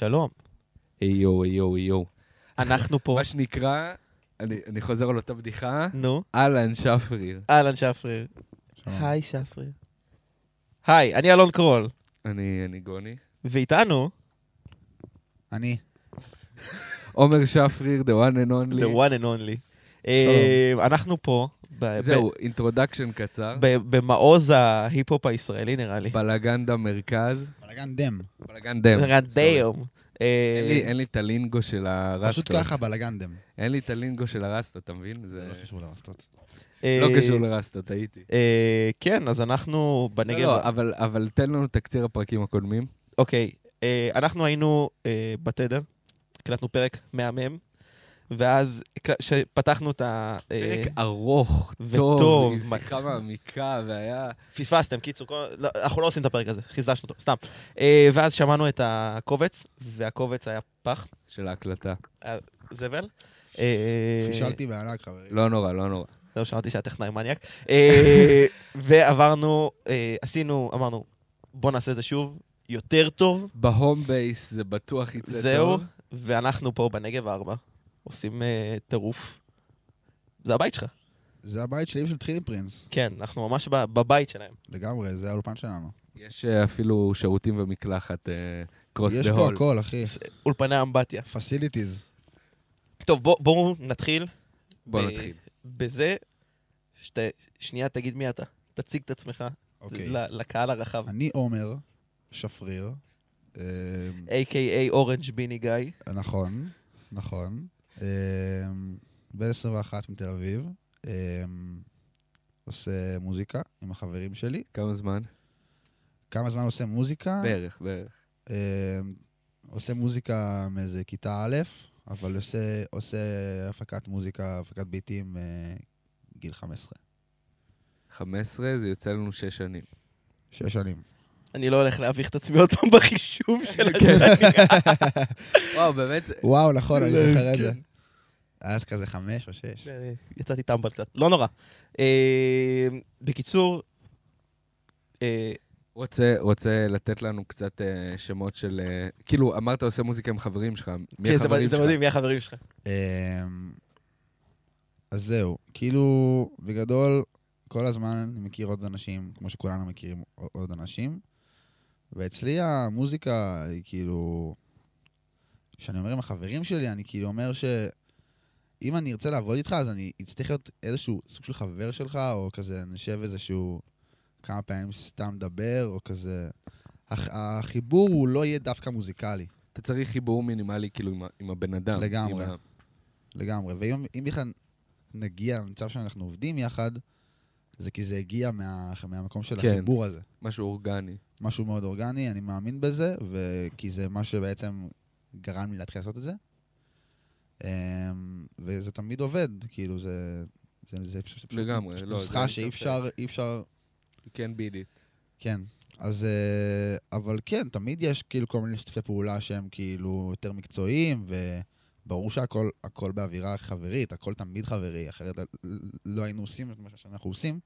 שלום. איו, איו, איו. אנחנו פה. מה שנקרא, אני אני חוזר על אותה בדיחה, נו, אהלן שפריר. אהלן שפריר. שלום. היי שפריר. היי, אני אלון קרול, אני אני גוני. ואיתנו, אני. עומר שפריר, the one and only. the one and only. אה, אנחנו פה, ב- זהו, introduction קצר. ב- במעוז ההיפ-הופ הישראלי נראה לי. בלגנדה מרכז. בלאגן דם. בלגן דם. נראה סורי. אה, אין לי- את הלינגו של הרסטות. פשוט ככה בלאגן דם. אין לי את הלינגו של הרסטות, אתה מבין? זה לא קשור לרסטות. אה, לא קשור לרסטות, הייתי. אה, כן, אז אנחנו לא, בנגב... לא, אבל- אבל תן לנו תקציר הפרקים הקודמים. אוקיי, אנחנו היינו בתדר, הקלטנו פרק מהמם, ואז כשפתחנו את ה... אה, פרק ארוך, וטוב, טוב, עם מה- שיחה מעמיקה, והיה... פספסתם, קיצור, כל- לא, אנחנו לא עושים את הפרק הזה, חיזשנו אותו, סתם. אה, ואז שמענו את הקובץ, והקובץ היה פח, של ההקלטה. זבל. אה, פישלתי בענק, חברים. לא נורא, לא נורא. זהו, שמעתי שהיה טכנאי מניאק. ועברנו, עשינו, אמרנו, בוא נעשה את זה שוב, יותר טוב, בהום בייס זה בטוח יצא טוב. זהו, ואנחנו פה בנגב ארבע, עושים אה, טירוף. זה הבית שלך. זה הבית שלי ושל טחיני פרינס. כן, אנחנו ממש ב- בבית שלהם. לגמרי, זה האולפן שלנו. יש אה, אפילו שירותים ומקלחת across יש the פה hall. הכל, אחי. אולפני אמבטיה. facilities. טוב, בוא- בואו נתחיל. בוא ב- נתחיל. בזה, שת, שנייה תגיד מי אתה. תציג את עצמך אוקיי. ל- לקהל הרחב. אני עומר שפריר. A.K.A. Orange Beanie Guy. נכון, נכון. אה, בן 21 מתל אביב. אה, עושה מוזיקה עם החברים שלי. כמה זמן? כמה זמן עושה מוזיקה? בערך, בערך. אה, עושה מוזיקה מאיזה כיתה א', אבל עושה, עושה הפקת מוזיקה, הפקת ביטים אה, גיל 15. 15, זה יוצא לנו 6 שנים. שש שנים. אני לא הולך להביך את עצמי עוד פעם בחישוב של כן. השנים. וואו, באמת, וואו, נכון, אני זוכר את זה. אז כזה חמש או שש. יצאתי טמבל קצת. לא נורא. אה, בקיצור, אה, רוצה, רוצה לתת לנו קצת אה, שמות של... אה, כאילו, אמרת עושה מוזיקה עם חברים שלך. מי כן, זה החברים זה שלך? מדהים, מי החברים שלך? אמ, אז זהו, כאילו, בגדול, כל הזמן אני מכיר עוד אנשים, כמו שכולנו מכירים עוד אנשים, ואצלי המוזיקה היא כאילו... כשאני אומר עם החברים שלי, אני כאילו אומר שאם אני ארצה לעבוד איתך, אז אני אצטרך להיות איזשהו סוג של חבר שלך, או כזה נשב איזשהו כמה פעמים סתם לדבר, או כזה... הח- החיבור הוא לא יהיה דווקא מוזיקלי. אתה צריך חיבור מינימלי, כאילו, עם ה- עם הבן אדם. לגמרי. עם ה- לגמרי. ואם אם בכלל נגיע למצב שאנחנו עובדים יחד, זה כי זה הגיע מה, מהמקום של כן. החיבור הזה. משהו אורגני. משהו מאוד אורגני, אני מאמין בזה, וכי זה מה שבעצם גרם לי להתחיל לעשות את זה. אמ, וזה תמיד עובד, כאילו, זה... זה, זה פשוט, לגמרי, פשוט לא, זה נוסחה שאי. אפשר, אי אפשר, You can beat it. כן. אז, אה, אבל כן, תמיד יש כאילו כל מיני שיתופי פעולה שהם כאילו יותר מקצועיים, וברור שהכל הכל באווירה חברית, הכל תמיד חברי, אחרת לא- לא היינו עושים את מה שאנחנו עושים.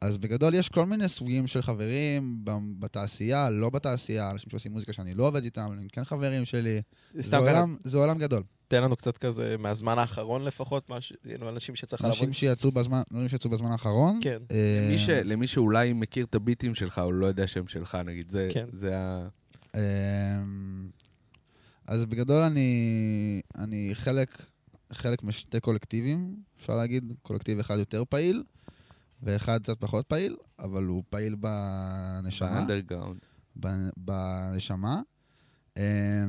אז בגדול יש כל מיני סוגים של חברים בתעשייה, לא בתעשייה, אנשים שעושים מוזיקה שאני לא עובד איתם, הם כן חברים שלי. זה עולם, זה עולם גדול. תן לנו קצת כזה מהזמן האחרון לפחות, משהו, כאילו, אנשים שצריך לעבוד. אנשים שיצאו בזמן, דברים שיצאו בזמן האחרון. כן. אמ, למי ש- למי שאולי מכיר את הביטים שלך, או לא יודע שהם שלך, נגיד, זה כן. זה ה... אמ, אז בגדול אני, אני חלק, חלק משתי קולקטיבים, אפשר להגיד, קולקטיב אחד יותר פעיל, ואחד קצת פחות פעיל, אבל הוא פעיל בנשמה. באנדרגראונד. ב- בנשמה. אמ,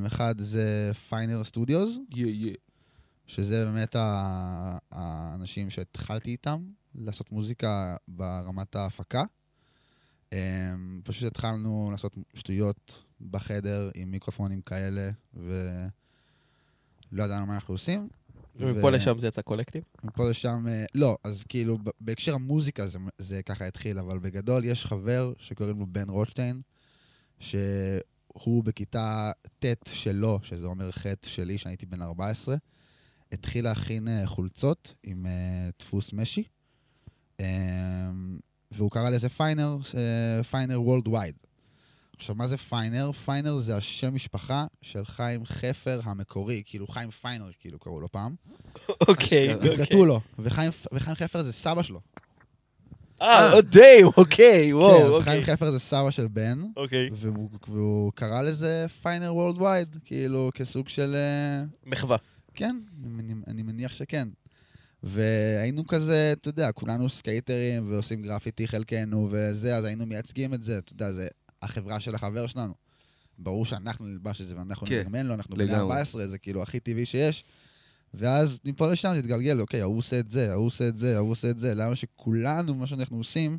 אחד זה פיינר סטודיוס, שזה באמת האנשים שהתחלתי איתם לעשות מוזיקה ברמת ההפקה. אמ, פשוט התחלנו לעשות שטויות בחדר עם מיקרופונים כאלה, ולא ידענו מה אנחנו עושים. ומפה לשם זה יצא קולקטיב? מפה לשם, אה, לא, אז כאילו, בהקשר המוזיקה זה, זה ככה התחיל, אבל בגדול יש חבר שקוראים לו בן רוטשטיין, שהוא בכיתה ט' שלו, שזה אומר ח' שלי, שאני הייתי בן 14, התחיל להכין אה, חולצות עם אה, דפוס משי, והוא קרא לזה פיינר, פיינר worldwide. עכשיו, מה זה פיינר? פיינר זה השם משפחה של חיים חפר המקורי, כאילו חיים פיינר, כאילו קראו לו פעם. אוקיי. אוקיי. נפרטו לו, וחיים, וחיים חפר זה סבא שלו. אה, די, אוקיי, כן, וואו, אז אוקיי. חיים חפר זה סבא של בן, אוקיי. והוא, והוא קרא לזה פיינר worldwide, כאילו כסוג של... אה, מחווה. כן, אני, אני מניח שכן. והיינו כזה, אתה יודע, כולנו סקייטרים ועושים גרפיטי חלקנו וזה, אז היינו מייצגים את זה, אתה יודע, זה החברה של החבר שלנו. ברור שאנחנו נלבש את זה ואנחנו כן, נפרגן לו, אנחנו בני לגמרי. 14, זה כאילו הכי טבעי שיש. ואז מפה לשם זה התגלגל, אוקיי, ההוא עושה את זה, ההוא עושה את זה, ההוא עושה את זה, למה שכולנו, מה שאנחנו עושים,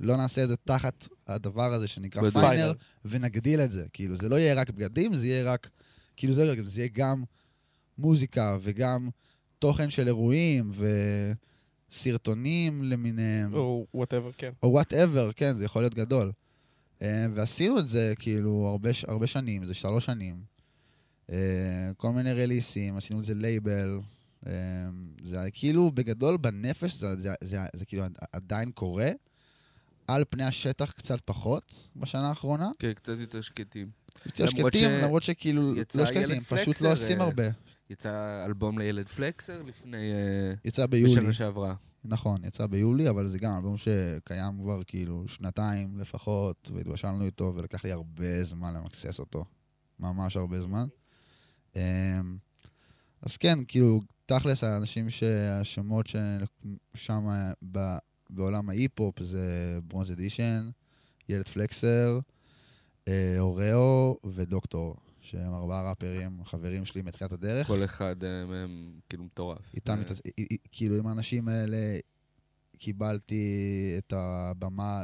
לא נעשה את זה תחת הדבר הזה שנקרא בדיוק. פיינר, ונגדיל את זה. כאילו, זה לא יהיה רק בגדים, זה יהיה רק... כאילו, זה, זה יהיה גם מוזיקה וגם תוכן של אירועים וסרטונים למיניהם, או whatever, כן. או whatever, כן, זה יכול להיות גדול. אה, ועשינו את זה כאילו הרבה, הרבה שנים, זה שלוש שנים. אה, כל מיני רליסים, עשינו את זה לייבל. אה, זה כאילו, בגדול, בנפש זה, זה, זה, זה, כאילו עדיין קורה. על פני השטח קצת פחות בשנה האחרונה. כן, קצת יותר שקטים. יותר שקטים, ש- למרות שכאילו, לא שקטים, פשוט פלקסר, לא עושים הרבה. יצא אלבום לילד פלקסר לפני... יצא ביולי. בשנה שעברה. נכון, יצא ביולי, אבל זה גם אלבום שקיים כבר כאילו שנתיים לפחות, והתבשלנו איתו, ולקח לי הרבה זמן למקסס אותו. ממש הרבה זמן. אמ, אז כן, כאילו, תכלס, האנשים שהשמות ששם בעולם ההיפ-הופ זה ברונז אדישן, ילד פלקסר, אוראו ודוקטור, שהם ארבעה ראפרים, חברים שלי מתחילת הדרך. כל אחד אה, מהם כאילו מטורף. איתם, כאילו עם האנשים האלה קיבלתי את הבמה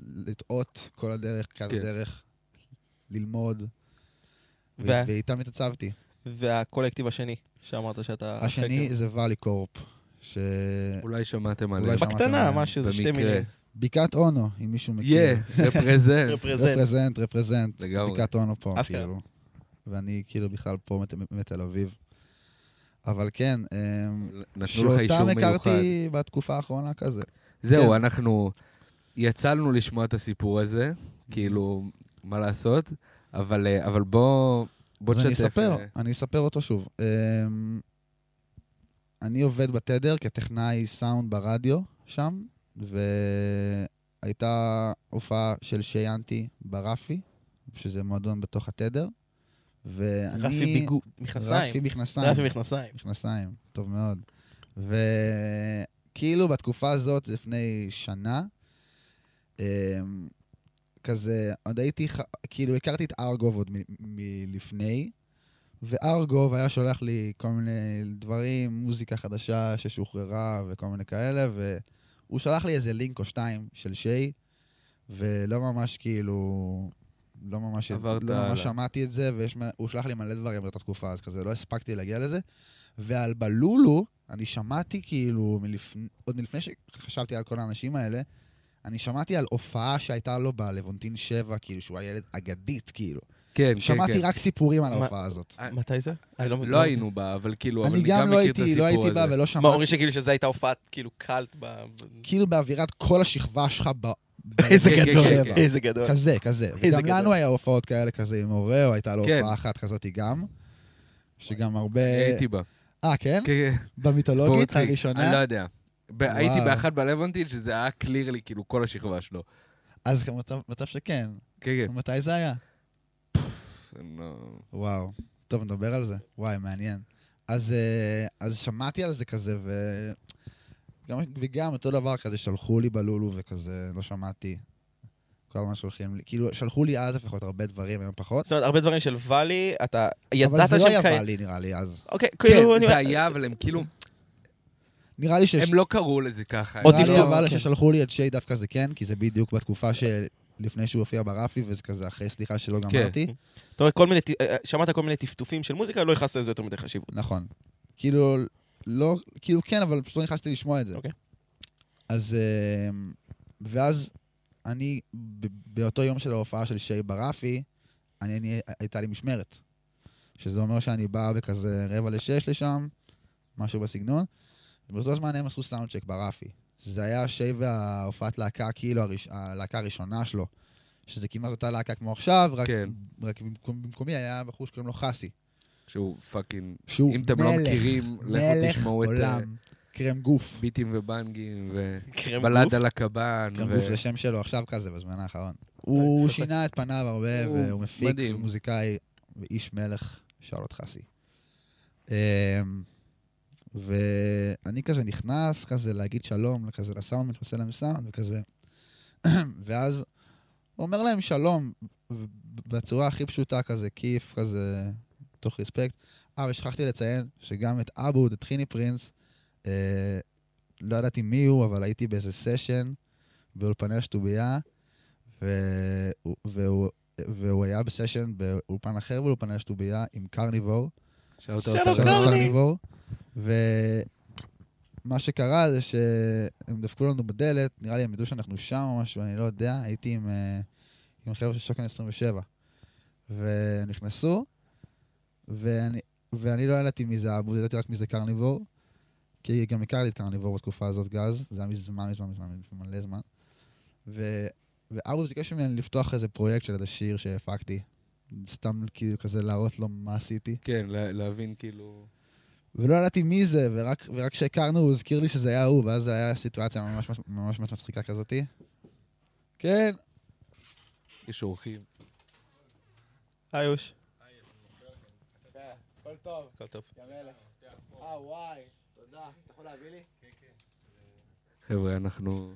לטעות כל הדרך, כל כן. הדרך, ללמוד, ואיתם התעצבתי. והקולקטיב השני, שאמרת שאתה... השני חקר. זה ואלי קורפ, שבקעת אולי שמעתם עליהם. בקטנה. משהו, זה שתי במקרה. מילים. אונו, אם מישהו מכיר. יא, רפרזנט. רפרזנט. רפרזנט. לגמרי. בקעת אונו פה. כאילו. ואני כאילו בכלל פה מת- מתל אביב. אבל כן, אמ, נתנו לך אישור שאותם מיוחד. הכרתי בתקופה האחרונה כזה. זהו, כן. אנחנו יצלנו לשמוע את הסיפור הזה, כאילו, מה לעשות, אבל אה, אבל בוא בוא אז אני תשתף. אספר, אה, אני אספר אותו שוב. אמ, אני עובד בתדר כטכנאי סאונד ברדיו שם, והייתה הופעה של שיינתי ברפי, שזה מועדון בתוך התדר. ואני... רפי ביגוד, מכנסיים. רפי מכנסיים. רפי מכנסיים. מכנסיים, טוב מאוד. וכאילו בתקופה הזאת, לפני שנה, אמ, כזה, עוד הייתי, כאילו הכרתי את ארגוב עוד מלפני, וארגוב היה שולח לי כל מיני דברים, מוזיקה חדשה ששוחררה וכל מיני כאלה, והוא שלח לי איזה לינק או שתיים של שיי, ולא ממש כאילו... לא ממש, לא. ממש שמעתי את זה, והוא שלח לי מלא דברים באותה תקופה, אז כזה לא הספקתי להגיע לזה. ועל בלולו, אני שמעתי כאילו, מלפני, עוד מלפני שחשבתי על כל האנשים האלה, אני שמעתי על הופעה שהייתה לו בלוונטין 7, כאילו, שהוא היה ילד אגדית, כאילו. כן, כן, שמעתי כן. רק סיפורים על מה- ההופעה הזאת. אה, מתי זה? אני לא... לא היינו בה, אבל כאילו, אבל אני גם לא מכיר את הייתי, לא הייתי בה. ולא מה, שמעתי. אומרים שכאילו שזו הייתה הופעת כאילו קאלט ב... כאילו באווירת כל השכבה שלך ב... איזה גדול, כן, כן. איזה גדול. כזה, כזה. איזה וגם לנו. היה הופעות כאלה כזה עם אוראו, הייתה לו. הופעה אחת כזאת גם. שגם הרבה... הייתי בה. אה, כן? כן, במיתולוגית מצחיק. אני לא הראשונה? יודע. ב- הייתי וואו. באחת בלוונטין, שזה היה קלירלי, כאילו, כל השכבה שלו. אז מצב שכן. כן, כן. מתי זה היה? זה לא- וואו. טוב, נדבר על זה. וואי, מעניין. אז, אה, אז שמעתי על זה כזה, ו... גם, וגם אותו דבר כזה, שלחו לי בלולו וכזה, לא שמעתי. כל הזמן שולחים לי, כאילו, שלחו לי אז לפחות הרבה דברים, היום פחות. זאת אומרת, הרבה דברים של ואלי, אתה אבל ידעת זה לא היה שהם. ואלי, נראה לי, אז. אוקיי, כאילו... כן, זה היה, אבל הם כאילו, נראה לי, שש... הם לא קראו לזה ככה. נראה לי אבל. ששלחו לי את שיי דווקא זה כן, כי זה בדיוק בתקופה שלפני שהוא הופיע ברפי, וזה כזה אחרי סליחה שלא כן. גמרתי. אתה רואה, כל מיני... ט- אה, שמעת כל מיני טפטופים של מוזיקה, לא ייחסת לזה יותר מדי חשיבות. נכון. כאילו, לא, כאילו כן, אבל פשוט לא נכנסתי לשמוע את זה. אוקיי. אז, אה, ואז אני, באותו יום של ההופעה של שיי ברפי, אני, אני, הייתה לי משמרת. שזה אומר שאני בא בכזה רבע לשש לשם, משהו בסגנון. ובאותו זמן הם עשו סאונד צ'ק ברפי. זה היה שיי וההופעת להקה, כאילו הראש, הלהקה הראשונה שלו, שזה כמעט אותה להקה כמו עכשיו, רק, כן. רק במקום, במקומי היה בחור שקוראים לו חסי. שהוא פאקינג... שהוא אם אתם לא מלך, מכירים, לכו תשמעו את אה, עולם, קרם גוף. ביטים ובנגים, ובלד. על הקב"ן. קרם ו- גוף זה שם שלו עכשיו כזה, בזמן האחרון. הוא יפה. שינה את פניו הרבה, הוא והוא מפיק, מדהים. מוזיקאי, ואיש מלך, שרלוט חסי. ואני כזה נכנס, כזה להגיד שלום, כזה לסאונדמן שעושה להם סאונד, וכזה... ואז הוא אומר להם שלום, בצורה הכי פשוטה, כזה כיף, כזה, תוך רספקט. אה, ושכחתי לציין שגם את אבו, את חיני פרינס, אה, לא ידעתי מי הוא, אבל הייתי באיזה סשן באולפני השטובייה, והוא, והוא, והוא היה בסשן באולפן אחר באולפני השטובייה עם קרניבור. קרני. קרניבור. ומה שקרה זה שהם דפקו לנו בדלת, נראה לי הם ידעו שאנחנו שם או משהו, אני לא יודע, הייתי עם, אה, עם החבר'ה של שוקן 27. ונכנסו, ואני, ואני לא ידעתי מי זה אבו, ידעתי רק מי זה קרניבור, כי גם הכרתי את קרניבור בתקופה הזאת, גז, זה היה מזמן, מזמן, מזמן, מלא זמן. ו, ואבו ביקש ממני לפתוח איזה פרויקט של איזה שיר שהפקתי, סתם כאילו כזה להראות לו מה עשיתי. כן, לה- להבין כאילו... ולא ידעתי מי זה, ורק ורק כשהכרנו הוא הזכיר לי שזה היה הוא, ואז זו הייתה סיטואציה ממש ממש ממש מצחיקה כזאתי. כן, יש אורחים. היוש. הכל טוב, הכל טוב. יא מלך. אה, וואי, תודה. אתה יכול להביא לי? חבר'ה, אנחנו...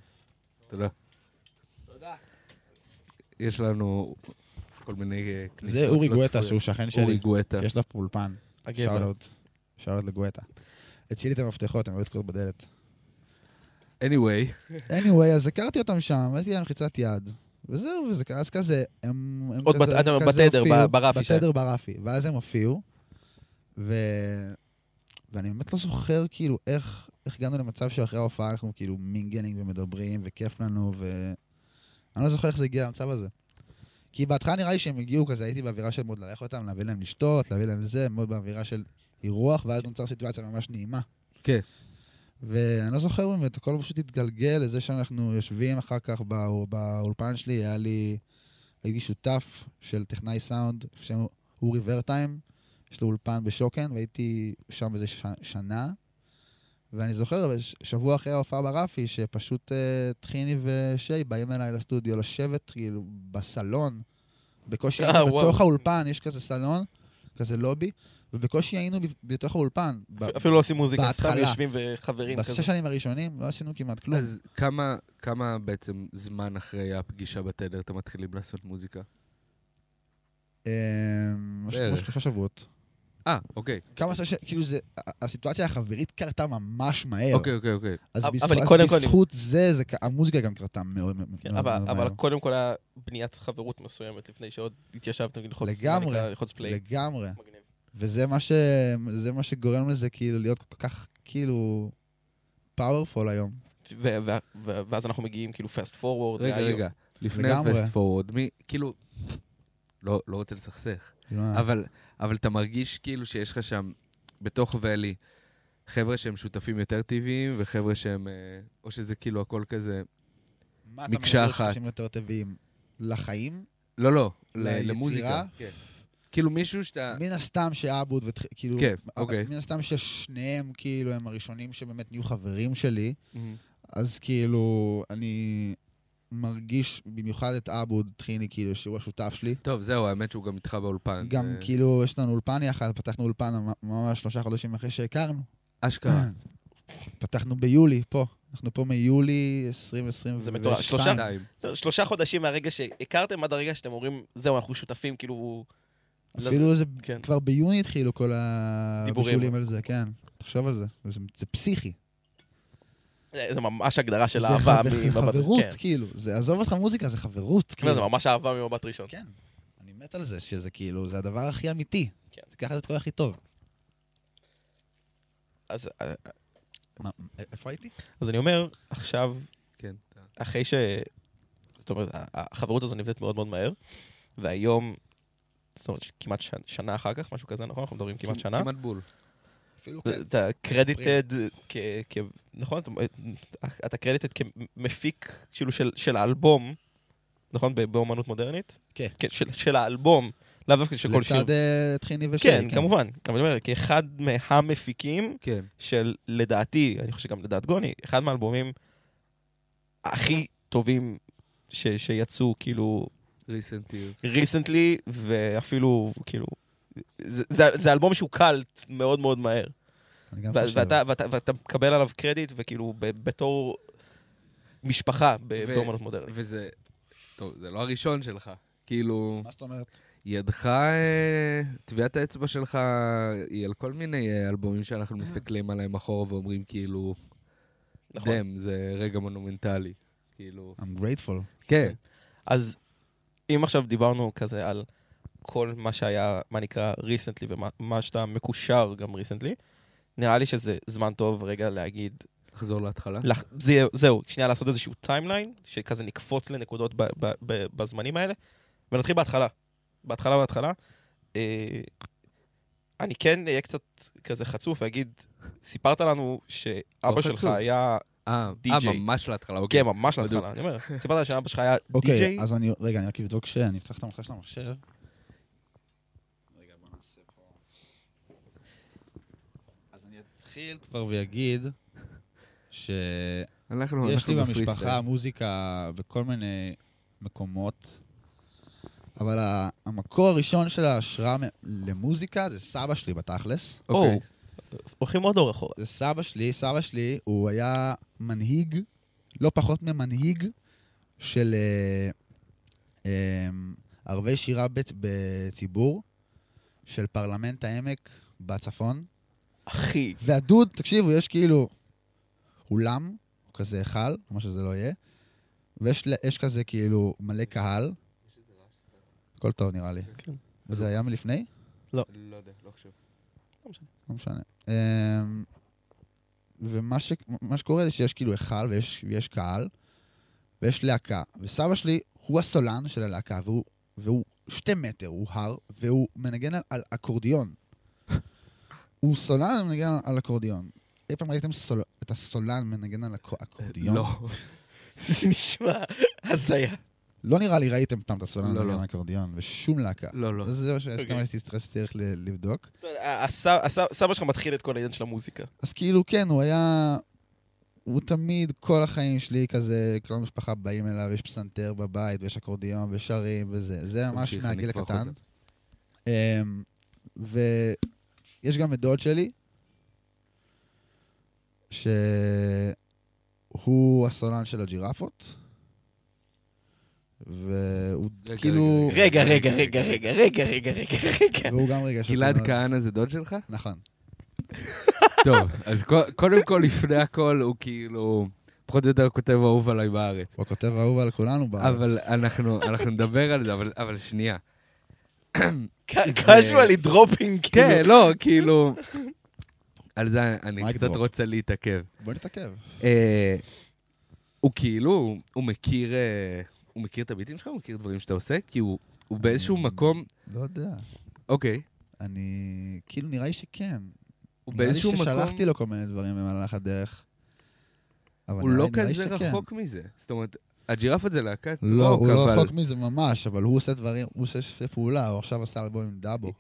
תודה. תודה. יש לנו כל מיני אה, כניסות זה אורי לא גואטה. שהוא שכן אורי שלי, גואטה. שיש לו פה אולפן. שאוט לגואטה. הצילי את המפתחות, אני לא אתקעות בדלת. anyway, anyway, אז הכרתי אותם שם, הייתי להם חיצת יד. וזהו, וזה אז כזה, הם, הם עוד כזה, בת- כזה בתדר, הופיעו, ברפי. בתדר ברפי. ואז הם הופיעו, ו... ואני באמת לא זוכר כאילו איך, איך הגענו למצב שאחרי ההופעה אנחנו כאילו mingling ומדברים, וכיף לנו, ו... אני לא זוכר איך זה הגיע למצב הזה. כי בהתחלה נראה לי שהם הגיעו כזה, הייתי באווירה של מאוד לארח אותם, להביא להם לשתות, להביא להם זה, מאוד באווירה של אירוח, ואז נוצר סיטואציה ממש נעימה. כן. ואני לא זוכר באמת, הכל פשוט התגלגל לזה שאנחנו יושבים אחר כך בא, באולפן שלי, היה לי, הייתי שותף של טכנאי סאונד, בשם אורי ורטיים, יש לו אולפן בשוקן, והייתי שם איזה ש, שנה. ואני זוכר, שבוע אחרי ההופעה ברפי, שפשוט uh, טחיני ושי באים אליי לסטודיו לשבת, כאילו, בסלון. בקושי אה, וואו. בתוך האולפן, יש כזה סלון, כזה לובי, ובקושי היינו בתוך האולפן. אפילו לא עושים מוזיקה, סתם. יושבים וחברים כזה. בשש שנים הראשונים לא עשינו כמעט כלום. אז כמה, כמה בעצם זמן אחרי הפגישה בתדר אתם מתחילים לעשות מוזיקה? אמ, משהו כמו. שלושה שבועות. אה, אוקיי. כמה ש... כאילו זה, הסיטואציה החברית קרתה ממש מהר. אוקיי, אוקיי, אוקיי. אז אבל בזכות- זה, המוזיקה גם קרתה מאוד מאוד כן, מאוד אבל, מאוד אבל מהר. קודם כל היה בניית חברות מסוימת לפני שעוד התיישבתם ללחוץ, לגמרי. ללחוץ פליי. לגמרי. מגניב. וזה מה, ש... מה שגורם לזה כאילו להיות כל כך כאילו פאורפול היום. ו- ו- ו- ואז אנחנו מגיעים כאילו פסט פורוורד. רגע, רגע. לפני לגמרי. הפסט פורוורד, מי, כאילו... לא, לא רוצה לסכסך. כאילו, אבל, אבל אתה מרגיש כאילו שיש לך שם, בתוך ואלי, חבר'ה שהם שותפים יותר טבעיים, וחבר'ה שהם... אה, או שזה כאילו הכל כזה... מה אתה מקשה מגדיר אחת. שותפים יותר טבעיים? לחיים? לא, לא, ל- ליצירה? למוזיקה. כן. כאילו מישהו שאתה... מן הסתם שעבוד, ות- כאילו... כן, אבל אוקיי. מן הסתם ששניהם כאילו הם הראשונים שבאמת נהיו חברים שלי. מהמם. אז כאילו, אני מרגיש במיוחד את עבוד טחיני, כאילו, שהוא השותף שלי. טוב, זהו, האמת שהוא גם איתך באולפן. גם זה- כאילו, יש לנו אולפן יחד, פתחנו אולפן ממ- ממש שלושה חודשים אחרי שהכרנו. אשכרה. פתחנו ביולי, פה. אנחנו פה מיולי 2022. זה מטורף. שלושה- שלושה חודשים מהרגע שהכרתם עד הרגע שאתם אומרים, זהו, אנחנו שותפים, כאילו... אפילו זה כן. כבר ביוני התחילו כל דיבורים. הבישולים על זה, כן. תחשוב על זה. זה, זה פסיכי. זה זה ממש הגדרה של זה אהבה חבר- ממבט חברות, כן. כאילו. זה, עזוב אותך מוזיקה, זה חברות, זה כאילו. ממש אהבה ממבט ראשון. כן. אני מת על זה, שזה כאילו, זה הדבר הכי אמיתי. כן. זה ככה זה קורה הכי טוב. אז אה, מה, איפה הייתי? אז אני אומר, עכשיו, כן. אחרי ש... זאת אומרת, החברות הזו נבנית מאוד מאוד מהר, והיום, זאת אומרת, כמעט שנה אחר כך, משהו כזה, נכון? אנחנו מדברים כמעט שנה. כמעט בול. אפילו כן. אתה קרדיטד כ... נכון? אתה- אתה קרדיטד כמפיק, כאילו, של- האלבום, נכון? באומנות מודרנית? כן. של, של האלבום, לאו דווקא של כל שיר. לצד אה, טחיני ושי. כן, כמובן. אבל אני אומר, כאחד מהמפיקים כן. של, לדעתי, אני חושב שגם לדעת גוני, אחד מהאלבומים הכי טובים שיצאו, כאילו, recent years. ריסנטלי, ואפילו, כאילו, זה, זה, זה אלבום שהוא קלט מאוד מאוד מהר. ו-. ואתה, ואתה, ואתה מקבל עליו קרדיט, וכאילו, ב, בתור משפחה ו- באומנות מודרנית. וזה... טוב, זה לא הראשון שלך. כאילו, מה זאת אומרת? ידך, אה, טביעת האצבע שלך היא על כל מיני אה, אלבומים שאנחנו מסתכלים עליהם אחורה ואומרים כאילו, נכון. Damn, זה רגע מונומנטלי. כאילו... I'm grateful. כן. אז אם עכשיו דיברנו כזה על כל מה שהיה, מה נקרא recently, ומה מה שאתה מקושר גם recently, נראה לי שזה זמן טוב רגע להגיד, לחזור להתחלה. לח, זה, זהו, שנייה לעשות איזשהו timeline, שכזה נקפוץ לנקודות ב, ב, ב, בזמנים האלה, ונתחיל בהתחלה. בהתחלה, בהתחלה. אה, אני כן אהיה קצת כזה חצוף ואגיד, סיפרת לנו שאבא לא שלך חצוף. היה, אה. אה, ממש להתחלה, אוקיי. כן, ממש. להתחלה, אני אומר, סיפרת שאבא שלך היה אוקיי, די-ג'יי, אז אני, רגע, אני רק אבדוק שאני אפתח את המחשב של המחשב. רגע, בוא נעשה פה... אז אני אתחיל כבר ואגיד שיש אנחנו, לי אנחנו במשפחה. מוזיקה בכל מיני מקומות, אבל המקור הראשון של ההשראה למוזיקה זה סבא שלי בתכלס. אוקיי. או. הולכים עוד אור אחורה. זה סבא שלי, סבא שלי, הוא היה מנהיג, לא פחות ממנהיג, של אה, אה, ערבי שירה בציבור, של פרלמנט העמק בצפון. אחי, והדוד, תקשיבו, יש כאילו אולם, כזה היכל, מה שזה לא יהיה, ויש יש כזה כאילו מלא קהל. הכל טוב נראה לי. כן. וזה היה מלפני? לא יודע, לא חושב. לא משנה. ומה ש, שקורה זה שיש כאילו היכל ויש, ויש קהל, ויש להקה. וסבא שלי הוא הסולן של הלהקה, והוא, והוא שתי מטר, הוא הר, והוא מנגן על, על אקורדיון. הוא סולן ומנגן על אקורדיון. אי פעם ראיתם סול, את הסולן מנגן על אקו- אקורדיון? לא. זה נשמע הזיה. לא נראה לי ראיתם פעם את הסולן לא, לא. אקורדיון, בשום להקה. לא, לא. זה מה שסתם אוקיי. רציתי צריך ל- לבדוק. הסב- הסב- סבא שלך מתחיל את כל העניין של המוזיקה. אז כאילו, כן, הוא היה... הוא תמיד, כל החיים שלי כזה, כל המשפחה באים אליו, יש פסנתר בבית, ויש אקורדיון, ושרים, וזה. זה ממש מהגיל הקטן. אמ, ויש גם את דוד שלי, שהוא הסולן של הג'ירפות, והוא רגע, כאילו... רגע, רגע, רגע, רגע, רגע, רגע, רגע, רגע. והוא גם רגע... גלעד כהנא זה דוד שלך? נכון. טוב, אז קו- קודם כל, לפני הכל, הוא כאילו, פחות או יותר כותב אהוב עליי בארץ. הוא הכותב האהוב על כולנו בארץ. אבל אנחנו אנחנו נדבר על זה, אבל- אבל שנייה. casually dropping, כן, לא, כאילו... על זה אני קצת. רוצה להתעכב. בוא נתעכב. אה, הוא כאילו, הוא מכיר, אה, הוא מכיר את הביטים שלך? הוא מכיר דברים שאתה עושה? כי הוא הוא באיזשהו אני- מקום, לא יודע. אוקיי, אני... כאילו, נראה לי שכן. הוא נראה לי באיזשהו מקום, ששלחתי לו כל מיני דברים במהלך הדרך. אבל הוא נראה לא לי- נראה לי כזה שכן. רחוק מזה. זאת אומרת, הג'ירפות זה להקת לא, רוק, הוא לא אבל... רחוק מזה ממש, אבל הוא עושה דברים, הוא עושה שיתופי פעולה, הוא עכשיו עשה אלבום עם דאבו.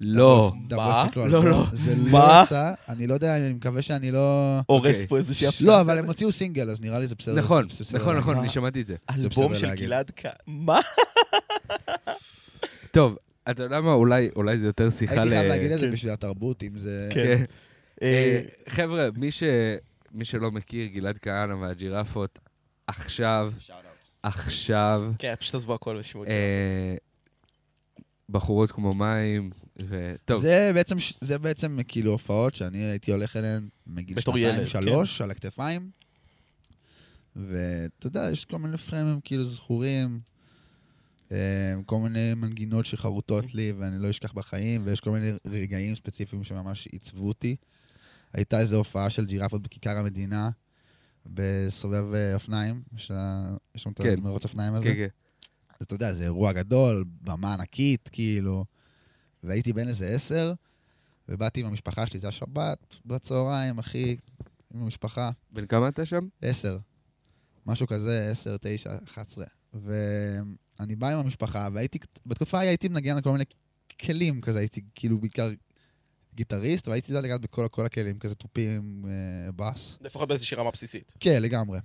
לא. מה? לא. לא. זה מה? לא יצא, אני לא יודע, אני מקווה שאני לא... הורס אוקיי. פה איזושהי לא, אבל הם הוציאו סינגל, אז נראה לי זה בסדר. נכון, נכון. נכון? אני שמעתי את זה. אלבום של. גלעד כ... מה? טוב, אתה יודע מה, אולי אולי זה יותר שיחה הייתי ל... חייב להגיד את זה כן. בשביל התרבות, אם זה... כן. כן. אה, אה, חבר'ה, מי שלא מכיר, גלעד כהנא והג'ירפות, עכשיו, עכשיו, כן, פשוט עזבו הכל ושמעו את זה. בחורות כמו מים, וטוב, זה בעצם, זה בעצם כאילו הופעות שאני הייתי הולך אליהן מגיל שנתיים, ילד, שלוש, על הכתפיים. ואתה יודע, יש כל מיני פריימים כאילו זכורים, אה, כל מיני מנגינות שחרוטות לי ואני לא אשכח בחיים, ויש כל מיני רגעים ספציפיים שממש עיצבו אותי. הייתה איזו הופעה של ג'ירפות בכיכר המדינה, בסובב אה, אופניים, יש שם את כן. המרוץ אופניים הזה. כן, כן. אז אתה יודע, זה אירוע גדול, במה ענקית, כאילו. והייתי בן איזה עשר, ובאתי עם המשפחה שלי, זה השבת, בצהריים, אחי, עם המשפחה, בן כמה אתה שם? עשר. משהו כזה, עשר, תשע, אחת עשרה. ואני בא עם המשפחה, והייתי, בתקופה ההיא הייתי מנגן על כל מיני כלים כזה, הייתי כאילו בעיקר גיטריסט, והייתי יודע לגעת בכל כל הכלים, כזה תופים, אה, בס. לפחות באיזושהי רמה בסיסית. כן, לגמרי.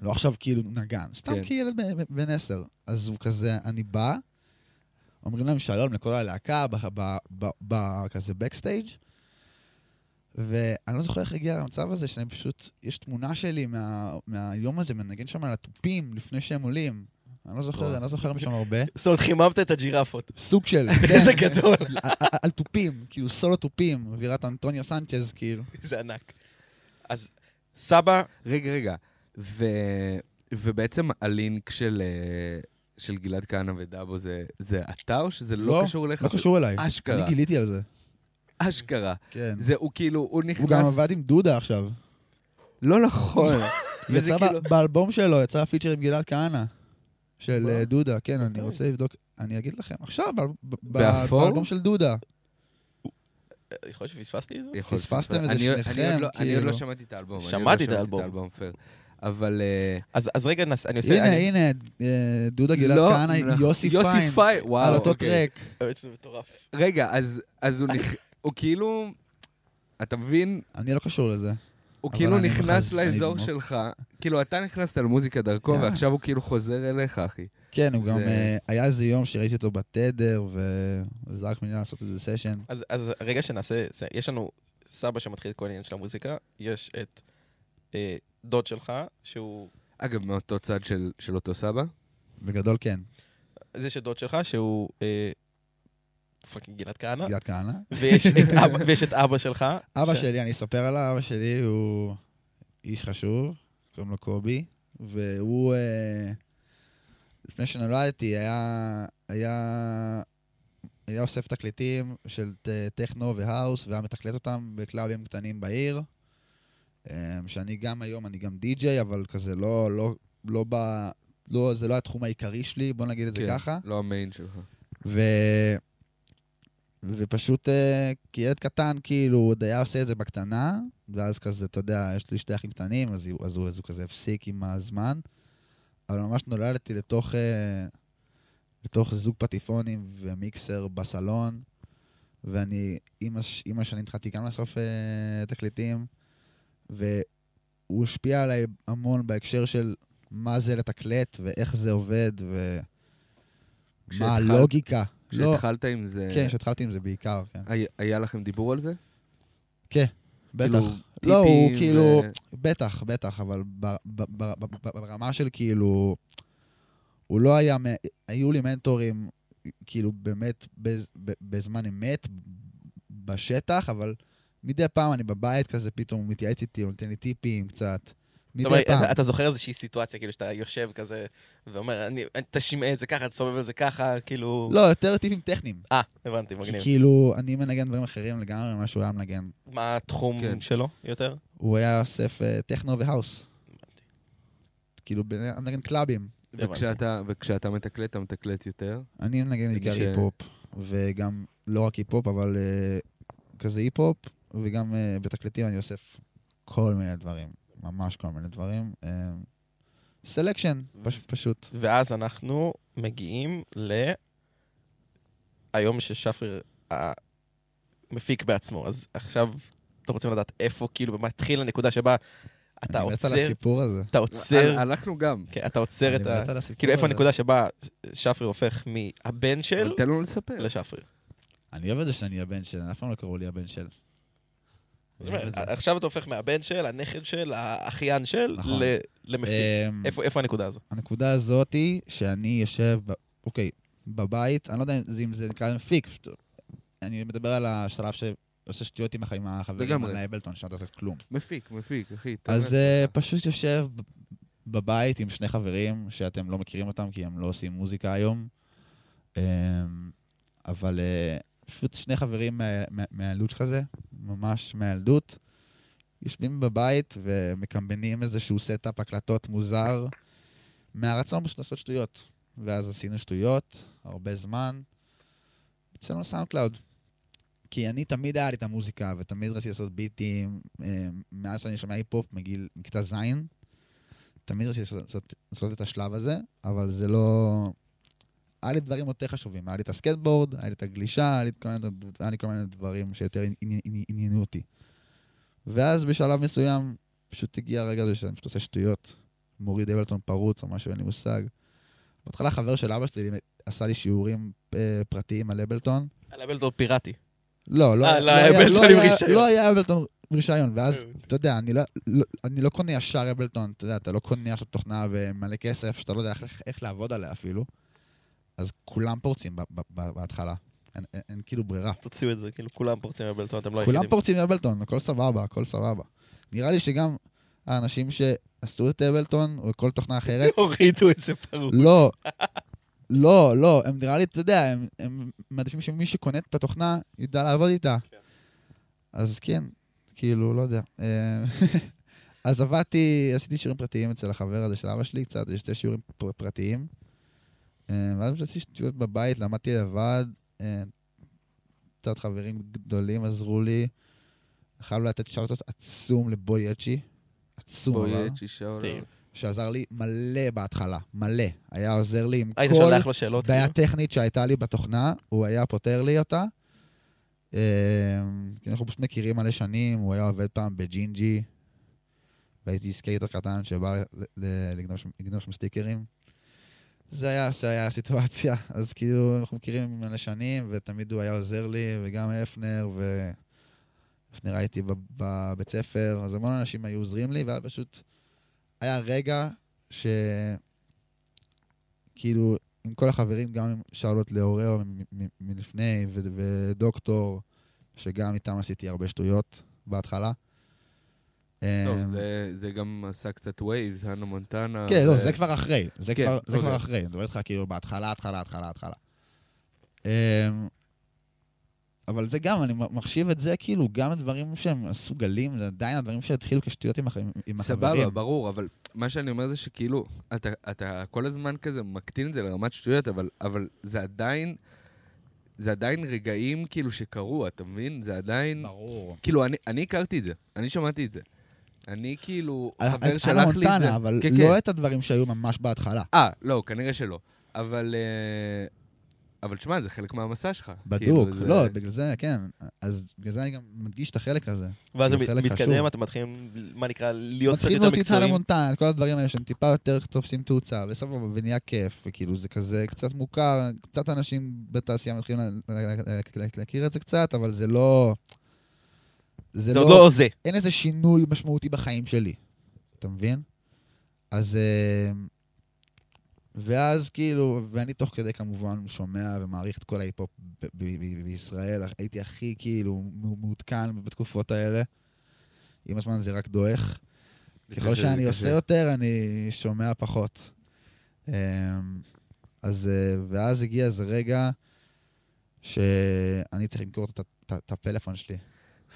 לא עכשיו כאילו נגן, סתם כן. כילד בן עשר. אז הוא כזה, אני בא, אומרים להם שלום לכל הלהקה, ב- ב- ב- ב- כזה בקסטייג', ואני לא זוכר איך הגיע למצב הזה, שאני פשוט, יש תמונה שלי מה, מהיום הזה, מנגן שם על התופים לפני שהם עולים. אני לא זוכר. אני לא זוכר משם הרבה. זאת אומרת, חיממת את הג'ירפות. סוג של, איזה כן, גדול. על- על- על תופים, כאילו סולו תופים, אווירת אנטוניו סנצ'ז, כאילו. זה ענק. אז סבא, רגע, רגע. ו... ובעצם הלינק של, אה, של גלעד כהנא ודאבו זה, זה אתה, או שזה לא, לא, קשור אליך? לא קשור אליי. אשכרה. אני גיליתי על זה. אשכרה. כן. זה, הוא כאילו, הוא נכנס... הוא גם עבד עם דודה עכשיו. לא נכון. יצא כאילו... באלבום שלו, יצא פיצ'ר עם גלעד כהנא. של? אה, דודה, כן, אני. רוצה לבדוק, אני אגיד לכם. עכשיו? באלבום של דודה. יכול להיות שפספסתי את זה? פספסתם. את זה שניכם, אני עוד לא- אני עוד לא. שמעתי את האלבום. שמעתי לא את האלבום. אבל... אה, אז אז רגע, נס- אני עושה... הנה, אני- הנה, אה, דודה גלעד לא, כהנא, נכון. יוסי פיין. יוסי פיין, וואו. על אותו אוקיי. טרק. האמת שזה מטורף. רגע, אז, אז הוא, נכ... הוא כאילו, אתה מבין? אני לא קשור לזה. הוא כאילו נכנס לאזור מאוד. שלך, כאילו אתה נכנסת למוזיקה דרכו, יאללה. ועכשיו הוא כאילו חוזר אליך, אחי. כן, הוא גם, זה- אה, היה איזה יום שראיתי אותו בתדר, וזרק ממני לעשות איזה סשן. אז, אז רגע שנעשה, יש לנו סבא שמתחיל את כל העניין של המוזיקה, יש את אה, דוד שלך, שהוא... אגב, מאותו צד של, של אותו סבא? בגדול כן, אז יש את דוד שלך, שהוא אה, fucking גלעד כהנא, גלעד כהנא. ויש, ויש את אבא שלך. אבא ש- שלי, אני אספר עליו, אבא שלי הוא איש חשוב, קוראים לו קובי, והוא, אה, לפני שנולדתי, היה, היה, היה אוסף תקליטים של ט- טכנו והאוס, והיה מתקלט אותם בקלאבים קטנים בעיר. אה, שאני גם היום, אני גם די-ג'יי, אבל כזה לא, לא, לא ב... לא, זה לא התחום העיקרי שלי, בוא נגיד את זה ככה. לא המיין שלך. ו... ופשוט אה, כילד קטן, כאילו, הוא עוד היה עושה את זה בקטנה, ואז כזה, אתה יודע, יש לי שתי אחים קטנים, אז, הוא- אז, הוא, אז הוא כזה הפסיק עם הזמן. אבל ממש נולדתי לתוך, אה, לתוך זוג פטיפונים ומיקסר בסלון, ואני, עם, הש, עם השנים התחלתי גם לאסוף אה, תקליטים, והוא השפיע עליי המון בהקשר של מה זה לתקלט, ואיך זה עובד, ומה כשהתחלת- הלוגיקה. לא, כשהתחלת עם זה, כן, כשהתחלתי עם זה בעיקר, כן. היה- היה לכם דיבור על זה? בטח. כאילו, לא, הוא כאילו, ו- בטח, בטח, אבל ב- ב- ב- ב- ב- ברמה של כאילו, הוא לא היה, היו לי מנטורים, כאילו באמת בז- בזמן אמת, בשטח, אבל מדי פעם אני בבית כזה, פתאום הוא מתייעץ איתי, הוא נותן לי טיפים קצת. מדי אומרת, פעם. אתה, אתה זוכר איזושהי סיטואציה, כאילו, שאתה יושב כזה, ואומר, אני, אני- תשמע את זה ככה, תסובב את זה ככה, כאילו... לא, יותר טיפים טכניים. אה, הבנתי, כי מגניב. כאילו, אני מנגן דברים אחרים לגמרי ממה שהוא היה מנגן. מה התחום כן. שלו יותר? הוא היה אוסף אה, טכנו והאוס. כאילו, ב- מנגן קלאבים. וכשאתה, וכשאתה מתקלט, אתה מתקלט יותר. אני מנגן בעיקר ש- היפ-הופ, וגם לא רק היפ-הופ, אבל אה, כזה היפ-הופ, וגם אה, בתקליטים אני אוסף כל מיני דברים, ממש כל מיני דברים. selection, פש, פשוט. ואז אנחנו מגיעים ל... היום ששפריר המפיק בעצמו, אז עכשיו אתם רוצים לדעת איפה, כאילו, במה התחיל הנקודה שבה אתה אני מת על עוצר, הסיפור הזה. אתה עוצר, אנחנו גם. כן, אתה עוצר את אני ה... מת על הסיפור כאילו, איפה. הנקודה שבה שפריר הופך מהבן של תן לנו לספר. לשפריר? אני אוהב את זה שאני הבן של, אף פעם לא קראו לי הבן של. זאת אני אוהב אומרת, את זה. עכשיו אתה הופך מהבן של, הנכד של, האחיין של, נכון. ל- למפיק. אמ, איפה איפה הנקודה הזו? הנקודה הזאת היא שאני יושב. אוקיי, בבית, אני לא יודע אם זה- נקרא מפיק, אני מדבר על השלב שעושה שטויות עם החיים, החברים לגמרי. על אבלטון, שאני לא לעשות כלום. מפיק, מפיק, אחי. אז. אה, פשוט יושב בבית עם שני חברים שאתם לא מכירים אותם כי הם לא עושים מוזיקה היום. אמ, אבל אה, פשוט שני חברים מה- מהילדות כזה, ממש מהילדות, יושבים בבית ומקמבנים איזשהו setup הקלטות מוזר, מהרצון פשוט לעשות שטויות. ואז עשינו שטויות, הרבה זמן. אצלנו SoundCloud. כי אני תמיד היה לי את המוזיקה, ותמיד רציתי לעשות ביטים, אה, מאז שאני שומע היפ-הופ מגיל, מכיתה ז', תמיד רציתי לעשות- לעשות- לעשות את השלב הזה, אבל זה לא... היה לי דברים יותר חשובים. היה לי את הסקייטבורד, היה לי את הגלישה, היה לי כל מיני, היה לי כל מיני דברים שיותר עני- עני- עניינו אותי. ואז בשלב מסוים, פשוט הגיע הרגע הזה שאני פשוט עושה שטויות. מוריד Ableton פרוץ או משהו, אין לי מושג. בהתחלה חבר של אבא שלי עשה לי שיעורים אה, פרטיים על אבלטון. על אבלטון פיראטי. לא, לא, אה, היה- לא לא היה לא היה-. לא אבלטון רישיון, ואז, אתה יודע, אני לא- לא- אני לא קונה ישר אבלטון, אתה יודע, אתה לא קונה עכשיו תוכנה ומלא כסף, שאתה לא יודע איך- איך לעבוד עליה אפילו. אז כולם פורצים בהתחלה. אין- אין אין כאילו ברירה. תוציאו את זה, כאילו כולם פורצים אבלטון, אתם לא כולם היחידים. פורצים מאבלטון, הכל סבבה, הכל סבבה. נראה לי שגם האנשים שעשו את אבלטון, או כל תוכנה אחרת, הורידו איזה פרוץ. לא, לא, לא, הם נראה לי, אתה יודע, הם, הם מעדיפים שמי שקונה את התוכנה ידע לעבוד איתה. כן. אז כן, כאילו, לא יודע. אז עבדתי, עשיתי שיעורים פרטיים אצל החבר הזה של אבא שלי, קצת, יש שתי שיעורים פר- פרטיים. אה, ואז פשוט שטויות בבית, למדתי לבד. אה, קצת חברים גדולים עזרו לי. חייב לתת שאוטות עצום לבוי אצ'י. עצום, בואי, אבל. אצ'י שאול. מדהים. שעזר לי מלא בהתחלה, מלא. היה עוזר לי עם היית כל שולח לו שאלות? בעיה כאילו? טכנית שהייתה לי בתוכנה, הוא היה פותר לי אותה. אה, כי אנחנו פשוט מכירים מלא שנים, הוא היה עובד פעם בג'ינג'י, והייתי סקייטר קטן שבא לגנוב שם סטיקרים. זה היה, זה היה הסיטואציה. אז כאילו, אנחנו מכירים מלא שנים, ותמיד הוא היה עוזר לי, וגם הפנר, ו... הפנר הייתי בב- בבית ספר, אז המון אנשים היו עוזרים לי, והיה פשוט... היה רגע ש... כאילו, עם כל החברים, גם עם מ- מ- מלפני, ודוקטור, שגם איתם עשיתי הרבה שטויות בהתחלה. טוב, אמ, זה- זה גם עשה קצת וייבס, הנה מונטנה. כן, לא, זה כבר אחרי. זה כן, כבר- זה כבר אוקיי. אחרי. אני מדבר איתך כאילו בהתחלה, התחלה, התחלה, התחלה. אמ, אבל זה גם, אני מחשיב את זה כאילו גם דברים שהם עשו גלים, זה עדיין הדברים שהתחילו כשטויות עם הח- עם החברים. סבבה, ברור, אבל מה שאני אומר זה שכאילו, אתה, אתה כל הזמן כזה מקטין את זה לרמת שטויות, אבל, אבל זה עדיין, זה עדיין רגעים כאילו שקרו, אתה מבין? זה עדיין... ברור. כאילו, אני, אני הכרתי את זה, אני שמעתי את זה. אני כאילו, על- חבר על- שלח לי את זה. המונטנה, אבל כן, לא כן. את הדברים שהיו ממש בהתחלה. אה, לא, כנראה שלא. אבל... אה, אבל תשמע, זה חלק מהמסע שלך. בדוק, כאילו, זה- לא, בגלל זה, כן. אז בגלל זה אני גם מדגיש את החלק הזה. ואז זה מתקדם. אתם מתחילים, מה נקרא, להיות קצת מתחילים יותר להוציא את מקצועיים. המונטן, כל הדברים האלה שהם טיפה יותר תופסים תאוצה, וסבבה, ונהיה כיף, וכאילו זה כזה קצת מוכר, קצת אנשים בתעשייה מתחילים לה- לה- לה- לה- להכיר את זה קצת, אבל זה לא... זה עוד לא זה. אין איזה שינוי משמעותי בחיים שלי, אתה מבין? אז... אה, ואז כאילו, ואני תוך כדי כמובן שומע ומעריך את כל ההיפ-הופ בישראל, הייתי הכי כאילו מעודכן בתקופות האלה. עם הזמן זה רק דועך. זה ככל שאני זה עושה. יותר, אני שומע פחות. אמ, אז, אה, ואז הגיע איזה רגע שאני צריך למכור את הפלאפון שלי.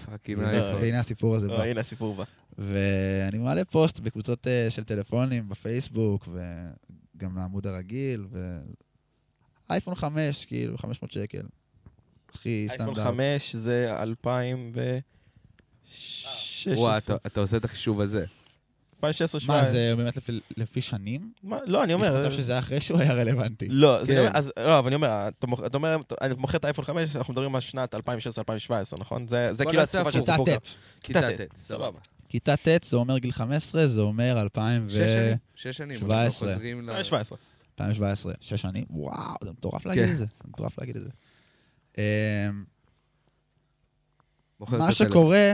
fucking אייפון. והנה הסיפור הזה אה, בא. הנה הסיפור בא. ואני מעלה פוסט בקבוצות אה, של טלפונים בפייסבוק, וגם לעמוד הרגיל, ו... אייפון 5, כאילו, 500 שקל. הכי אייפון סטנדרט. 5 זה 2016. וואי, אתה- אתה עושה את החישוב הזה. 2016 מה, 17. זה באמת לפי, לפי שנים? מה? לא, אני יש אומר... מצב שזה היה אחרי שהוא היה רלוונטי. לא, כן. גם- אז לא, אבל אני אומר, אתה אתה אומר, אני מוכר את האייפון 5, אנחנו מדברים על שנת 2016-2017, נכון? זה זה כאילו התקופה של הפוך. כיתה ט'. כיתה ט', סבבה. כיתה ט' זה אומר גיל 15, זה אומר 2000 ו... שש שנים, שש שנים. אנחנו 17. חוזרים ל... 2017. 2017, שש שנים, וואו, זה מטורף להגיד כן. את זה, זה מטורף להגיד את זה. אמ, מה. שקורה,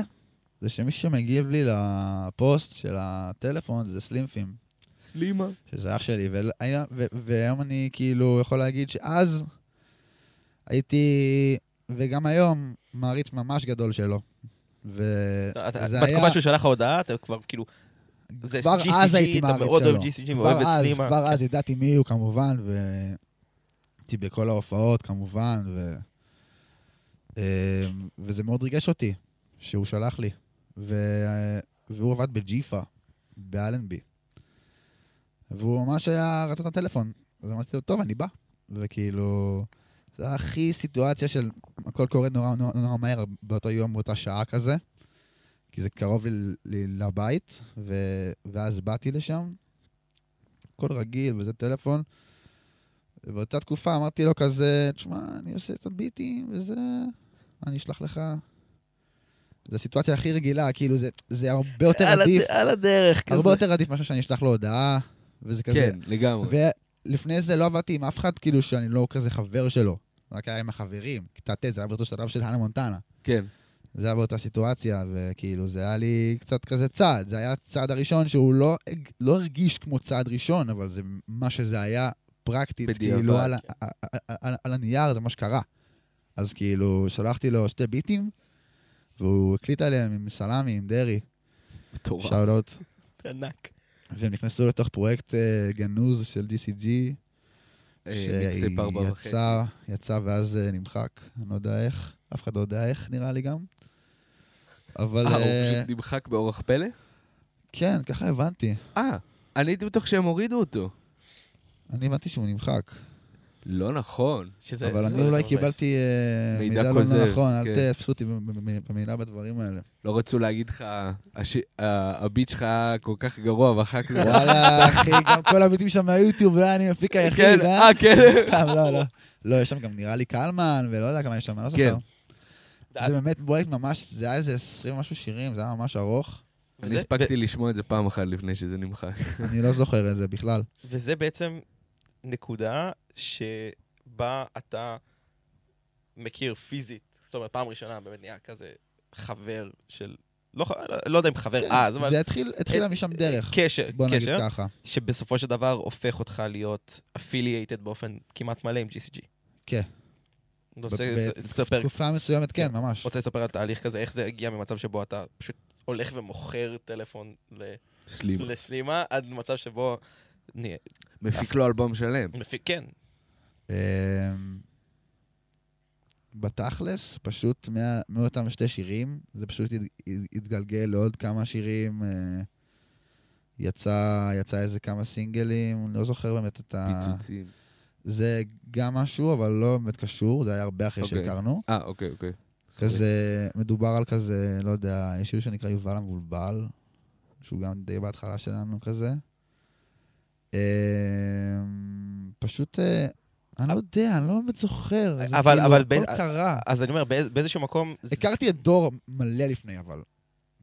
זה שמי שמגיב לי לפוסט של הטלפון זה סלימפים, סלימה. שזה אח שלי, ו- והיום אני כאילו יכול להגיד שאז הייתי, וגם היום, מעריץ ממש גדול שלו. אתה- וזה היה, בתקופה שהוא שלח הודעה, אתה כבר כאילו... כבר אז הייתי אתה מעריץ מאוד שלו. אוהב GCG, כבר את אז, סלימה. כבר. אז ידעתי מי הוא כמובן, והייתי בכל ההופעות כמובן, ו... אמ, וזה מאוד ריגש אותי שהוא שלח לי. ו... והוא עבד בג'יפה, באלנבי. והוא ממש היה, רצה את הטלפון. אז אמרתי לו, טוב, אני בא. וכאילו, זה היה הכי סיטואציה של הכל קורה נורא, נורא, נורא מהר באותו יום, באותה שעה כזה. כי זה קרוב לי, לי לבית, ו... ואז באתי לשם, הכל רגיל וזה טלפון. ובאותה תקופה אמרתי לו כזה, תשמע, אני עושה קצת ביטים וזה, אני אשלח לך. זו הסיטואציה הכי רגילה, כאילו זה, זה הרבה יותר על הד- עדיף, על הדרך כזה. הרבה יותר עדיף מאשר שאני אשלח לו הודעה, וזה כזה. כן, לגמרי. ולפני זה לא עבדתי עם אף אחד, כאילו, שאני לא כזה חבר שלו. רק היה עם החברים, כיתה ט', זה היה באותו שלב של האנה מונטנה. כן. זה היה באותה סיטואציה, וכאילו, זה היה לי קצת כזה צעד. זה היה הצעד הראשון שהוא לא, לא הרגיש כמו צעד ראשון, אבל זה מה שזה היה פרקטית, בדיעבד, כאילו, על. ה- על, על, על הנייר זה מה שקרה. אז כאילו, שלחתי לו שתי ביטים, והוא הקליט עליהם עם סלאמי, עם דרעי, מטורף. שאוט ענק. והם נכנסו לתוך פרויקט אה, גנוז של DCG. שיצא, יצא ואז אה, נמחק, אני לא יודע איך, אף אחד לא יודע איך, נראה לי גם. אבל אה, הוא אה, פשוט נמחק באורח פלא? כן, ככה הבנתי. אה, אני הייתי בטוח שהם הורידו אותו. אני הבנתי שהוא נמחק, לא נכון. שזה- אבל אני אולי. קיבלתי אה, מידע מידע לא נכון, אל כן. תתפסו אותי במילה בדברים האלה. לא רצו להגיד לך, הביט שלך היה כל כך גרוע, ואחר כך... וואלה, אחי, גם כל הביטים שם מהיוטיוב, לא אני מפיק כן, היחיד, אה? אה, כן. סתם, לא, לא. לא, יש שם גם נראה לי קלמן, ולא יודע כמה יש שם, אני לא כן. זוכר. זה באמת פרויקט ממש, זה היה איזה 20 ומשהו שירים, זה היה ממש ארוך. אני הספקתי לשמוע את זה פעם אחת לפני שזה נמחק. אני לא זוכר את זה בכלל. וזה בעצם נקודה שבה אתה מכיר פיזית, זאת אומרת, פעם ראשונה באמת נהיה כזה חבר של, לא, לא, לא יודע אם חבר אז, אבל כן, זה התחיל, התחילה את- משם דרך, קשר, בוא נגיד קשר, ככה. שבסופו של דבר הופך אותך להיות affiliated באופן כמעט מלא עם GCG. כן. רוצה ב- לספר, בתקופה מסוימת, כן, ממש. רוצה לספר על תהליך כזה, איך זה הגיע ממצב שבו אתה פשוט הולך ומוכר טלפון ל-. לסלימה, עד מצב שבו... מפיק לו אלבום שלם. מפיק, כן, אמ, בתכלס, פשוט מה- מאותם שתי שירים, זה פשוט הת- התגלגל לעוד כמה שירים. אה, יצא, יצא איזה כמה סינגלים, אני לא זוכר באמת את ה... פיצוצים. זה גם משהו, אבל לא באמת קשור, זה היה הרבה אחרי אוקיי. שהכרנו. אה, אוקיי, אוקיי. כזה, מדובר על כזה, לא יודע, יש שיר שנקרא יובל המבולבל, שהוא גם די בהתחלה שלנו כזה. אמ, פשוט, אה, אני לא יודע, אני לא באמת זוכר. זה אבל- כאילו, אבל הכל קרה. אז אני אומר, באיז- באיזשהו מקום... הכרתי את דור מלא לפני, אבל.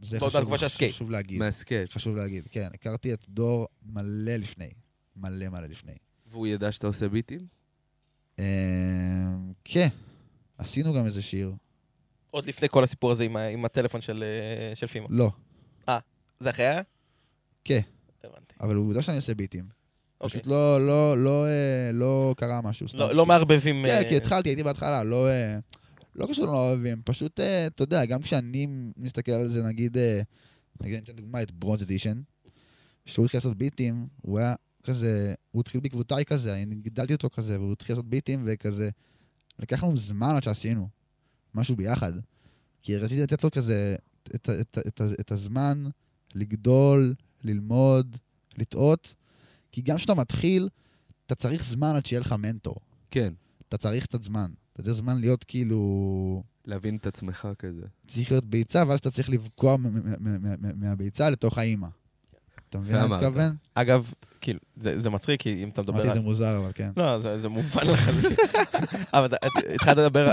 זה חשוב- להגיד. מהסקייט. חשוב להגיד, כן. הכרתי את דור מלא לפני. מלא מלא לפני. והוא ידע שאתה עושה ביטים? אמ, כן. עשינו גם איזה שיר. עוד לפני כל הסיפור הזה עם הטלפון של אה, של פימו. לא, זה אחרי היה? כן. אבל יודע שאני עושה ביטים. אוקיי. פשוט לא, לא, לא, אה, לא קרה משהו. סתם. לא לא מערבבים... כן, אה, כי התחלתי, הייתי בהתחלה, לא... אה, לא קשור לא אוהבים, פשוט, אתה יודע, גם כשאני מסתכל על זה, נגיד, נגיד, אני אתן דוגמא את ברונז אדישן, שהוא התחיל לעשות ביטים, הוא היה כזה, הוא התחיל בעקבותיי כזה, אני גידלתי אותו כזה, והוא התחיל לעשות ביטים, וכזה, לקח לנו זמן עד שעשינו משהו ביחד. כי רציתי לתת לו כזה, את, את, את, ה- את הזמן לגדול, ללמוד, לטעות, כי גם כשאתה מתחיל, אתה צריך זמן עד שיהיה לך מנטור. כן. אתה צריך קצת זמן. אתה צריך זמן להיות כאילו... להבין את עצמך כזה. צריך להיות ביצה, ואז אתה צריך לבקוע מ- מ- מ- מ- מ- מהביצה לתוך האימא. אתה מבין מה אני. מתכוון? אגב, כאילו, זה זה מצחיק, כי אם אתה מדבר אמרתי על... זה מוזר, אבל כן. לא, זה, זה מובן לחלוטין. אבל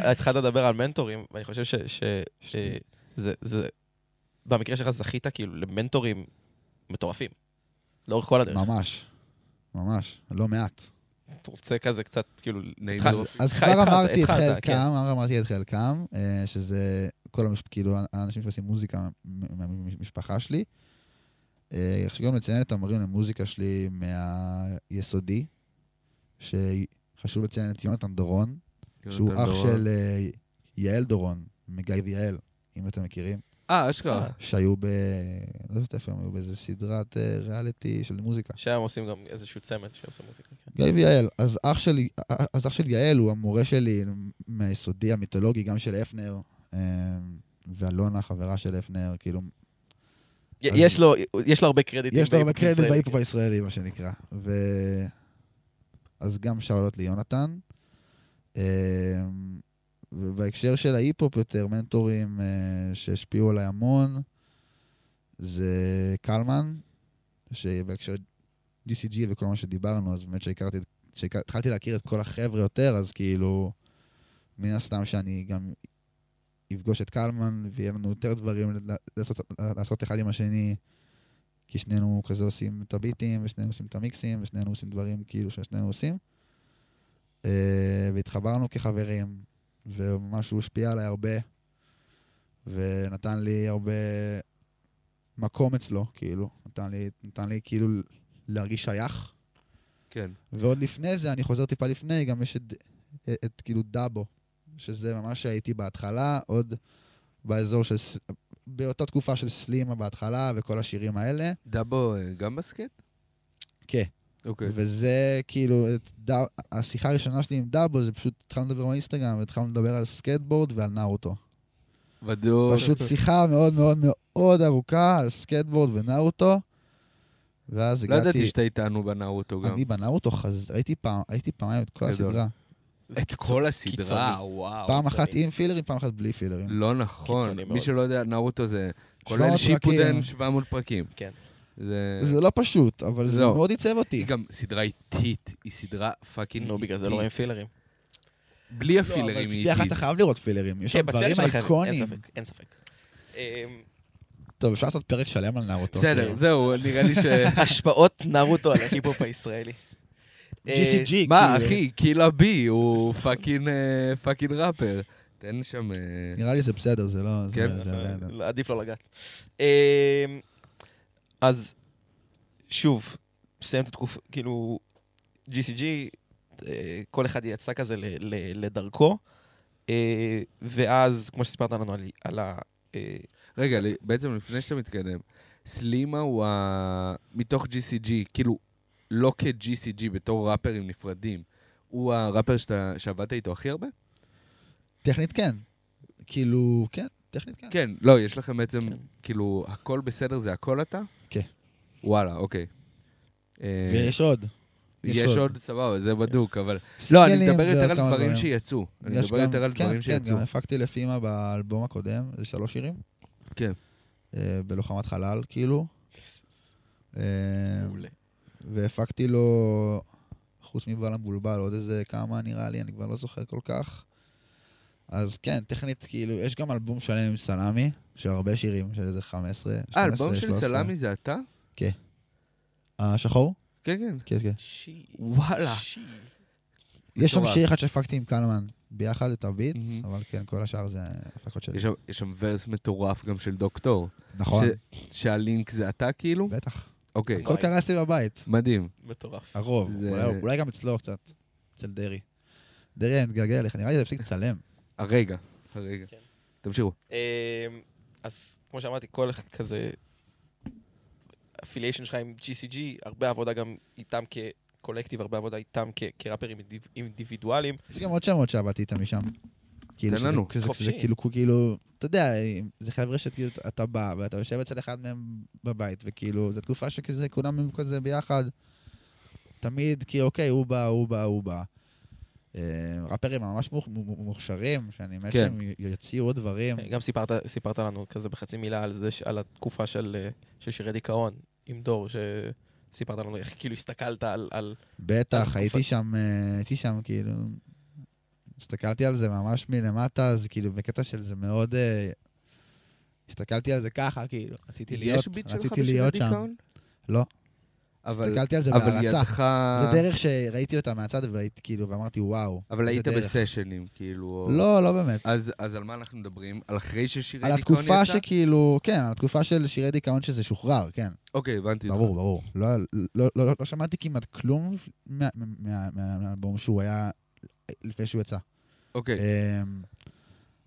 התחלת לדבר, על מנטורים, ואני חושב ש... ש אה, זה, זה, במקרה שלך זכית כאילו למנטורים מטורפים. לאורך כל הדרך. ממש. ממש. לא מעט. אתה רוצה כזה קצת, כאילו... נעים. אז התח- כבר אמרתי את חלקם, כן. כבר אמרתי את חלקם, אה, שזה כל. כאילו, האנשים שעושים מוזיקה מהמשפחה שלי. אה, חשוב גם לציין את המורים למוזיקה שלי מהיסודי, שחשוב לציין את יונתן דורון, שהוא אח. של אה, יעל דורון, מגיא ויעל, אם אתם מכירים, אה, אשכרה. שהיו ב... לא יודעת איפה הם היו, באיזה סדרת אה, ריאליטי של מוזיקה. שהיום עושים גם איזשהו צמד שעושה מוזיקה. כן. גיא ויעל, אז אח שלי, אז אח של יעל הוא המורה שלי מהיסודי המיתולוגי, גם של אפנר, אה, ואלונה, חברה של אפנר, כאילו, יש לו יש לו הרבה קרדיטים. יש לו הרבה קרדיט הישראלי, בהיפ-הופ. הישראלי, מה שנקרא. ו... אז גם שאלות ליונתן. ובהקשר של ההיפ-הופ יותר, מנטורים אה, שהשפיעו עליי המון, זה קלמן, שבהקשר GCG וכל מה שדיברנו, אז באמת שהכרתי, שהתחלתי להכיר את כל החבר'ה יותר, אז כאילו, מן הסתם שאני גם אפגוש את קלמן, ויהיה לנו יותר דברים לעשות, לעשות אחד עם השני, כי שנינו כזה עושים את הביטים, ושנינו עושים את המיקסים, ושנינו עושים דברים כאילו ששנינו עושים. אה, והתחברנו כחברים, וממש הוא השפיע עליי הרבה, ונתן לי הרבה מקום אצלו, כאילו. נתן לי, נתן לי כאילו להרגיש שייך. כן. ועוד לפני זה, אני חוזר טיפה לפני, גם יש את, את, את כאילו דאבו, שזה ממש שהייתי בהתחלה, עוד באזור של, באותה תקופה של סלימה בהתחלה, וכל השירים האלה. דאבו אה, גם בסקייט? כן. אוקיי. וזה כאילו, את דא, השיחה הראשונה שלי עם דאבו, זה פשוט התחלנו לדבר באינסטגרם, והתחלנו לדבר על סקייטבורד ועל נארוטו. בדוק. פשוט שיחה מאוד מאוד מאוד ארוכה על סקייטבורד ונארוטו, ואז לא הגעתי... ידעתי שאתה איתנו בנארוטו גם. אני בנארוטו חז... הייתי פעם, הייתי פעמיים את כל גדול. הסדרה. את כל הסדרה, קיצוני. וואו. פעם קיצוני. אחת עם פילרים, פעם אחת בלי פילרים. לא נכון. מי מאוד. שלא יודע, נארוטו זה 700 כולל שיפודן פרקים. 700 פרקים. כן. זה... זה לא פשוט, אבל זה לא. מאוד עיצב היא אותי. גם סדרה איטית, היא סדרה fucking נו, בגלל זה לא רואים פילרים. בלי לא, הפילרים אבל היא צפייה אחת איטית. אתה חייב לראות פילרים. יש שם כן, דברים בצפייה שלכם, אין. ספק, אין ספק. אמ, טוב, אפשר לעשות פרק שלם על נארוטו. בסדר, כן. זהו, נראה לי ש... השפעות נרוטו על ההיפ-הופ הישראלי. אה, GCG, מה, כאילו. אחי, Killer Bee הוא fucking אה, ראפר. תן שם... אה, נראה לי זה בסדר, זה לא... כן? לא, עדיף לא לגעת. אז שוב, מסיים את התקופה, כאילו, GCG, אה, כל אחד יצא כזה ל- ל- לדרכו, אה, ואז, כמו שסיפרת לנו על- על ה... אה, רגע, בעצם לפני שאתה מתקדם, סלימה הוא ה... מתוך GCG, כאילו, לא כ-GCG, בתור ראפרים נפרדים, הוא הראפר שאתה- שעבדת איתו הכי הרבה? טכנית כן. כאילו, כן, טכנית כן. כן, לא, יש לכם בעצם, כן. כאילו, הכל בסדר זה הכל אתה? כן. וואלה, אוקיי. אה, ויש עוד. יש עוד. סבבה, זה בדוק, אבל... לא, אני מדבר יותר על דברים שיצאו. אני מדבר יותר על כן, דברים כן, שיצאו. גם הפקתי לפימה באלבום הקודם, זה שלוש שירים. כן. אה, בלוחמת חלל, כאילו. אה, מעולה. והפקתי לו, חוץ מבעל המבולבל, עוד איזה כמה נראה לי, אני כבר לא זוכר כל כך. אז כן, טכנית, כאילו, יש גם אלבום שלם עם סלאמי, של הרבה שירים, של איזה 15, 12, אה, אלבום של 13. סלאמי זה אתה? השחור? כן, כן. כן, כן. שי. וואלה. שי. יש שם. שיר אחד שהפקתי עם קלמן, ביחד את הביט. אבל כן, כל השאר זה הפקות שלי. יש שם- ורס מטורף גם של דוקטור. נכון, שהלינק זה אתה כאילו? בטח. אוקיי, הכל קרה אצלי בבית, מדהים. מטורף. הרוב. זה- אולי- גם אצלו קצת, אצל דרעי. דרעי, אני מתגעגע אליך, נראה לי זה הפסיק לצלם. הרגע, הרגע. כן. תמשיכו. אז כמו שאמרתי, כל כזה אפיליישן שלך עם GCG, הרבה עבודה גם איתם כקולקטיב, הרבה עבודה איתם כ- כראפרים אינדיב- אינדיבידואליים. יש גם עוד שמות שעבדתי איתם משם. כאילו תן לנו. שזה- חופשי. שזה כאילו, כאילו, אתה יודע, זה חבר'ה שכאילו אתה בא ואתה יושב אצל אחד מהם בבית, וכאילו, זו תקופה שכזה, כולם הם כזה ביחד. תמיד, כי אוקיי, הוא בא, הוא בא, הוא בא. אה, ראפרים ממש מוכשרים, שאני מת כן. שהם יוציאו עוד דברים. גם סיפרת, לנו כזה בחצי מילה על זה, על התקופה של, אה, של שירי דיכאון עם דור, שסיפרת לנו איך כאילו הסתכלת על... על בטח, הייתי שם, אה, הייתי שם, כאילו, הסתכלתי על זה ממש מלמטה, אז כאילו, בקטע של זה מאוד... אה, הסתכלתי על זה ככה, כאילו, רציתי להיות, יש ביט שלך רציתי בשירי להיות שם. דיכאון? לא. אבל הסתכלתי על זה אבל בהערצה. ידך... זה דרך שראיתי אותה מהצד והייתי כאילו, ואמרתי, וואו. אבל היית דרך." בסשנים, כאילו... או- לא, לא באמת. אז אז על מה אנחנו מדברים? על אחרי ששירי על דיכאון התקופה יצא? שכאילו, כן, על התקופה של שירי דיכאון שזה שוחרר, כן. אוקיי, הבנתי אותך. ברור, ברור. לא, לא, לא, לא, לא שמעתי כמעט כלום מה- מה- מה- מהאלבום שהוא היה לפני שהוא יצא. אוקיי. אמ,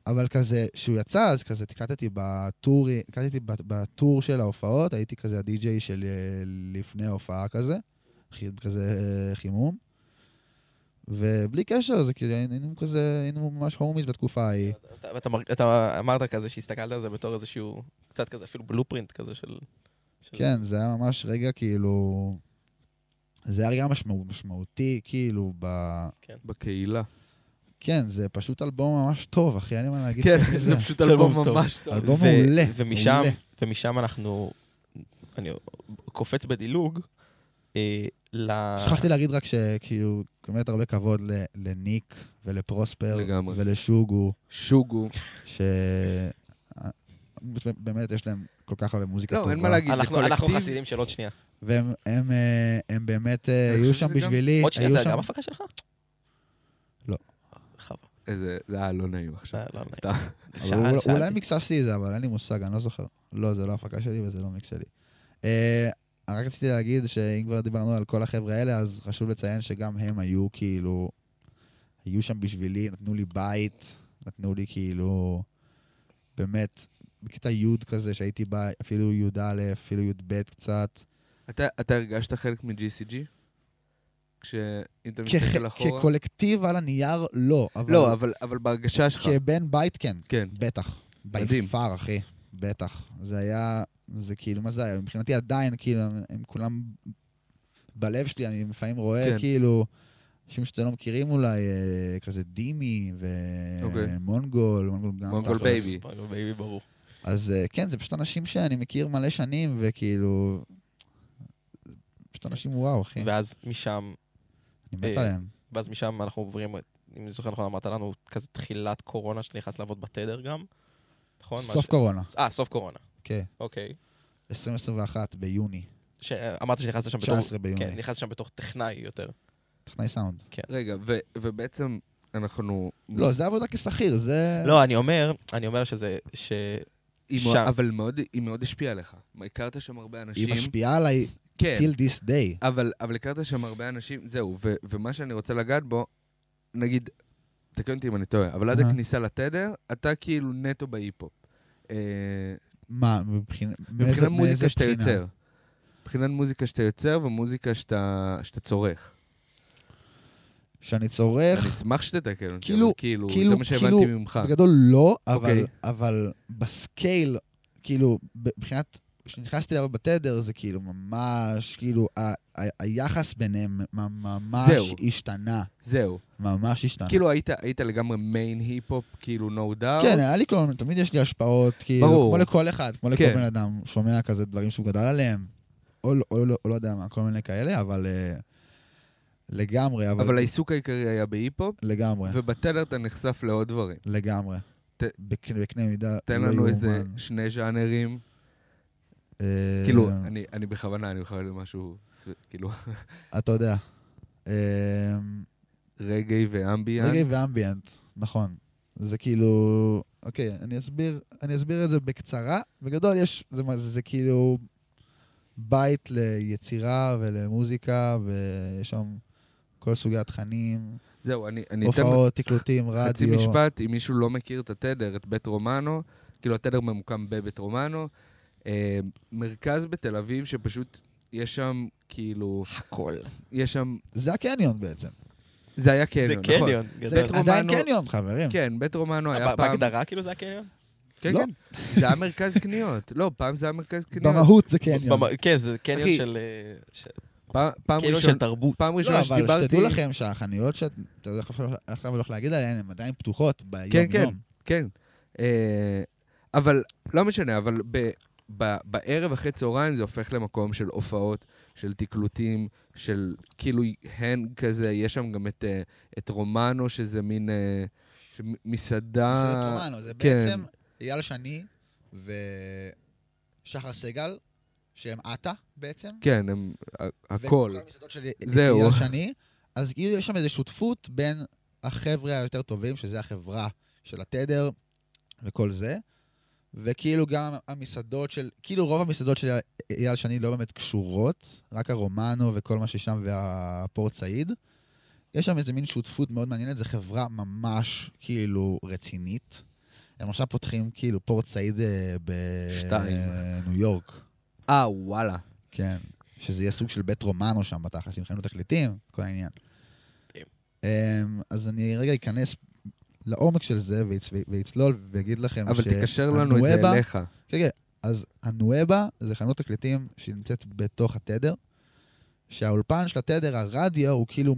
אבל כזה, כשהוא יצא, אז כזה תקלטתי בטור, תקלטתי בטור של ההופעות, הייתי כזה הדי-ג'יי של אה, לפני ההופעה כזה, כזה אה, חימום. ובלי קשר, זה כאילו, היינו כזה, היינו ממש הומיז בתקופה ההיא. אתה, אתה, אתה אמרת כזה שהסתכלת על זה בתור איזשהו, קצת כזה, אפילו בלופרינט כזה של... של כן, זה היה ממש רגע כאילו... זה היה רגע משמע, משמעותי, כאילו, ב... בקהילה. כן, זה פשוט אלבום ממש טוב, אחי, אין לי מה להגיד. כן. זה פשוט אלבום. ממש טוב. אלבום מעולה, ומשם. ומשם אנחנו... אני קופץ בדילוג אה, ל... שכחתי להגיד רק שכאילו, באמת הרבה כבוד ל- לניק ולפרוספר לגמרי. ולשוגו, שוגו. שבאמת יש להם כל כך הרבה מוזיקה לא, טובה. אין מה להגיד, זה אנחנו אנחנו קולקטיב. חסידים של עוד שנייה. והם הם, אה, הם באמת אה, היו שם בשבילי. עוד שנייה זה שם- גם הפקה שלך? איזה, זה היה לא נעים עכשיו. זה לא נעים. אולי-. מיקססתי את זה, אבל אין לי מושג, אני לא זוכר. לא, זה לא הפקה שלי וזה לא מיקס שלי. אה, רק רציתי להגיד שאם כבר דיברנו על כל החבר'ה האלה, אז חשוב לציין שגם הם היו כאילו, היו שם בשבילי, נתנו לי בית, נתנו לי כאילו, באמת, בכיתה י' כזה, שהייתי בה, אפילו י"א, אפילו י"ב קצת. אתה, אתה הרגשת חלק מ-GCG? כשאם אתה מסתכל אחורה? כקולקטיב על הנייר, לא, אבל לא, אבל, אבל בהרגשה שלך. כבן בית, כן. כן. בטח. מדהים. ביפר, אחי. בטח. זה היה, זה כאילו, מה זה היה? מבחינתי עדיין, כאילו, הם, הם כולם בלב שלי, אני לפעמים רואה, כן. כאילו, אנשים שאתם לא מכירים אולי, אה, כזה דימי אוקיי. ומונגול, מונגול גם מונגול. בייבי. ספונגו בייבי ברור. אז אה, כן, זה פשוט אנשים שאני מכיר מלא שנים, וכאילו... פשוט אנשים וואו, אחי. ואז משם, אני מת אה, עליהם. ואז משם אנחנו עוברים, אם אני זוכר נכון, אמרת לנו כזה תחילת קורונה שאתה נכנס לעבוד בתדר גם, נכון? סוף קורונה, אה, סוף קורונה, כן. אוקיי. 2021 ביוני. שאמרת שנכנסת שם בתור... 19 ביוני. כן, נכנסת שם בתור טכנאי יותר. טכנאי סאונד. רגע, ו, ובעצם אנחנו... לא, זה עבודה כשכיר, זה... לא, אני אומר, אני אומר שזה, ש... היא שם. מאוד, אבל מאוד, היא מאוד השפיעה עליך. הכרת שם הרבה אנשים. היא משפיעה עליי כן, till this day. אבל, אבל הכרת שם הרבה אנשים, זהו, ו, ומה שאני רוצה לגעת בו, נגיד, תקן אותי אם אני טועה, אבל עד. הכניסה לתדר, אתה כאילו נטו בהיפ-הופ. אה, מה, מבחינת... מבחינת מוזיקה שאתה יוצר. מבחינת מוזיקה שאתה יוצר ומוזיקה שאתה, שאתה צורך. שאני צורך, אני אשמח שתתקן אותי, כאילו- כאילו, כאילו- זה מה שהבנתי כאילו, ממך. בגדול לא, אבל, אוקיי. אבל בסקייל, כאילו, מבחינת... כשנכנסתי לעבוד בתדר, זה כאילו ממש, כאילו, ה- ה- היחס ביניהם ממש זהו. השתנה. זהו. ממש השתנה. כאילו היית, היית לגמרי מיין היפ-הופ, כאילו no doubt. כן, היה לי כל מיני, תמיד יש לי השפעות, כאילו, ברור. כמו לכל אחד, כמו לכל כן. בן אדם, שומע כזה דברים שהוא גדל עליהם, או, לא- או, לא- או לא יודע מה, כל מיני כאלה, אבל אה, לגמרי, אבל, אבל העיסוק העיקרי היה בהיפ-הופ, לגמרי, ובתדר אתה נחשף לעוד דברים. לגמרי. ת- בקנה, מידה תן לא לנו איזה. שני ז'אנרים. אה, כאילו, אני, אני בכוונה, אני יכול למשהו, כאילו, אתה יודע. אה, רגעי ואמביאנט. רגעי ואמביאנט, נכון. זה כאילו, אוקיי, אני אסביר, אני אסביר את זה בקצרה. בגדול יש, זה, זה, זה כאילו בית ליצירה ולמוזיקה, ויש שם כל סוגי התכנים, זהו, אני, אני הופעות, תקלוטים, רדיו. חצי משפט, אם מישהו לא מכיר את התדר, את בית רומנו, כאילו התדר ממוקם בבית רומנו, מרכז בתל אביב שפשוט יש שם, כאילו, הכל. יש שם, זה הקניון בעצם. זה היה זה קניון, נכון. קניון. זה גדול. בית עדיין קניון, חברים. כן, בית רומנו היה ב- פעם... בהגדרה כאילו זה הקניון? כן, לא. כן. זה היה מרכז קניות. לא, פעם זה היה מרכז קניות. במהות זה קניון. כן, זה קניון אחי, של... אה, של- פעם- קניון ראשון- של תרבות. פעם לא, ראשונה אבל שדיברתי... שתדעו לכם שהחנויות שאתה עכשיו הולך להגיד עליהן, הן עדיין פתוחות כן. ביום-יום. כן. אה, אבל, לא משנה, אבל ב, בערב אחרי צהריים זה הופך למקום של הופעות, של תקלוטים, של כאילו הנג כזה, יש שם גם את, אה, את רומנו, שזה מין אה, מסעדה... מסעדת רומנו, זה כן. בעצם אייל שני ושחר סגל, שהם עטה בעצם. כן, הם, הכל. וכל המסעדות של זהו. אייל שני. אז כאילו יש שם איזו שותפות בין החבר'ה היותר טובים, שזה החברה של התדר וכל זה, וכאילו גם המסעדות של, כאילו רוב המסעדות של אייל שני לא באמת קשורות, רק הרומנו וכל מה ששם והפורט סעיד. יש שם איזה מין שותפות מאוד מעניינת, זו חברה ממש כאילו רצינית. הם עכשיו פותחים כאילו פורט סעיד אה. בניו יורק. אה, וואלה. כן, שזה יהיה סוג של בית רומנו שם בתכלס, עם חנות תקליטים, כל העניין. מדהים. אמ, אז אני רגע אכנס לעומק של זה ויצ- ויצלול ויגיד לכם אבל תקשר לנו את זה אליך. כן, כן, אז הנואבה זה חנות תקליטים שנמצאת בתוך התדר, שהאולפן של התדר, הרדיו, הוא כאילו,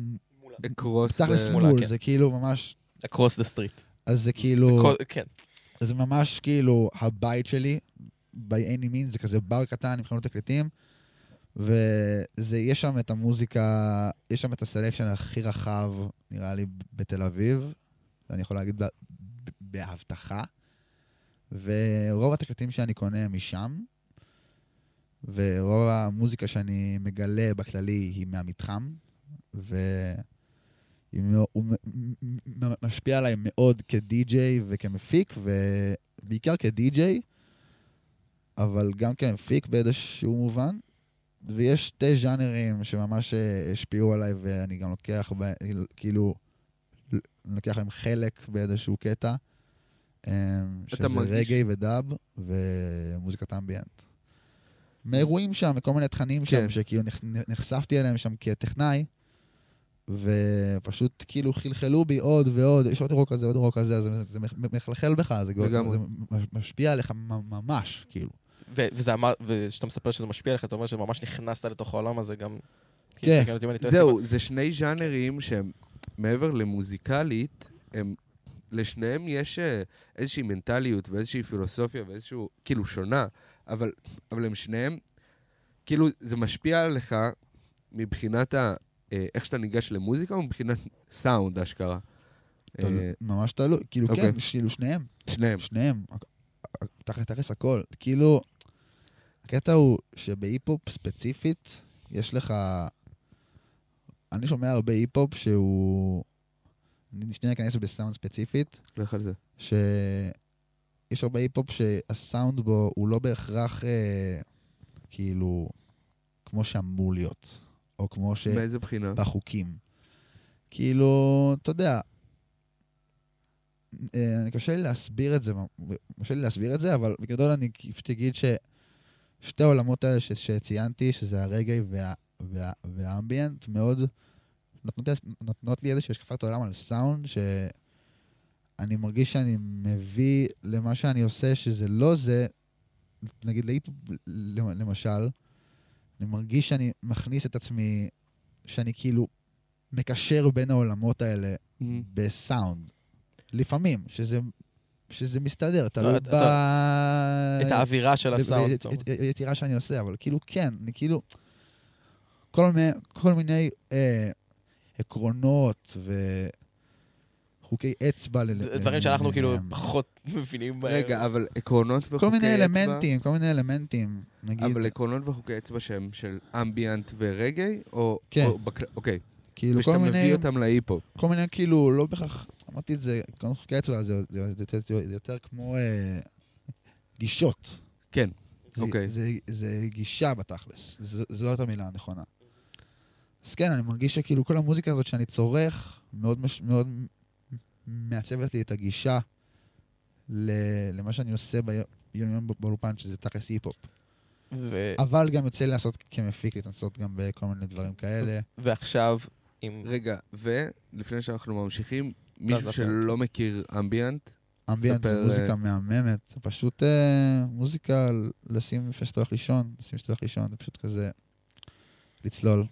אקרוס... תכלס מול, כן. זה כאילו ממש, across the street. אז זה כאילו, כן. זה ממש כאילו הבית שלי, by any means, זה כזה בר קטן עם חנות תקליטים, ויש שם את המוזיקה, יש שם את הסלקשן הכי רחב, נראה לי, בתל אביב, אני יכול להגיד בהבטחה. ורוב התקליטים שאני קונה משם, ורוב המוזיקה שאני מגלה בכללי היא מהמתחם, והוא משפיע עליי מאוד כדי-ג'יי וכמפיק, ובעיקר כדי-ג'יי, אבל גם כמפיק באיזשהו מובן. ויש שתי ז'אנרים שממש אה, השפיעו עליי, ואני גם לוקח, כאילו, לוקח להם חלק באיזשהו קטע, אה, שזה מרגיש- רגעי ודאב ומוזיקת אמביאנט. מאירועים שם, מכל מיני תכנים כן. שם, שכאילו נחש- נחשפתי אליהם שם כטכנאי, ופשוט כאילו חלחלו בי עוד ועוד, יש עוד אירוע כזה, עוד אירוע כזה, אז זה, זה מחלחל בך, זה, לגמרי. זה משפיע עליך ממש, כאילו. ו- וזה אמר, וכשאתה מספר שזה משפיע עליך, אתה אומר שממש נכנסת לתוך העולם הזה גם... כן. זהו, זה שני ז'אנרים שהם מעבר למוזיקלית, הם... לשניהם יש אה, איזושהי מנטליות ואיזושהי פילוסופיה ואיזשהו, כאילו, שונה, אבל, אבל הם שניהם, כאילו, זה משפיע עליך מבחינת ה... אה, איך שאתה ניגש למוזיקה או מבחינת סאונד, אשכרה. אה, ממש תלוי, כאילו אוקיי. כן, כאילו שניהם, שניהם. שניהם, תכלס הכל. כאילו, הקטע הוא שבהיפ-הופ ספציפית, יש לך... אני שומע הרבה היפ-הופ שהוא... אני שנייה אכנס בסאונד ספציפית, לך על זה. שיש הרבה היפ-הופ שהסאונד בו הוא לא בהכרח אה, כאילו כמו שאמור להיות, או כמו ש... מאיזה בחינה? בחוקים. כאילו, אתה יודע, אה, קשה לי להסביר את זה, קשה לי להסביר את זה, אבל בגדול אני פשוט אגיד ששתי העולמות האלה ש- שציינתי, שזה הרגעי וה, וה, והאמביאנט, מאוד נותנות, נותנות לי איזושהי השקפת עולם על סאונד, שאני מרגיש שאני מביא למה שאני עושה, שזה לא זה, נגיד להיפ, למשל, אני מרגיש שאני מכניס את עצמי, שאני כאילו מקשר בין העולמות האלה Mhm. בסאונד. לפעמים, שזה, שזה מסתדר, תלוי לא, ב... אתה- את האווירה של הסאונד. אתה יצירה שאני עושה, אבל כאילו כן, אני כאילו... כל מיני, כל מיני אה, עקרונות וחוקי אצבע. ל- ל- דברים שאנחנו כאילו. פחות מבינים בהם. רגע, אבל עקרונות וחוקי כל אצבע... מיני אלמנטים, כל מיני אלמנטים, נגיד. אבל עקרונות וחוקי אצבע שהם של אמביאנט ורגעי? או... כן. או בכל- אוקיי. כאילו כל ושאתה מיני, מביא אותם להיפ-הופ. כל מיני כאילו, לא בהכרח, אמרתי את זה, כל חוקי אצבע זה, זה, זה, זה, זה, זה יותר כמו אה, גישות. כן, זה, אוקיי. זה, זה גישה בתכלס, ז- זאת המילה הנכונה. אז כן, אני מרגיש שכאילו כל המוזיקה הזאת שאני צורך, מאוד, מש, מאוד מעצבת לי את הגישה ל, למה שאני עושה ביום-יום באולפן, שזה תכלס היפ-הופ. ו- אבל גם יוצא לי לעשות כמפיק, להתנסות גם בכל מיני דברים כאלה. ועכשיו, עם... רגע, ולפני שאנחנו ממשיכים, זה מישהו. שלא מכיר אמביאנט, אמביאנט זה מוזיקה אה, מהממת, זה פשוט אה, מוזיקה לשים לפני שאתה הולך לישון, לשים שאתה הולך לישון, זה פשוט כזה לצלול.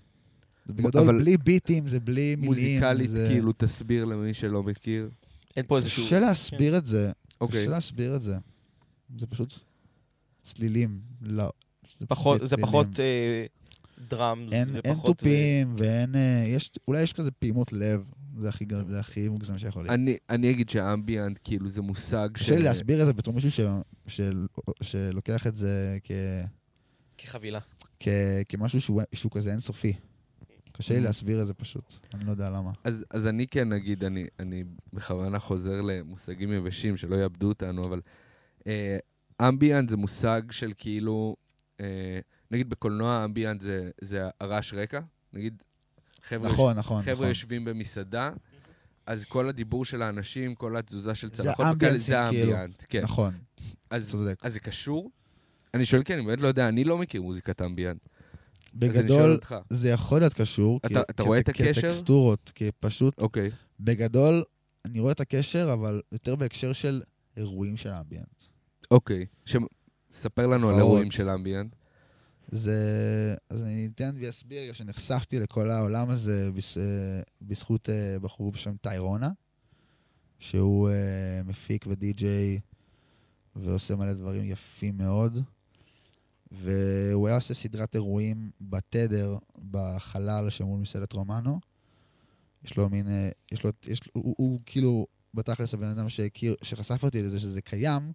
בגדול אבל- בלי ביטים, זה בלי מילים. מוזיקלית, זה... כאילו, תסביר למי שלא מכיר. אין פה איזשהו... קשה להסביר את זה, אוקיי. קשה להסביר את זה. זה פשוט צלילים. לא. זה פחות, זה צלילים. פחות אה, דראמס, אין, זה אין פחות... אה, תופים ואין... אה, יש, אולי יש כזה פעימות לב, זה הכי, גר- זה הכי מוגזם שיכול להיות. אני, אני אגיד שאמביאנט, כאילו, זה מושג קשה לי להסביר את זה בתור מישהו ש, של, שלוקח את זה כ... כחבילה. כ- כמשהו שהוא, שהוא כזה אינסופי. קשה לי. להסביר את זה פשוט, אני לא יודע למה. אז, אז אני כן אגיד, אני, אני בכוונה חוזר למושגים יבשים, שלא יאבדו אותנו, אבל אה, אמביאנט זה מושג של כאילו, אה, נגיד בקולנוע אמביאנט זה, זה הרעש רקע, נגיד חבר'ה, נכון, נכון, חבר'ה נכון. יושבים במסעדה, אז כל הדיבור של האנשים, כל התזוזה של צלחות, זה כאילו. האמביאנט, כן. נכון, אז, צודק. אז זה קשור? אני שואל כי אני באמת לא יודע, אני לא מכיר מוזיקת אמביאנט. בגדול. זה יכול להיות קשור. אתה- כ- אתה רואה את הקשר? כטקסטורות, כי פשוט, אוקיי. בגדול, אני רואה את הקשר, אבל יותר בהקשר של אירועים של האמביאנט. אוקיי. ש... ספר לנו על. אירועים של אמביאנט. זה... אז אני אתן ואסביר שנחשפתי לכל העולם הזה בס... אה, בזכות אה, בחור בשם טיירונה, שהוא אה, מפיק ודי-ג'יי ועושה מלא דברים יפים מאוד. והוא היה עושה סדרת אירועים בתדר, בחלל שמול מסעדת רומנו. יש לו מין, אה, יש לו, יש לו, הוא, הוא כאילו, בתכלס הבן אדם שהכיר, שחשף אותי לזה שזה קיים,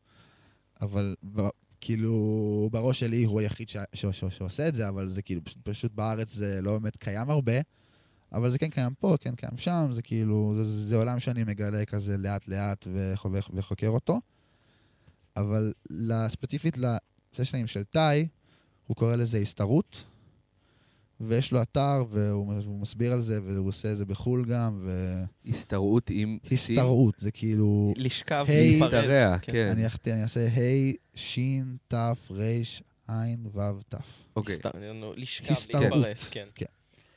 אבל ב, כאילו, בראש שלי הוא היחיד ש, ש, ש, שעושה את זה, אבל זה כאילו, פשוט, פשוט בארץ זה לא באמת קיים הרבה, אבל זה כן קיים פה, כן קיים שם, זה כאילו, זה, זה עולם שאני מגלה כזה לאט-לאט וחוקר אותו. אבל ספציפית לסשנים של טאי, הוא קורא לזה הסתרות, ויש לו אתר, והוא, והוא מסביר על זה, והוא עושה את זה בחו"ל גם, ו... הסתרעות עם? הסתרעות, זה כאילו... לשכב, היי- להשתרע, כן. כן. אני אח- אני אעשה ה', ש', ת', ר', ע', ו', ת'. אוקיי, לשכב. להתפרס, כן.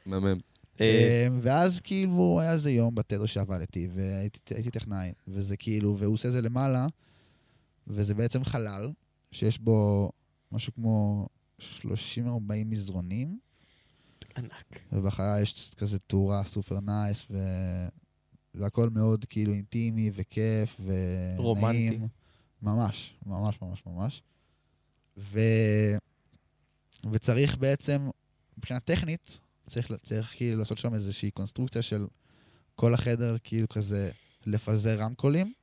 מהמם. אה, אמ, ואז כאילו היה איזה יום בתדר שעבדתי, והייתי הייתי טכנאי, וזה כאילו, והוא עושה את זה למעלה, וזה בעצם חלל, שיש בו משהו כמו 30-40 מזרונים, ענק. ובחלל יש כזה תאורה סופר nice, ו... והכל מאוד כאילו אינטימי וכיף ונעים. רומנטי. ממש, ממש, ממש, ממש. ו... וצריך בעצם, מבחינה טכנית, צריך, צריך כאילו לעשות שם איזושהי קונסטרוקציה של כל החדר, כאילו כזה לפזר רמקולים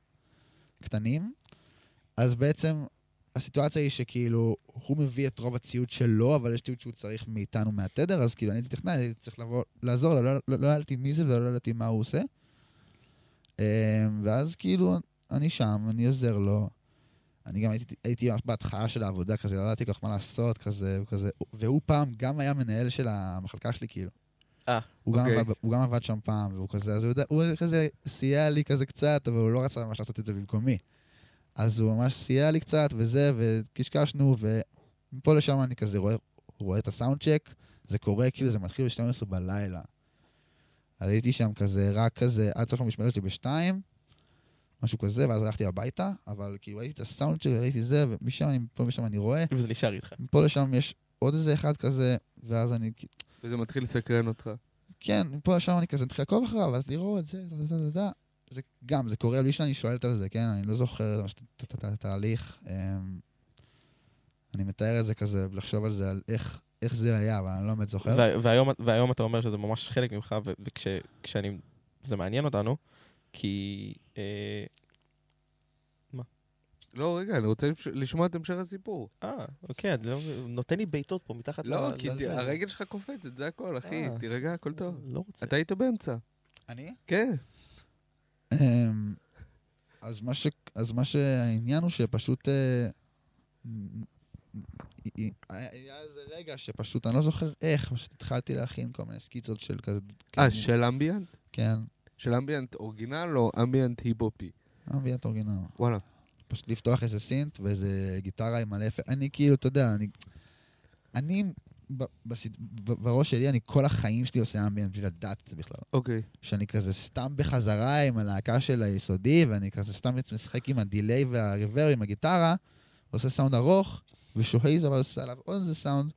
קטנים. אז בעצם הסיטואציה היא שכאילו, הוא מביא את רוב הציוד שלו, אבל יש ציוד שהוא צריך מאיתנו מהתדר, אז כאילו אני הייתי טכנאי, הייתי צריך לבוא, לעזור לו, לא, לא, לא ידעתי מי זה ולא ידעתי מה הוא עושה. אמ, ואז כאילו, אני שם, אני עוזר לו. אני גם הייתי, הייתי בהתחלה של העבודה, כזה, לא ידעתי כל כך מה לעשות, כזה, כזה, והוא פעם גם היה מנהל של המחלקה שלי, כאילו. אה, גם אוקיי. עבד, הוא גם עבד שם פעם, והוא כזה, אז הוא, יודע, הוא כזה סייע לי כזה קצת, אבל הוא לא רצה ממש לעשות את זה במקומי. אז הוא ממש סייע לי קצת, וזה, וקשקשנו, ומפה לשם אני כזה רואה, רואה את הסאונד צ'ק, זה קורה, כאילו זה מתחיל ב-12 בלילה. אז הייתי שם כזה, רק כזה, עד סוף המשמרת שלי בשתיים, משהו כזה, ואז הלכתי הביתה, אבל כאילו ראיתי את הסאונד שלי, ראיתי זה, ומשם אני, פה ושם אני רואה, וזה נשאר איתך. מפה לשם יש עוד איזה אחד כזה, ואז אני, וזה מתחיל לסקרן אותך. כן, מפה לשם אני כזה מתחיל לעקוב אחריו, ואז לראות זה, זה, זה, זה, זה. גם, זה קורה בלי שאני שואלת על זה, כן? אני לא זוכר את- את- את התהליך. אמ, אני מתאר את זה כזה, לחשוב על זה, על איך, איך זה היה, אבל אני לא באמת זוכר. וה- והיום, והיום אתה אומר שזה ממש חלק ממך, וכשאני... זה מעניין אותנו, כי... אה, לא, רגע, אני רוצה לשמוע את המשך הסיפור. אה, אוקיי, אני לא, נותן לי בעיטות פה מתחת לא, ל- כי ת- לזה. הרגל שלך קופצת, זה הכל, אחי. אה. תירגע, הכל טוב. לא רוצה. אתה היית באמצע. אני? כן. אמ, אז מה, ש... אז מה שהעניין הוא שפשוט... אה, היה איזה רגע שפשוט, אני לא זוכר איך, פשוט התחלתי להכין כל מיני סקיצות של כזה... אה, של אמביאנט? כן, של אמביאנט אורגינל או אמביאנט היפ-הופי? ambient original. וואלה. פשוט לפתוח איזה synth ואיזה גיטרה עם מלא. אני כאילו, אתה יודע, אני... אני, בראש שלי, אני כל החיים שלי עושה ambient בלי לדעת את זה בכלל. אוקיי. שאני כזה סתם בחזרה עם הלהקה של היסודי, ואני כזה סתם משחק עם ה delay וה reverb עם הגיטרה, עושה סאונד ארוך, ושוהיז אבל עושה עליו עוד איזה סאונד.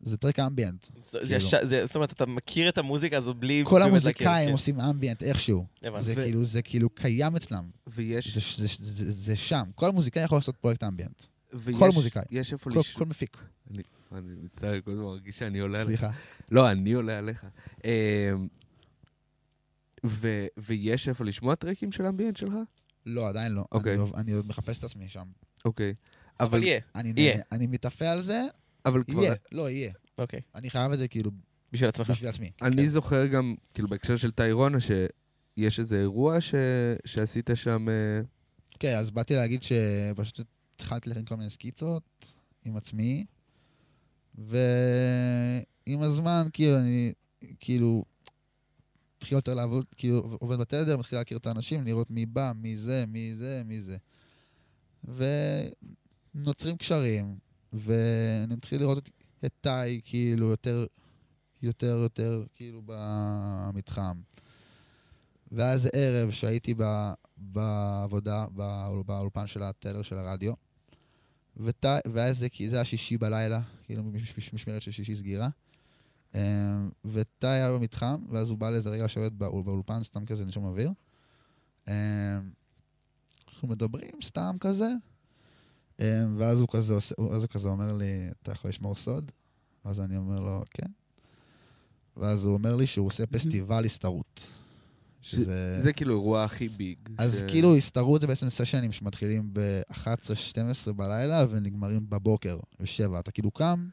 זה track ambient. זה- זה כאילו. זאת אומרת, אתה מכיר את המוזיקה הזאת בלי... כל המוזיקאים להכיר, עושים אמביאנט איכשהו. כן. זה כאילו, זה כאילו קיים אצלם. ויש... זה, זה, זה, זה שם. כל מוזיקאי יכול לעשות פרויקט אמביאנט. כל מוזיקאי. יש איפה. כל מפיק. אני מצטער, כל הזמן מרגיש שאני עולה עליך. סליחה. לא, אני עולה עליך. אמ, ו- ויש איפה לשמוע טרקים של אמביאנט שלך? לא, עדיין לא. אוקיי. אני, עוד- אני עוד מחפש את עצמי שם. אוקיי. אבל יהיה, אני, יהיה. אני מתאפה על זה, אבל כבר... יהיה. לא, יהיה. אוקיי. אני חייב את זה כאילו בשביל עצמך. בשביל עצמי. אני זוכר גם, כאילו, בהקשר של טיירונה, שיש איזה אירוע ש... שעשית שם... אה, כן, אז באתי להגיד שפשוט התחלתי להכין כל מיני סקיצות עם עצמי, ועם הזמן, כאילו, אני, כאילו, התחיל יותר לעבוד, כאילו, עובד בתדר, מתחיל להכיר את האנשים, לראות מי בא, מי זה, מי זה, מי זה. ונוצרים קשרים, ואני מתחיל לראות את, טאי, כאילו, יותר, יותר, יותר, כאילו, במתחם. ואז ערב שהייתי ב, בעבודה, בא- באולפן של הטלר של הרדיו, ות, ואז זה, זה היה שישי בלילה, כאילו מש- מש- משמרת של שישי סגירה. אמ, וטאי היה במתחם, ואז הוא בא לאיזה רגע לשבת באול- באולפן, סתם כזה נשום אוויר. אמ, אנחנו מדברים סתם כזה, אה, ואז הוא כזה עושה- אז הוא כזה אומר לי, אתה יכול לשמור סוד? אז אני אומר לו, כן. ואז הוא אומר לי שהוא עושה פסטיבל הסתערות. שזה... זה כאילו אירוע הכי ביג. אז ש- כאילו הסתערות זה בעצם סשנים שמתחילים ב-11-12 בלילה ונגמרים בבוקר, ב-7. אתה כאילו קם,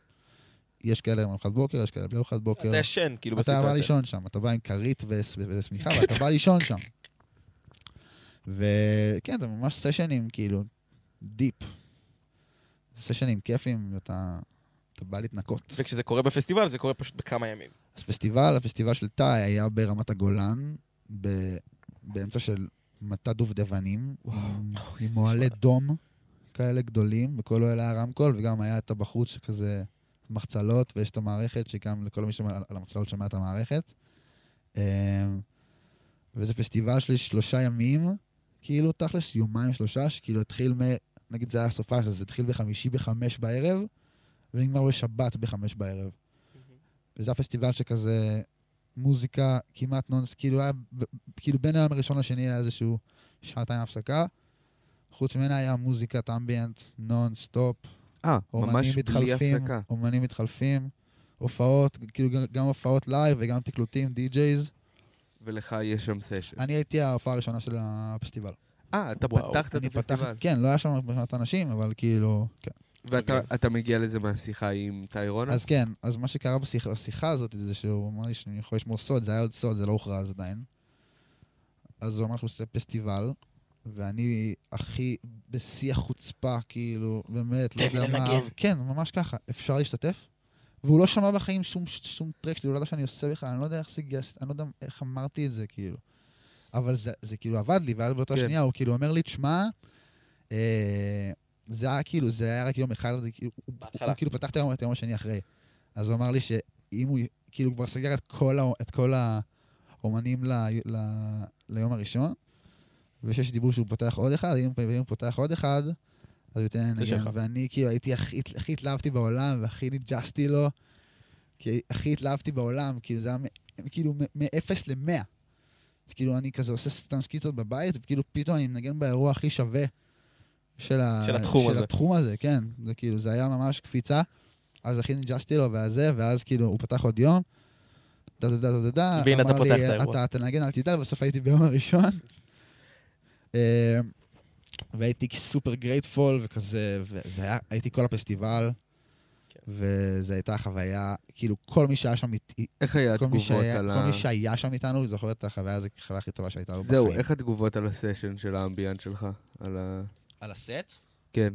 יש כאלה עם ארוחת בוקר, יש כאלה בלי ארוחת בוקר. אתה ישן, כאילו, אתה בא בסיטואציה. לישון שם, אתה בא עם כרית וס- ושמיכה ואתה בא לישון שם. וכן, זה ממש סשנים, כאילו, דיפ. סשנים כיפים, ואתה אתה בא להתנקות. וכשזה קורה בפסטיבל, זה קורה פשוט בכמה ימים. אז פסטיבל, הפסטיבל של תאי היה ברמת הגולן, ב- באמצע של מטע דובדבנים, עם- עם מועלי דום כאלה גדולים, בכל אוהל היה רמקול, וגם היה את הבחוץ שכזה מחצלות, ויש את המערכת, שגם לכל מי שעל על המחצלות שומע את המערכת. אמ, וזה פסטיבל של שלושה ימים, כאילו תכלס יומיים שלושה, שכאילו התחיל מ... נגיד זה היה סופ"ש, אז התחיל בחמישי בחמש בערב, ונגמר בשבת בחמש בערב. וזה הפסטיבל שכזה מוזיקה כמעט נונס, כאילו היה, כאילו בין היום הראשון לשני היה איזשהו שעתיים הפסקה. חוץ ממנה היה מוזיקת ambient non stop, אה, ממש בלי הפסקה. אומנים מתחלפים, הופעות, כאילו גם- הופעות live וגם תקלוטים, DJs. ולך יש שם session. אני הייתי ההופעה הראשונה של הפסטיבל. אה, אתה וואו. פתחת את אני פתח, הפסטיבל. כן, לא היה שם מעט אנשים, אבל כאילו, כן. ואתה אתה מגיע לזה מהשיחה עם טיירונה? אז כן, אז מה שקרה בשיחה, הזאת זה שהוא אמר לי שאני יכול לשמור סוד, זה היה עוד סוד, זה לא הוכרז עדיין. אז הוא אמר שהוא עושה פסטיבל, ואני הכי בשיא החוצפה, כאילו, באמת, לא תן לי יודע מה... כן, ממש ככה, אפשר להשתתף? והוא לא שמע בחיים שום, שום טרק שלי, הוא לא ידע שאני עושה בכלל, אני לא יודע איך זה גייס, אני לא יודע איך אמרתי את זה, כאילו. אבל זה, זה כאילו עבד לי, ואז באותה כן. שנייה הוא כאילו אומר לי, תשמע, אה, זה היה כאילו, זה היה רק יום אחד, זה כאילו, הוא, כאילו פתח את היום, את היום השני אחרי. אז הוא אמר לי שאם הוא כאילו כבר סגר את כל, ה, את כל האומנים ל, ל, ליום הראשון, ושיש דיבור שהוא פותח עוד אחד, אם אם הוא פותח עוד אחד, אז הוא ייתן לי לנגן. ואני כאילו הייתי הכי, הכי התלהבתי בעולם, והכי ניג'סתי לו, כי הכי התלהבתי בעולם, כאילו זה היה מ- כאילו מ-0 ל-100. אז כאילו אני כזה עושה סתם סקיצות בבית, וכאילו פתאום אני מנגן באירוע הכי שווה של, ה... של התחום של הזה. התחום הזה, כן. זה כאילו, זה היה ממש קפיצה. אז הכי ניג'סתי לו והזה, ואז כאילו הוא פתח עוד יום. דה דה דה דה דה, והנה אתה אמר לי, פותח את האירוע. אתה תנגן, אל תדאג, בסוף הייתי ביום הראשון. אה, והייתי super grateful וכזה, וזה היה, הייתי כל הפסטיבל, כן. וזו הייתה חוויה, כאילו כל מי שהיה שם איתי, איך היה כל מי התגובות שהיה- על כל ה... מי שהיה שם איתנו, זוכר את החוויה הזו כחוויה הכי טובה שהייתה לו זהו, בחיים. איך התגובות על ה session של ה ambient שלך? על ה... על הסט? כן,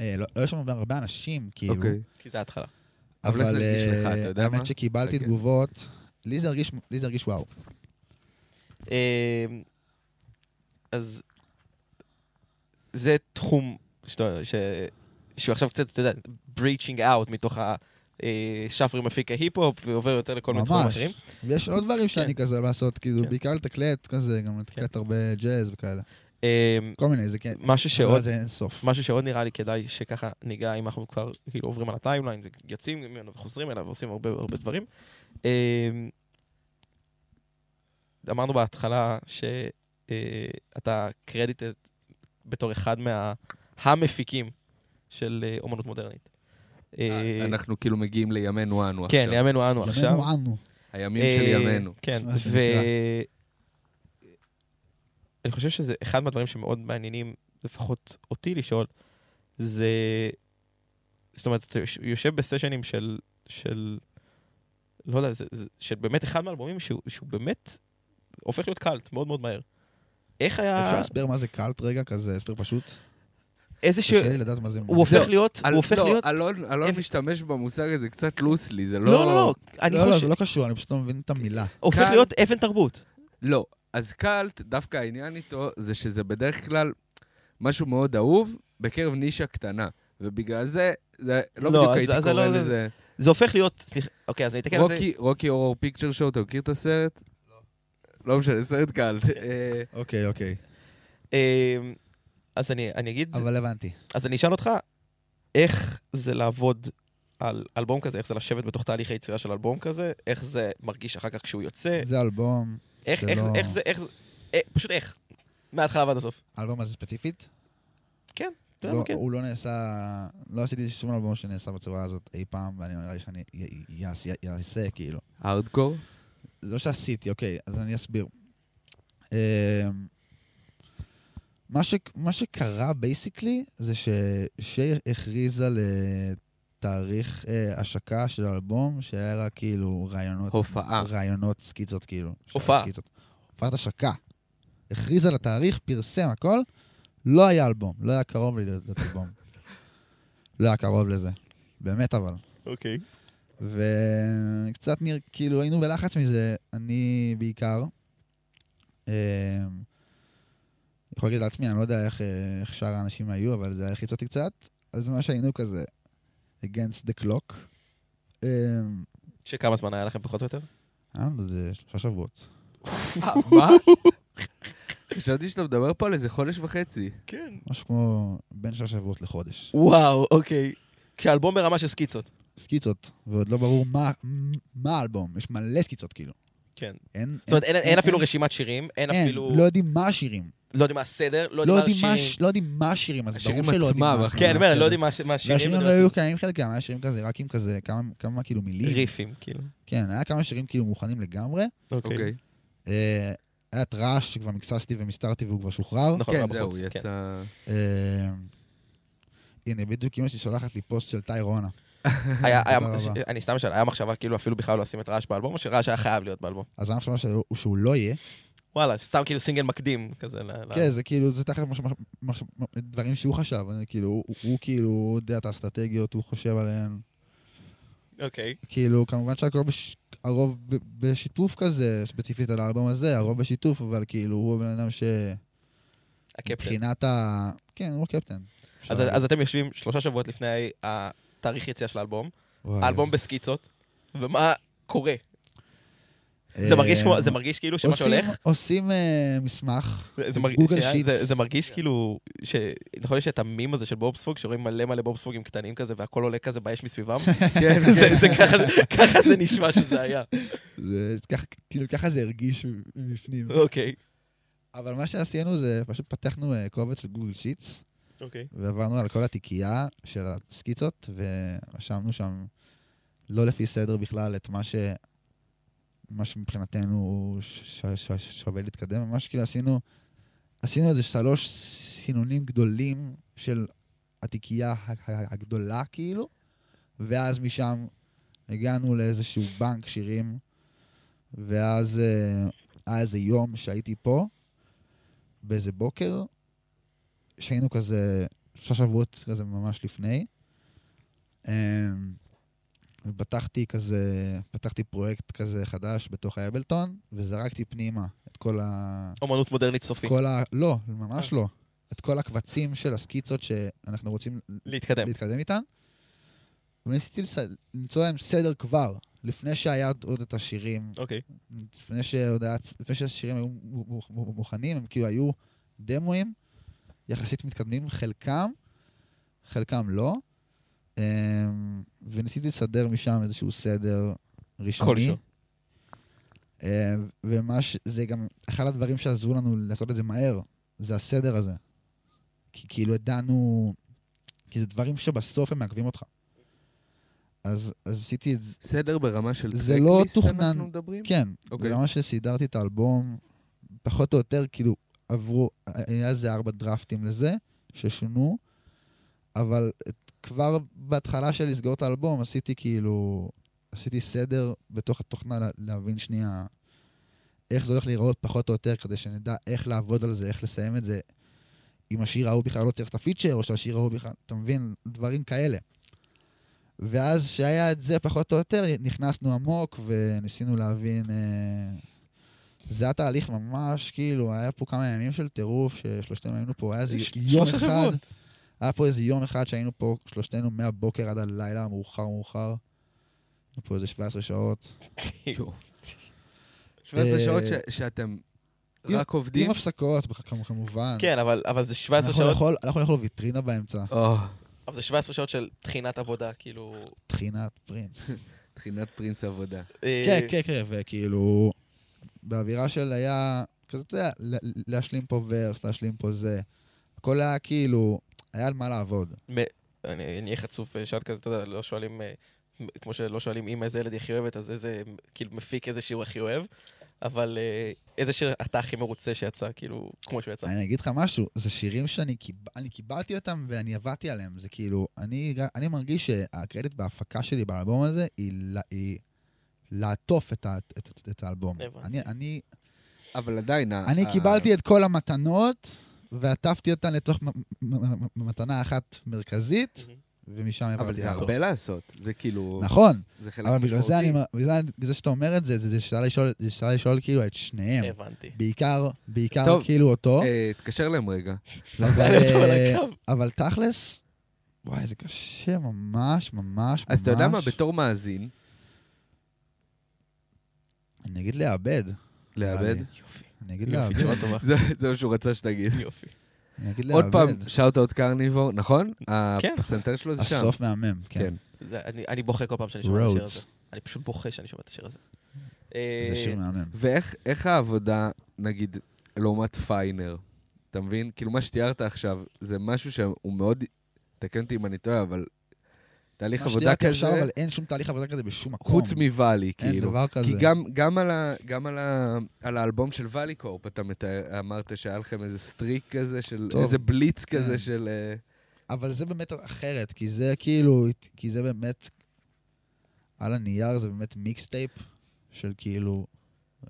אה, לא לא היו שם הרבה אנשים, כאילו. אוקיי. כי זה ההתחלה. אבל איך זה אבל הרגיש לך, אה, אתה יודע מה? האמת שקיבלתי כן. תגובות, לי זה הרגיש- לי זה הרגיש וואו. אה, אז זה תחום שאתה- ש- שהוא עכשיו קצת, אתה יודע, branching out מתוך השפריר מפיק ההיפ-הופ, ועובר יותר לכל מיני תחומים ממש. אחרים. ויש עוד דברים שאני כזה לעשות, כאילו, כן. בעיקר לתקלט כזה, גם לתקלט הרבה ג'אז וכאלה. אה, כל מיני, זה כן. משהו שעוד זה אין סוף. משהו שעוד נראה לי כדאי שככה ניגע, אם אנחנו כבר כאילו עוברים על ה timeline, ויוצאים ממנו וחוזרים אליו ועושים הרבה הרבה דברים. אה, אמרנו בהתחלה שאתה קרדיט בתור אחד מה... המפיקים של אה, אומנות מודרנית. אה, אנחנו כאילו מגיעים לימינו אנו כן, עכשיו. לימינו אנו עכשיו. ימינו אנו. הימים אה, של ימינו. כן. אני חושב שזה אחד מהדברים שמאוד מעניינים, לפחות אותי לשאול, זה... זאת אומרת, אתה יוש- יושב בסשנים של... של... לא יודע, זה, זה, של באמת אחד מהאלבומים שהוא, שהוא באמת הופך להיות קאלט מאוד מאוד מהר. איך היה... אפשר להסביר מה זה קאלט רגע, כזה הסבר פשוט? איזה ש... קשה לי לדעת מה זה... הוא הופך זהו, להיות... הוא הופך לא, להיות... אלון אלון אפ- משתמש במושג הזה קצת לוסלי, זה לא, לא... לא, לא. לא, לא. זה לא קשור, אני פשוט לא מבין את המילה. הופך להיות אבן תרבות. לא. אז קאלט, דווקא העניין איתו, זה שזה בדרך כלל משהו מאוד אהוב בקרב נישה קטנה. ובגלל זה, זה לא לא, בדיוק הייתי קורא לא- לזה... זה הופך להיות... סליחה, אוקיי, אז אני אתקן על זה. רוקי, רוקי אורור פיקצ'ר שואו, אתה מכיר את הסרט? לא משנה, סרט קאלט. אה, אוקיי, אוקיי. אה, אז אני, אני אגיד... אבל הבנתי. אז אני אשאל אותך, איך זה לעבוד על אלבום כזה, איך זה לשבת בתוך תהליך היצירה של אלבום כזה, איך זה מרגיש אחר כך כשהוא יוצא, זה אלבום, איך, איך, שלא- איך זה, איך זה, אה, פשוט איך, מההתחלה ועד הסוף. האלבום הזה ספציפית? כן. אתה יודע לא- מה, כן. הוא לא נעשה, לא עשיתי שום אלבום שנעשה בצורה הזאת אי פעם, ואני נראה לי שאני אעשה, כאילו. הארדקור? זה לא שעשיתי, אוקיי, אז אני אסביר. אמ, מה, ש, מה שקרה basically זה ששי הכריז על אה, תאריך אה, השקה של האלבום, שהיה רק כאילו רעיונות, הופעה. רעיונות סקיצות כאילו. הופעה. הסקיצות. הופעת השקה. הכריז על התאריך, פרסם הכל, לא היה אלבום, לא היה קרוב להיות אלבום. לא היה קרוב לזה. באמת אבל. אוקיי. וקצת נראה, כאילו היינו בלחץ מזה, אני בעיקר. אמ, יכול להגיד לעצמי, אני לא יודע איך, אה, איך שאר האנשים היו, אבל זה הלחיץ אותי קצת. אז מה שהיינו כזה, against the clock. שכמה זמן היה לכם פחות או יותר? היה לנו איזה שלושה שבועות. אה, מה? חשבתי שאתה מדבר פה על איזה חודש וחצי. כן. משהו כמו בין שלושה שבועות לחודש. וואו, אוקיי. כשאלבום ברמה של סקיצות. סקיצות, ועוד לא ברור מה, מה האלבום, יש מלא סקיצות כאילו. כן. אין, זאת אומרת, אין- אין אפילו רשימת שירים, אין אין, אפילו... לא יודעים מה השירים. לא יודעים מה הסדר, לא לא יודעים מה יודעים מה השירים. הש- לא יודעים מה השירים, אז השירים ברור שלא יודעים מה אחי. כן, אני. לא יודעים מה הש- מה השירים. והשירים לא היו קיימים חלקם, היה שירים כזה, רק עם כזה, כמה, כאילו מילים. ריפים, כאילו. כן, היה כמה שירים כאילו מוכנים לגמרי. אוקיי. אה, היה את רעש שכבר מקססתי ומסתרתי והוא כבר שוחרר. נכון, כן, היה זהו, כן. יצא... אה, הנה, בדיוק אמא שלי שולחת לי פוסט של טי רונה. היה, היה, תודה רבה. אני סתם שואל, היה מחשבה כאילו אפילו בכלל לא לשים את רעש באלבום, או שרעש היה חייב להיות באלבום? אז שהוא- שהוא לא יהיה. וואלה, סתם כאילו סינגל מקדים כזה. כן, זה כאילו, זה מש- דברים שהוא חשב. כאילו, הוא- כאילו יודע את האסטרטגיות, הוא חושב עליהן. אוקיי. כאילו, כמובן שהכל בש... הרוב ב- בשיתוף כזה, ספציפית על האלבום הזה, הרוב בשיתוף, אבל כאילו, הוא הבן אדם הקפטן. שמבחינת ה... כן, הוא הקפטן. אז, אתם יושבים שלושה שבועות לפני התאריך יציאה של האלבום, האלבום בסקיצות, ומה קורה? זה מרגיש כמו, זה מרגיש כאילו שמה אה, עושים- שהולך, עושים אה, מסמך, גוגל שיטס. זה, זה מרגיש כאילו. נכון יש את המים הזה של בובספוג, שרואים מלא מלא בובספוגים קטנים כזה, והכל עולה כזה באש מסביבם? כן, זה, זה ככה, זה- נשמע שזה היה. כאילו ככה זה הרגיש מבפנים. אוקיי. אבל מה שעשינו זה פשוט פתחנו אה, קובץ של גוגל שיטס, אוקיי. ועברנו על כל התיקייה של הסקיצות, ורשמנו שם, לא לפי סדר בכלל, את מה ש... מה שמבחינתנו שווה להתקדם, ממש כאילו עשינו, עשינו איזה שלוש סינונים גדולים של התיקייה הגדולה כאילו, ואז משם הגענו לאיזשהו בנק שירים, ואז אה, היה איזה יום שהייתי פה, באיזה בוקר, שהיינו כזה שלושה שבועות כזה ממש לפני. ופתחתי כזה, פתחתי פרויקט כזה חדש בתוך האבלטון, וזרקתי פנימה את כל ה... אומנות מודרנית סופית. כל ה... לא, ממש לא. את כל הקבצים של הסקיצות שאנחנו רוצים להתקדם. להתקדם איתן. וניסיתי לס... למצוא להם סדר כבר, לפני שהיה עוד את השירים, אוקיי. לפני, שעוד היה... לפני שהשירים היו מו- מו- מו- מוכנים, הם כאילו היו דמואים יחסית מתקדמים, חלקם, חלקם לא. אמ, וניסיתי לסדר משם איזשהו סדר ראשוני. כלשהו. אמ, ומה ש... זה גם אחד הדברים שעזרו לנו לעשות את זה מהר, זה הסדר הזה. כי כאילו ידענו... כי זה דברים שבסוף הם מעכבים אותך. אז, אז עשיתי את זה, סדר ברמה של זה לא טרקליסט תוכנן. אנחנו מדברים? כן, אוקיי. ברמה שסידרתי את האלבום, פחות או יותר, כאילו, עברו, היה איזה ארבע דרפטים לזה, ששונו, אבל כבר בהתחלה של לסגור את האלבום, עשיתי כאילו, עשיתי סדר בתוך התוכנה לה- להבין שנייה איך זה הולך להיראות פחות או יותר, כדי שנדע איך לעבוד על זה, איך לסיים את זה. אם השיר ההוא בכלל לא צריך את הפיצ'ר, או שהשיר ההוא בכלל, אתה מבין? דברים כאלה. ואז שהיה את זה פחות או יותר, נכנסנו עמוק וניסינו להבין... אה, זה היה תהליך ממש, כאילו, היה פה כמה ימים של טירוף, ששלושתנו היינו פה, היה איזה יום אחד. היה פה איזה יום אחד שהיינו פה שלושתנו מהבוקר עד הלילה, מאוחר מאוחר. היינו פה איזה 17 שעות. 17 אה, שעות שאתם רק עובדים? עם הפסקות, כמ- כמובן. כן, אבל זה 17 אנחנו שעות, אנחנו לאכול ויטרינה באמצע, או, אבל זה 17 שעות של טחינת עבודה, כאילו... טחינת פרינס. תחינת פרינס עבודה. אה, כן, כן, כן, וכאילו, באווירה של היה, כזה, אתה יודע, לה- להשלים פה ורס, להשלים פה זה. הכל היה כאילו, היה על מה לעבוד. אני אני אהיה חצוף, שאל כזה, אתה יודע, לא שואלים, אה, כמו שלא שואלים אם איזה ילד היא הכי אוהבת, אז איזה, כאילו, מפיק איזה שיר הוא הכי אוהב, אבל אה, איזה שיר אתה הכי מרוצה שיצא, כאילו, כמו שהוא יצא. אני אגיד לך משהו, זה שירים שאני קיב... אני קיבלתי אותם ואני עבדתי עליהם. זה כאילו, אני, אני מרגיש שהקרדיט בהפקה שלי באלבום הזה היא, היא לעטוף את, ה... את, את, את האלבום. הבנתי. אני, אני, אבל עדיין... אני ה- קיבלתי את כל המתנות ועטפתי אותן לתוך מתנה אחת מרכזית. ומשם העברתי אבל זה. הרבה לעשות. זה כאילו... נכון, זה חלק אבל בגלל זה, אני, משמעותי. בגלל זה- בגלל זה שאתה אומר את זה, זה- זה שאלה לשאול, זה שאלה לשאול כאילו את שניהם. הבנתי. בעיקר, בעיקר טוב, כאילו אותו, אה, תתקשר להם רגע. אבל, אה. אבל תכלס, וואי, זה קשה ממש, ממש, אז אתה יודע מה. בתור מאזין, אני אגיד לאבד. לאבד. יופי. אני אגיד יופי. תשובה טובה. זה זה מה שהוא רצה שתגיד. יופי. אני אגיד עוד פעם, לאבד. shout out קרניבור, נכון? כן. הפסנתר שלו זה שם. הסוף מהמם, כן. כן. אני- אני בוכה כל פעם שאני שומע את השיר. הזה. אני פשוט בוכה שאני שומע את השיר הזה. זה אה, שיר מהמם. ואיך איך העבודה, נגיד, לעומת פיינר? אתה מבין? כאילו, מה שתיארת עכשיו, זה משהו שהוא מאוד... תקן אותי אם אני טועה, אבל תהליך עבודה כזה, עכשיו, אבל אין שום תהליך עבודה כזה בשום מקום. חוץ מוואלי, אין כאילו. דבר כזה. כי גם, גם, על, ה, גם על, ה, על האלבום של ואלי קורפ, אתה מתאר, אמרת שהיה לכם איזה streak כזה, של, טוב. איזה בליץ כן. כזה של... אה, אבל זה באמת אחרת, כי זה כאילו, כי זה באמת, על הנייר זה באמת mixtape של כאילו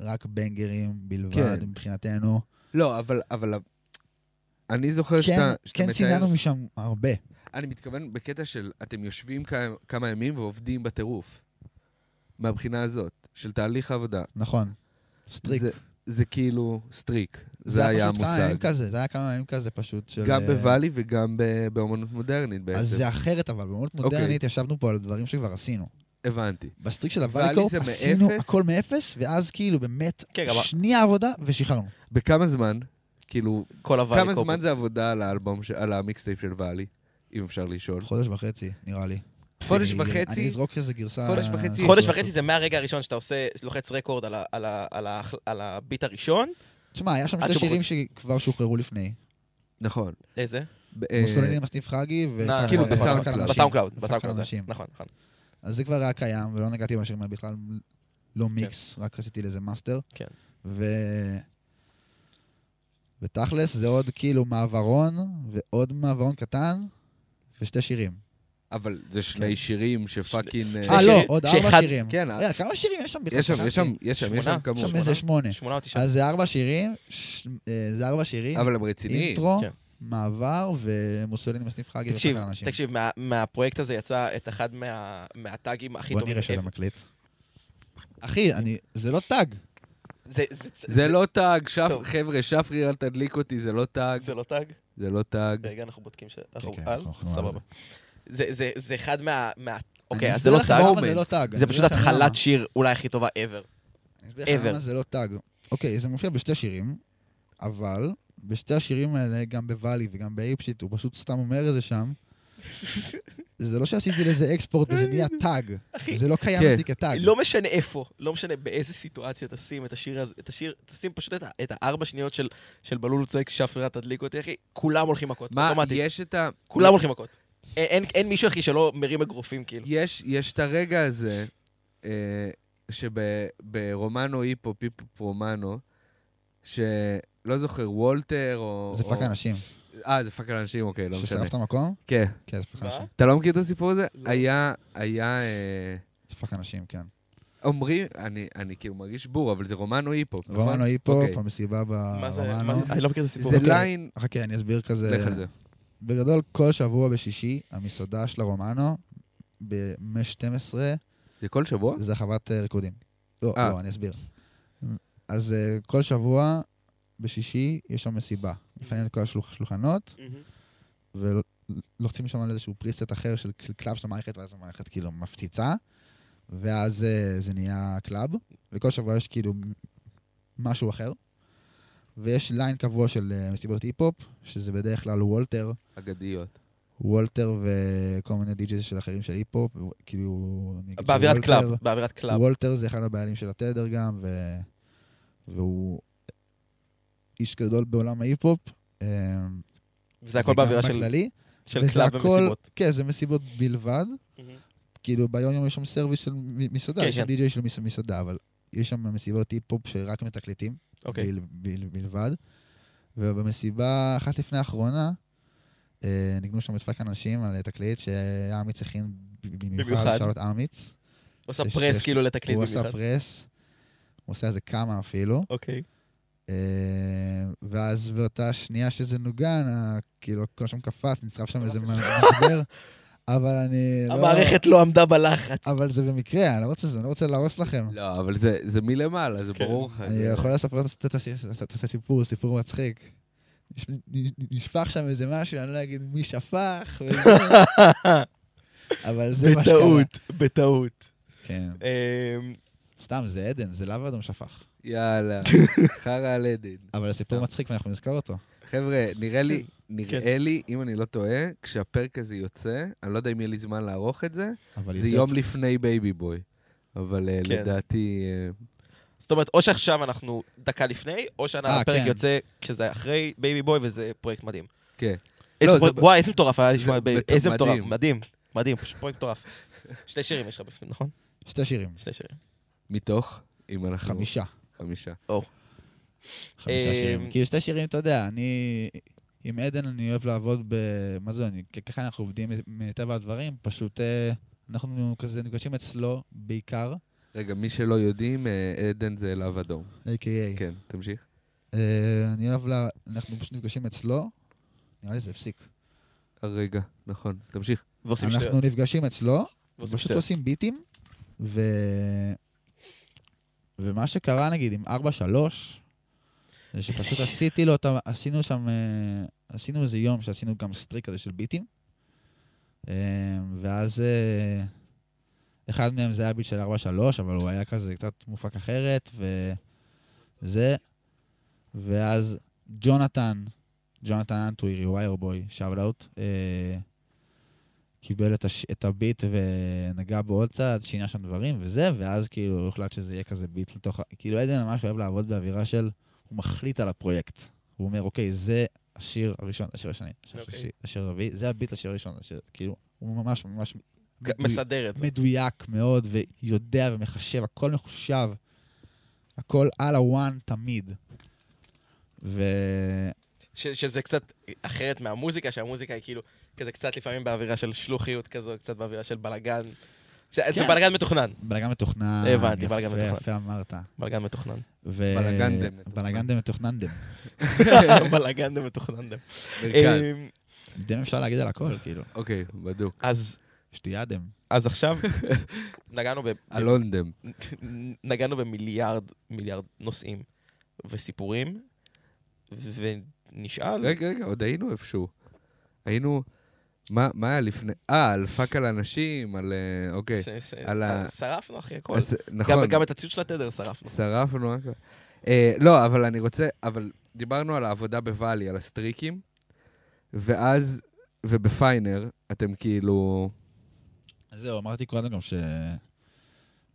רק בנגרים בלבד כן. מבחינתנו. לא, אבל, אבל אני זוכר כן, שאתה, שאתה כן מתאר... סיננו משם הרבה. אני מתכוון בקטע של אתם יושבים כמה, כמה ימים ועובדים בטירוף. מהבחינה הזאת, של תהליך העבודה. נכון. streak. זה, זה כאילו streak, זה, היה פשוט כמה המושג. ימים כזה, זה היה כמה ימים כזה פשוט של... גם אה, בוואלי וגם ב- באמנות מודרנית בעצם. אז זה אחרת, אבל באמנות אוקיי. מודרנית ישבנו פה על דברים שכבר עשינו. הבנתי. ב streak של ואלי הוואליקורפ זה עשינו מאפס? הכל מאפס, ואז כאילו באמת כן, אבל- שנייה עבודה ושחררנו. בכמה זמן? כאילו, כל הוואלי כמה קופ. זמן זה עבודה על האלבום, ש- על ה mixtape של ואלי, אם אפשר לשאול? חודש וחצי, נראה לי. חודש וחצי? אני אזרוק איזה גרסה... חודש וחצי? חודש וחצי זה מהרגע הראשון שאתה עושה, לוחץ record על הביט הראשון. תשמע, היה שם שתי שירים. שכבר שוחררו לפני. נכון. איזה? אה, מוסוליני עם הסניף חגי, ו... כאילו ו- בסאונד ו fuck על קלאוד. אנשים. ב SoundCloud. ו fuck בסאונד על קלאוד. זה- אנשים. נכון, נכון. אז זה כבר היה קיים, ולא נגעתי בשירים האלה בכלל, לא מיקס, רק עשיתי לזה master. כן. ו... ותכלס, זה עוד כאילו מעברון, ועוד מעברון קטן, ושתי שירים. אבל זה שני שירים ש fucking... שני אה, לא, עוד ארבע שירים. כן, כמה שירים יש שם בכלל? יש שם, יש שם. יש שם, יש שמונה? שם כמות. יש שם שמונה? איזה שמונה. שמונה או תשעה. אז זה ארבע שירים, ש- אה, זה ארבע שירים, אבל הם רציניים. intro, כן. מעבר, ומוסוליני בסניף חגי תקשיב, אנשים. תקשיב, מה- מהפרויקט הזה יצא את אחד מה- מהטאגים הכי בוא טובים. נראה שזה. מקליט. אחי, אני- זה לא tag. זה- זה- זה לא tag. חבר'ה, שפריר תדליק אותי, זה לא tag, זה לא tag? זה לא tag. רגע, אנחנו בודקים ש... אנחנו כן, על? אנחנו- על סבבה. זה- זה זה אחד מה... מה- אוקיי, אז זה לא זה לא tag. זה פשוט. התחלת שיר אולי הכי טובה ever. אני אסביר לך ever. למה זה לא tag. אוקיי, זה מופיע בשתי שירים, אבל בשתי השירים האלה, גם בוואלי וגם באייפשיט, הוא פשוט סתם אומר את זה שם. זה לא שעשיתי לזה export וזה נהיה tag. זה לא קיים כן. אצלי כ tag. לא משנה איפה, לא משנה באיזה סיטואציה תשים את השיר הזה, את השיר, תשים פשוט את הארבע שניות של- של בלולו צועק שפריר תדליק אותי, אחי, כולם הולכים מכות, מה. יש את ה... כולם הולכים מכות. אין- מישהו, אחי, שלא מרים אגרופים, כאילו. יש, יש את הרגע הזה, אה, שברומנו היפו, היפ-הופ רומנו, שלא זוכר, וולטר או... זה fuck אנשים. אה, זה fuck על אנשים, אוקיי, לא משנה. ששרפת מקום? כן. כן, זה fuck מה? אנשים. אתה לא מכיר את הסיפור הזה? לא. היה, היה... אה, זה fuck אנשים, כן. אומרים, אני, אני כאילו מרגיש בור, אבל זה רומנו היפ-הופ, נכון? רומנו היפ-הופ, אוקיי. המסיבה מה זה, ברומנו. מה זה, אני לא מכיר את הסיפור. זה אוקיי. ליין... חכה, אני אסביר כזה. לך על זה. בגדול, כל שבוע בשישי, המסעדה של הרומנו, ב-12, זה כל שבוע? זה חוות אה, ריקודים. לא, אה. לא, אני אסביר. אז כל שבוע, בשישי, יש שם מסיבה. מפנים את כל השולחנות. ולוחצים שם על איזשהו preset אחר של קל- club של המערכת, ואז המערכת כאילו מפציצה, ואז אה, זה נהיה club, וכל שבוע יש כאילו משהו אחר. ויש ליין קבוע של אה, מסיבות היפ-הופ, שזה בדרך כלל וולטר, אגדיות. וולטר וכל מיני DJs של אחרים של היפ-הופ, כאילו... באווירת club, באווירת club. וולטר זה אחד הבעלים של התדר גם, ו... והוא איש גדול בעולם ההיפ-הופ. אה, וזה הכל באווירה של... בכללי, של club הכל- ומסיבות. כן, זה מסיבות בלבד. כאילו, ביום יום יש שם service של מסעדה, כן, יש שם כן. די-ג'יי של מס- מסעדה, אבל יש שם מסיבות היפ-הופ שרק מתקליטים, אוקיי. בל- בל- בלבד. ובמסיבה אחת לפני האחרונה, אה, ניגנו שם fuck אנשים על תקליט שארמיץ הכין במיוחד. במיוחד, שאלות ארמיץ. הוא עשה press כאילו לתקליט הוא עשה במיוחד. press, הוא עושה איזה כמה אפילו. אוקיי. אה, ואז באותה שנייה שזה נוגן, כאילו, הכל שם קפץ, נצרף שם איזה משבר, אבל אני לא... המערכת לא עמדה בלחץ. אבל זה במקרה, אני לא רוצה, אני לא רוצה להרוס לכם. לא, אבל זה זה מלמעלה, זה כן. ברור לך. אני זה- יכול לספר את- את הס- את את הסיפור, סיפור מצחיק. נש- נשפך שם איזה משהו, אני לא אגיד מי שפך, וזה, אבל זה מה שקרה. בטעות, בטעות. כן. אמ, סתם, זה עדן, זה לאו אדום שפך. יאללה, חרא על עדן. אבל הסיפור. מצחיק ואנחנו נזכר אותו. חבר'ה, נראה לי, כן. נראה לי, אם אני לא טועה, כשהפרק הזה יוצא, אני לא יודע אם יהיה לי זמן לערוך את זה, זה יום לפני בייבי בוי. אבל אה, כן. לדעתי... אה, זאת אומרת, או שעכשיו אנחנו דקה לפני, או אה, שהפרק כן. יוצא כשזה אחרי בייבי בוי, וזה פרויקט מדהים. כן. לא, וואי, איזה מטורף היה לשמוע, איזה מטורף. מדהים, מדהים, פשוט פרויקט מטורף. שתי שירים יש לך בפנים, נכון? שתי שירים. שתי שירים. מתוך, אם אנחנו... חמישה. חמישה. חמישה אמ, שירים. כאילו שתי שירים, אתה יודע, אני... עם עדן אני אוהב לעבוד ב... מה זה, אני... ככה אנחנו עובדים מטבע הדברים, פשוט אה, אנחנו כזה נפגשים אצלו בעיקר, רגע, מי שלא יודעים, אה, עדן זה להב אדום. a.k.a. כן, תמשיך. אה, אני אוהב לה... אנחנו פשוט נפגשים אצלו, נראה לי זה הפסיק. רגע, נכון, תמשיך. אנחנו נפגשים אצלו, פשוט. עושים ביטים, ו... ומה שקרה נגיד עם 4-3, זה שפשוט עשיתי לו, את ה- עשינו שם, אה, עשינו איזה יום שעשינו גם סטריק כזה של ביטים, אה, ואז אה, אחד מהם זה היה ביט של 4-3, אבל הוא היה כזה קצת מופק אחרת, וזה, ואז ג'ונתן, ג'ונתן אנטוי, רווייר בוי, shout out, קיבל את, הש... את הביט ונגע בו עוד צעד, שינה שם דברים וזה, ואז כאילו הוחלט שזה יהיה כזה ביט לתוך... כאילו עדן ממש אוהב לעבוד באווירה של... הוא מחליט על הפרויקט. הוא אומר, אוקיי, זה השיר הראשון, השיר השני, השיר אוקיי. השלישי, השיר הרביעי, זה הביט לשיר הראשון, השיר, כאילו, הוא ממש ממש מדוי- מסדר את זה. מדויק מאוד, ויודע ומחשב, הכל מחושב, הכל על הוואן תמיד. ו... ש- שזה קצת אחרת מהמוזיקה, שהמוזיקה היא כאילו כזה קצת לפעמים באווירה של שלוחיות כזו, קצת באווירה של בלאגן. ש- זה כן. בלאגן מתוכנן, בלאגן מתוכנן. הבנתי, בלאגן מתוכנן. יפה אמרת. בלאגן מתוכנן. ו... בלאגנדם מתוכנן. בלאגנדם מתוכננדם. בלאגן מתוכנן. מרכז. אמ, דם אפשר להגיד על הכל, כאילו. אוקיי, בדוק. אז שתייה דם. אז עכשיו נגענו ב... אלונדם. נגענו במיליארד, מיליארד נושאים וסיפורים, ונשאל... רגע, רגע, עוד היינו איפשהו. היינו... מה מה היה לפני... אה, על fuck על אנשים, על... אה, אוקיי. ש- ש- על ה- שרפנו אחי הכל. אז, גם- נכון. גם את הציוד של התדר שרפנו. שרפנו הכל. אה, לא, אבל אני רוצה... אבל דיברנו על העבודה בוואלי, על הסטריקים, ואז... ובפיינר, אתם כאילו... זהו, אמרתי קודם גם ש...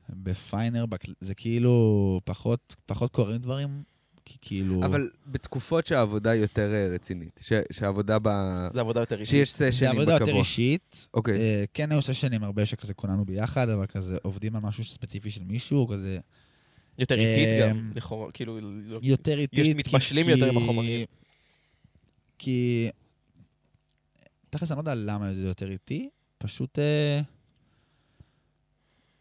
בפיינר זה כאילו פחות, פחות קורים דברים, כי כאילו... אבל בתקופות שהעבודה יותר אה, רצינית. ש- שהעבודה ב... זה עבודה יותר אישית. שיש זה סשנים עבודה יותר בקבוע. אישית. אוקיי. אה, כן היו סשנים הרבה שכזה כולנו ביחד, אבל כזה עובדים על משהו ספציפי של מישהו, כזה יותר איטית אמ, גם, לכאורה, כאילו... יותר איטית. כי- מתבשלים כי- יותר עם החומרים. כי... תכלס, אני לא יודע למה זה יותר איטי, פשוט... אה,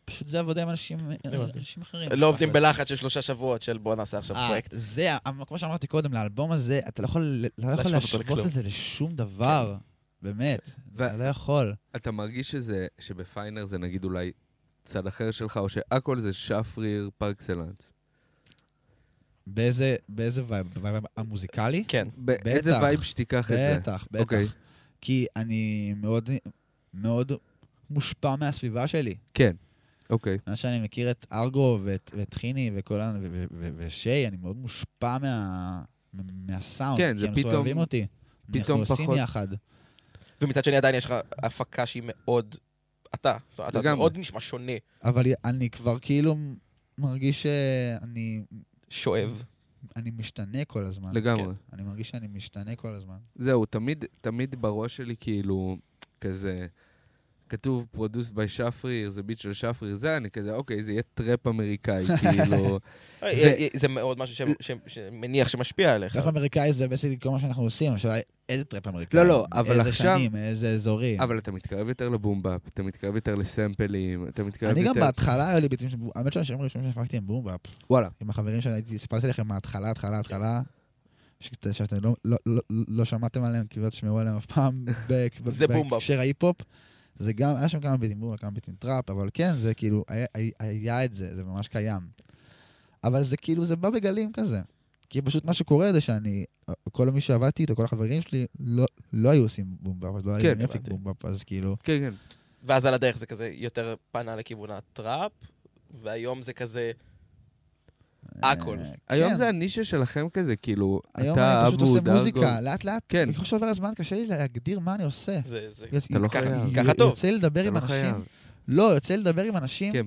פשוט זה עבודה עם אנשים, הבנתי. אנשים אחרים. לא עובדים. בלחץ של שלושה שבועות של בוא נעשה עכשיו אה, פרויקט. זה, כמו שאמרתי קודם, לאלבום הזה, אתה לא יכול לא יכול להשוות. את זה לשום דבר. באמת. ו- אתה לא יכול. אתה מרגיש שזה, שבפיינר זה נגיד אולי צד אחר שלך, או שהכל זה שפריר par excellence? באיזה באיזה vibe? ב vibe המוזיקלי? כן. באיזה בטח. vibe שתיקח את זה? בטח, בטח. אוקיי. כי אני מאוד מאוד מושפע מהסביבה שלי. כן, אוקיי. מה שאני מכיר את ארגו ואת, ואת חיני וכל ה... ו- ו- ו- ושי, אני מאוד מושפע מה... מהסאונד. כן, זה כי פתאום- הם סובבים אותי. פתאום אנחנו עושים פחות- יחד. ומצד שני עדיין יש לך הפקה שהיא מאוד... אתה. זאת אומרת, אתה לגמרי. מאוד נשמע שונה, אבל אני כבר כאילו מרגיש שאני... שואב. אני משתנה כל הזמן. לגמרי. כן. אני מרגיש שאני משתנה כל הזמן. זהו, תמיד, תמיד בראש שלי כאילו, כזה, כתוב produced by שפריר, זה ביט של שפריר, זה, אני כזה, אוקיי, זה יהיה טראפ אמריקאי, כאילו, אה, אה, זה מאוד משהו שמניח שמשפיע עליך. טראפ אמריקאי זה בעצם כל מה שאנחנו עושים, השאלה היא איזה טראפ אמריקאי. לא, לא, אבל איזה עכשיו- שנים, איזה אזורים. אבל אתה מתקרב יותר ל boom bap, אתה מתקרב יותר לסמפלים, אתה מתקרב אני יותר... גם בהתחלה, היו לי ביטים, של- האמת שהשירים הראשונים שהפקתי הם boom bap. וואלה. עם החברים שהייתי, סיפרתי לכם מההתחלה, התחלה, התחלה, שאת- שאתם לא- לא- לא- לא שמעתם עליהם, כי לא תשמעו עליהם אף פעם. בהקשר ההיפ-הופ. זה גם, היה שם כמה ביטים boom bap, כמה ביטים טראפ, אבל כן, זה כאילו, היה- היה- את זה, זה ממש קיים. אבל זה כאילו, זה בא בגלים כזה. כי פשוט מה שקורה זה שאני, כל מי שעבדתי איתו, כל החברים שלי, לא- לא היו עושים בומבאפ, אז לא היה כן, לי הבנתי. בומבאפ, אז כאילו... כן, כן. ואז על הדרך זה כזה יותר פנה לכיוון הטראפ, והיום זה כזה... הכל. אה, היום כן. זה הנישה שלכם כזה, כאילו, היום אתה, אני פשוט אבו, עושה דרגו. מוזיקה, לאט לאט, כן. ככל שעובר הזמן קשה לי להגדיר מה אני עושה. זה... זה... אתה לא חייב. ככה טוב. יוצא לדבר עם לא אנשים. לא, יוצא לדבר עם אנשים, כן.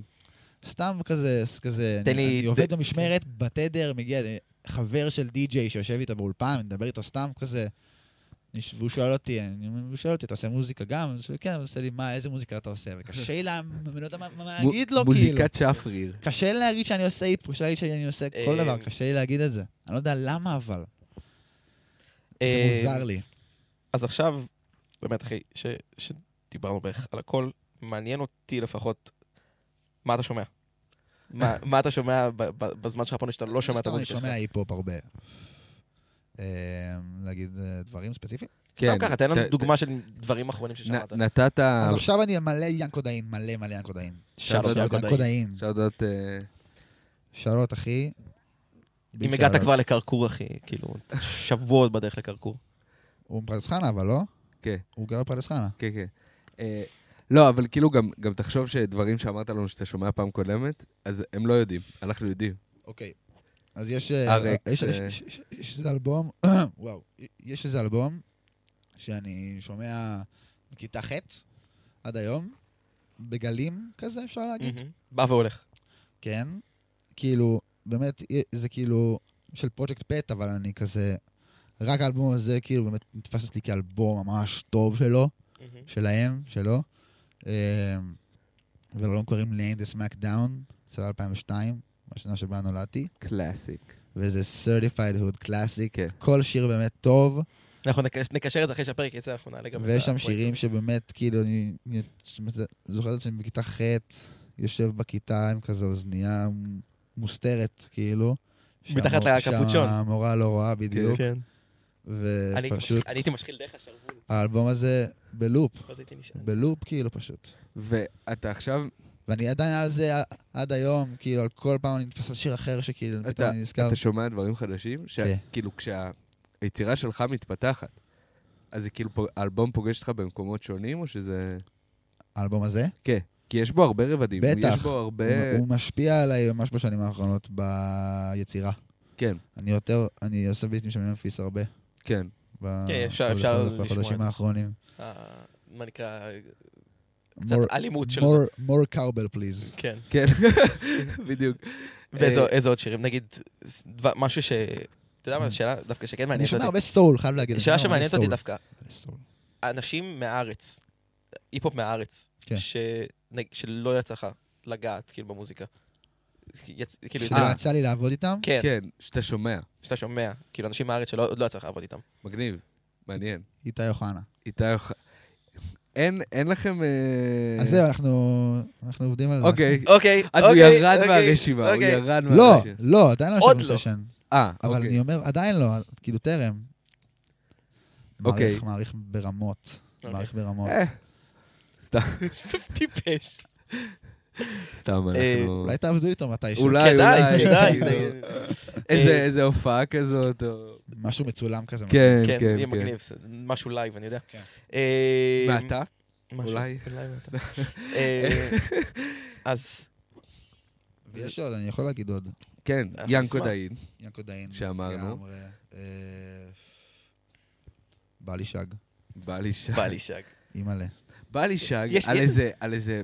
סתם כזה, כזה, אני עובד במשמרת, בתדר, מגיע חבר של די-ג'יי שיושב איתו באולפן, אני מדבר איתו סתם כזה, והוא שואל אותי, אני- הוא שואל אותי, אתה עושה מוזיקה גם? אני שואל, כן, הוא עושה לי, מה, איזה מוזיקה אתה עושה? וקשה לי, אני לא להגיד לו, כאילו. מוזיקת שפריר. קשה לי להגיד שאני עושה היפ, קשה לי שאני עושה כל אה, דבר, קשה לי להגיד את זה. אני לא יודע למה אבל, זה אה, מוזר לי. אז עכשיו, באמת, אחי, ש- שדיברנו בערך על הכל, מעניין אותי לפחות מה אתה שומע. מה- אתה שומע בזמן שלך פה שאתה לא שומע את אני המוזיקה שלך? שומע היפ-הופ הרבה. אה, להגיד אה, דברים ספציפיים? סתם כן, ככה, תן לנו דוגמה של דברים אחרונים ששמעת. נתת... אז עכשיו אני מלא ינקו דאין, מלא מלא ינקו דאין. שאלות ינקו ינקו דאין. דאין. שאלות... אה, שאלות, אחי. אם הגעת כבר לקרקור, אחי, כאילו, שבועות בדרך לקרקור. הוא מפרדס חנה, אבל לא? כן. הוא גר בפרדס חנה. כן, כן. אה, לא, אבל כאילו גם, גם תחשוב שדברים שאמרת לנו שאתה שומע פעם קודמת, אז הם לא יודעים, אנחנו יודעים. אוקיי. אז יש... אה, ארקס, יש- אה. יש- איזה אלבום, וואו, יש איזה אלבום שאני שומע מכיתה ח' עד היום, בגלים כזה, אפשר להגיד. בא והולך. כן. כאילו, באמת, זה כאילו של פרויקט פט, אבל אני כזה... רק האלבום הזה, כאילו, באמת נתפס אצלי כאלבום ממש טוב שלו. שלהם, שלו. אה, ולאלבום קוראים לי The Smackdown, יצא 2002, בשנה שבה נולדתי. קלאסיק. וזה Certified Hood Classic. כן. כל שיר באמת טוב, אנחנו נק- נקשר את זה אחרי שהפרק יצא, אנחנו נעלה גם את ויש שם שירים הזה. שבאמת, כאילו, אני אני זוכר את עצמי בכיתה ח', יושב בכיתה עם כזה אוזנייה מוסתרת, כאילו. מתחת לקפוצ'ון. שהמורה לא רואה בדיוק, כן. ופשוט, אני הייתי משחיל דרך השרוול, האלבום הזה בלופ. בלופ כאילו פשוט. ואתה עכשיו, ואני עדיין על זה עד היום, כאילו, על כל פעם אני נתפס על שיר אחר שכאילו, פתאום אתה, אני נזכר. אתה שומע דברים חדשים, כן. שכאילו כשהיצירה שלך מתפתחת, אז זה כאילו האלבום פוגש אותך במקומות שונים, או שזה... האלבום הזה, כן. כי יש בו הרבה רבדים. בטח. יש בו הרבה... הוא- הוא משפיע עליי ממש בשנים האחרונות ביצירה. כן, אני יותר, אני עושה ביטים של ממפיס הרבה. כן. ב- כן, אפשר- אפשר בחודשים לשמוע את זה. האחרונים. אה, מה נקרא, קצת More- אלימות של זה. more- cowbell please. כן. כן, בדיוק. ואיזה אה, עוד שירים? נגיד, משהו ש... אתה יודע מה, שאלה דווקא שכן אני מעניינת שומע אותי. הרבה סול, חייב להגיד. אני שאלה שומע שמעניינת אותי. דווקא. אנשים מהארץ, היפ-הופ מהארץ, כן. שלא יצא לך לגעת, כאילו, במוזיקה. כאילו, שזה יצא- יצא לי לעבוד איתם, כן, כן, שאתה שומע. שאתה שומע, כאילו, אנשים מהארץ שעוד לא יצא לך לעבוד איתם. מגניב. מעניין. איתי אוחנה. איתי אוח... אין, אין לכם... אה, אז זהו, אנחנו אנחנו עובדים על זה. אוקיי. אוקיי, אז הוא אוקיי, ירד אוקיי, מהרשימה, הוא אוקיי. ירד לא, מהרשימה. לא, עדיין לא עוד ישבנו לא. סשן. אה, אבל אוקיי. אני אומר, עדיין לא, כאילו טרם. אוקיי. מעריך- מעריך ברמות. אוקיי. מעריך ברמות. אה, סתם, סתם טיפש. סתם, אה, אנחנו... אולי תעבדו איתו מתישהו. אולי, כדאי, אולי. כדאי. זה- איזה אה, איזה הופעה כזאת, או... משהו מצולם כזה. כן, כן, כן, יהיה כן. מגניב, משהו לייב, אני יודע. כן. אה? משהו- אולי. אז ויש עוד, אני יכול להגיד עוד. כן, ינקו. דאין. ינקו דאין. שאמרנו. בא לי שג. בא לי שג. בא לי שג. אימא'לה. בא לי שג יש- יש- על איזה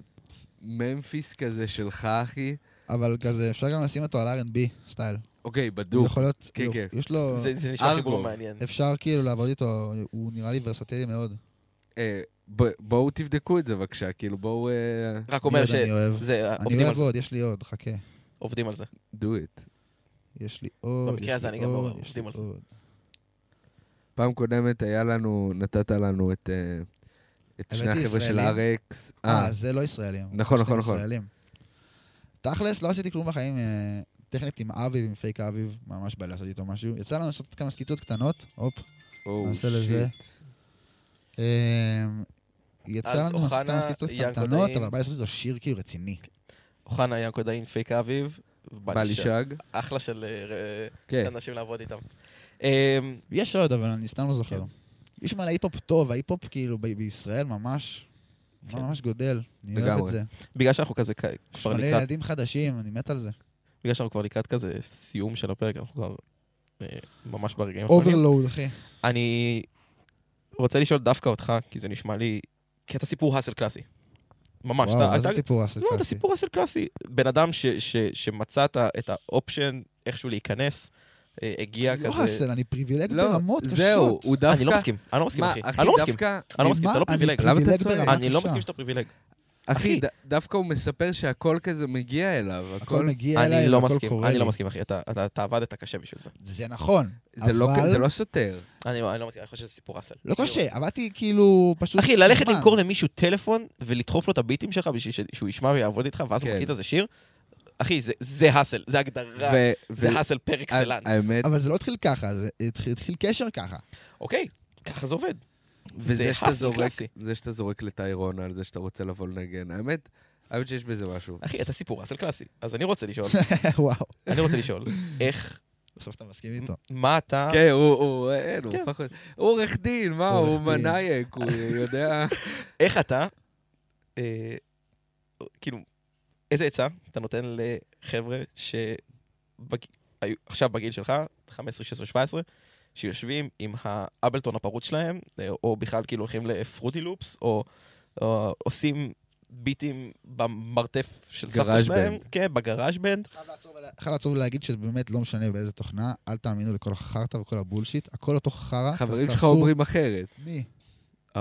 ממפיס כזה שלך, אחי. אבל כזה, אפשר גם לשים אותו על R&B סטייל. אוקיי, הוא בדוק. יכול להיות, כן, הוא- כן. יש לו, זה זה נשמע חיבור. מעניין. אפשר כאילו לעבוד איתו, הוא נראה לי ורסטילי מאוד. אה, ב- בואו תבדקו את זה בבקשה, כאילו בואו... אה, רק אומר עוד אני אוהב? שזה, אני עובדים על אוהב זה. עוד, יש לי עוד, חכה. עובדים על זה. do it. יש לי עוד, במקרה יש הזה לי אני גם עוד, מעורב, יש לי עובדים על זה. עוד. פעם קודמת היה לנו, נתת לנו את, אה, את שני החבר'ה של ישראלים. RX. אה, זה לא ישראלים. נכון, נכון, נכון. ישראלים. תכלס, לא עשיתי כלום בחיים. אה, טכנית עם אביב, עם פייק אביב, ממש בא לעשות איתו משהו. יצא לנו לעשות כמה סקיצות קטנות, הופ. או, נעשה לזה. שיט. אה, יצא לנו לעשות כמה סקיצות קטנות. אבל בא לעשות איתו שיר כאילו רציני. אוחנה ינקו דאין פייק אביב. בא לי שג. אחלה של אה, כן. אנשים לעבוד איתם. אה, יש עוד, אבל אני סתם לא זוכר. יש מלא היפ-הופ טוב, ההיפ-הופ כאילו ב- בישראל ממש, כן. ממש גודל. אני אוהב. את זה. בגלל שאנחנו כזה כ- יש כבר מלא לקראת, ילדים חדשים, אני מת על זה. בגלל שאנחנו כבר לקראת כזה סיום של הפרק, אנחנו כבר אה, ממש ברגעים האחרונים. overload, אחי. אני רוצה לשאול דווקא אותך, כי זה נשמע לי... כי אתה סיפור hustle קלאסי. ממש. וואו, אתה- מה זה אתה- סיפור hustle לא, אתה קלאסי? סיפור hustle קלאסי. בן אדם ש- ש- שמצא את ה option איכשהו להיכנס, הגיע אני לא כזה... hustle, אני פריבילג לא, ברמות קשות. זהו, הוא דווקא... אני לא מסכים, אני לא מסכים, מה, אחי. אחי, אני לא מסכים. דווקא... אני לא מסכים, אתה לא פריבילג. למה אתה פריבילג צועק? ברמה אני לא. מסכים שאתה פריבילג. אחי, אחי. ד- דווקא הוא מספר שהכל כזה מגיע אליו. הכל הכל... מגיע אליי, אני לא מסכים, קורה אני לי. לא מסכים, אחי. אתה- אתה אתה עבדת קשה בשביל זה. זה נכון. זה לא- אבל- זה לא סותר. אני לא אני לא מסכים, אני חושב שזה סיפור אסל. לא קשה, עבדתי כאילו פשוט... אחי, ללכת. למכור למישהו טלפון ולדחוף לו את הביטים שלך בשביל שהוא ישמע ויעבוד איתך, ואז הוא כן. מקליט איזה שיר, אחי, זה- זה האסל, זה הגדרה, ו- זה ו- האסל פר אקסלנס. האמת, אבל זה לא התחיל ככה, זה התחיל התחיל קשר ככה. אוקיי, ככה זה עובד. וזה זה שאתה זורק. זה שאתה זורק לטיירון על זה שאתה רוצה לבוא לנגן, האמת, האמת שיש בזה משהו. אחי, אתה סיפור אסל קלאסי. אז אני רוצה לשאול, וואו. אני רוצה לשאול, איך, בסוף אתה מסכים איתו. מה אתה... כן, הוא, הוא, אין, הוא כן. הפך להיות... הוא עורך דין, מה, הוא. מנאייק, הוא יודע... איך אתה, אה, כאילו, איזה עצה אתה נותן לחבר'ה שעכשיו בגיל שלך, 15, 16, 17, שיושבים עם האבלטון הפרוץ שלהם, אה, או בכלל כאילו הולכים לפרוטי לופס, או, או עושים ביטים במרתף של סבתא שלהם, בנד. כן, בגראז' בנד. חייב לעצור ולהגיד שזה באמת לא משנה באיזה תוכנה, אל תאמינו לכל החרטא וכל ה bullshit, הכל אותו חרא. חברים שלך אומרים אחרת. מי?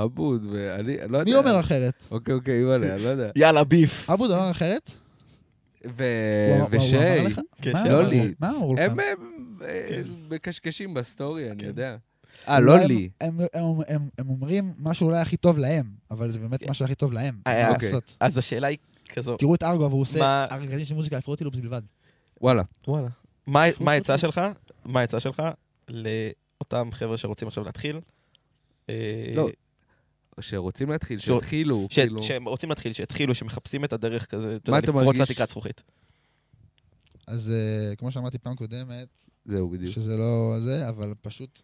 אבוד, ואני אני לא יודע. מי אומר אחרת? אוקיי, אוקיי, אימא'לה, אני לא יודע. יאללה, beef. אבו דבר אחרת? ו... הוא אמר- הוא ושיי? כן, מה? לא לי. מה אמרו לך? הם הם, אה, כן. מקשקשים בסטורי, אני כן. יודע. אה, לא הם- לי. הם- הם- הם- הם אומרים משהו אולי הכי טוב להם, אבל זה באמת כן. משהו הכי טוב להם. אה, מה אוקיי. אז השאלה היא כזו, תראו את ארגוב, הוא עושה מה- ארגזים של מוזיקה לפרוטי לופס בלבד. וואלה. וואלה. מה מה העצה שלך? מה העצה שלך לאותם חבר'ה שרוצים עכשיו להתחיל? אה, לא, שרוצים להתחיל, שיתחילו, ש- כאילו... שהם רוצים להתחיל, שיתחילו, שמחפים את הדרך כזה, אתה מה יודע, אתה לפרוץ? לתקרת זכוכית. אז אה, כמו שאמרתי פעם קודמת, זהו, בדיוק. שזה לא זה, אבל פשוט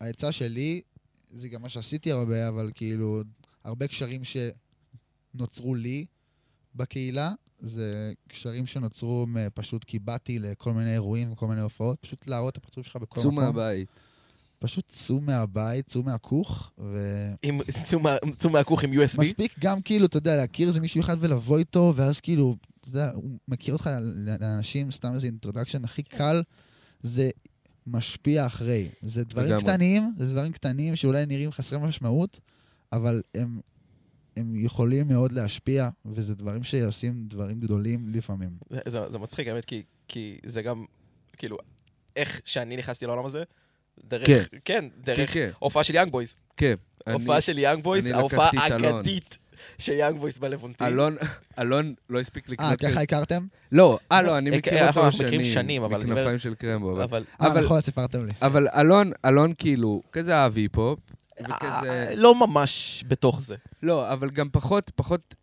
העצה שלי, זה גם מה שעשיתי הרבה, אבל כאילו, הרבה קשרים שנוצרו לי בקהילה, זה קשרים שנוצרו פשוט כי באתי לכל מיני אירועים וכל מיני הופעות, פשוט להראות את הפרצוף שלך בכל צאו מקום. מהבית. פשוט צאו מהבית, צאו מהכוך, ו... אם- צאו מה- צאו מהכוך עם USB. מספיק גם כאילו, אתה יודע, להכיר איזה מישהו אחד ולבוא איתו, ואז כאילו, אתה יודע, הוא מכיר אותך לאנשים, סתם איזה אינטרדקשן הכי קל, זה משפיע אחרי. זה דברים לגמרי. קטנים, זה דברים קטנים שאולי נראים חסרי משמעות, אבל הם, הם יכולים מאוד להשפיע, וזה דברים שעושים דברים גדולים לפעמים. זה- זה זה מצחיק, האמת, כי- כי זה גם, כאילו, איך שאני נכנסתי לעולם הזה, דרך, כן. כן, דרך כן. הופעה של יאנג בויז. כן. אני- הופעה של יאנג בויז, אני ההופעה. האגדית של יאנג בויז בלוונטין. אלון, אלון לא הספיק אה, לקנות... ככה הכרתם? לא, אה, לא, אני אה, מכיר אה, אותו אנחנו מכירים שנים, אבל אני מכנפיים של קרמבו. אבל- אבל... אה, אבל- נכון, סיפרתם לי. אבל אלון, אלון כאילו, כזה אהב היפ-הופ, וכזה... אה, לא ממש בתוך זה. לא, אבל גם פחות, פחות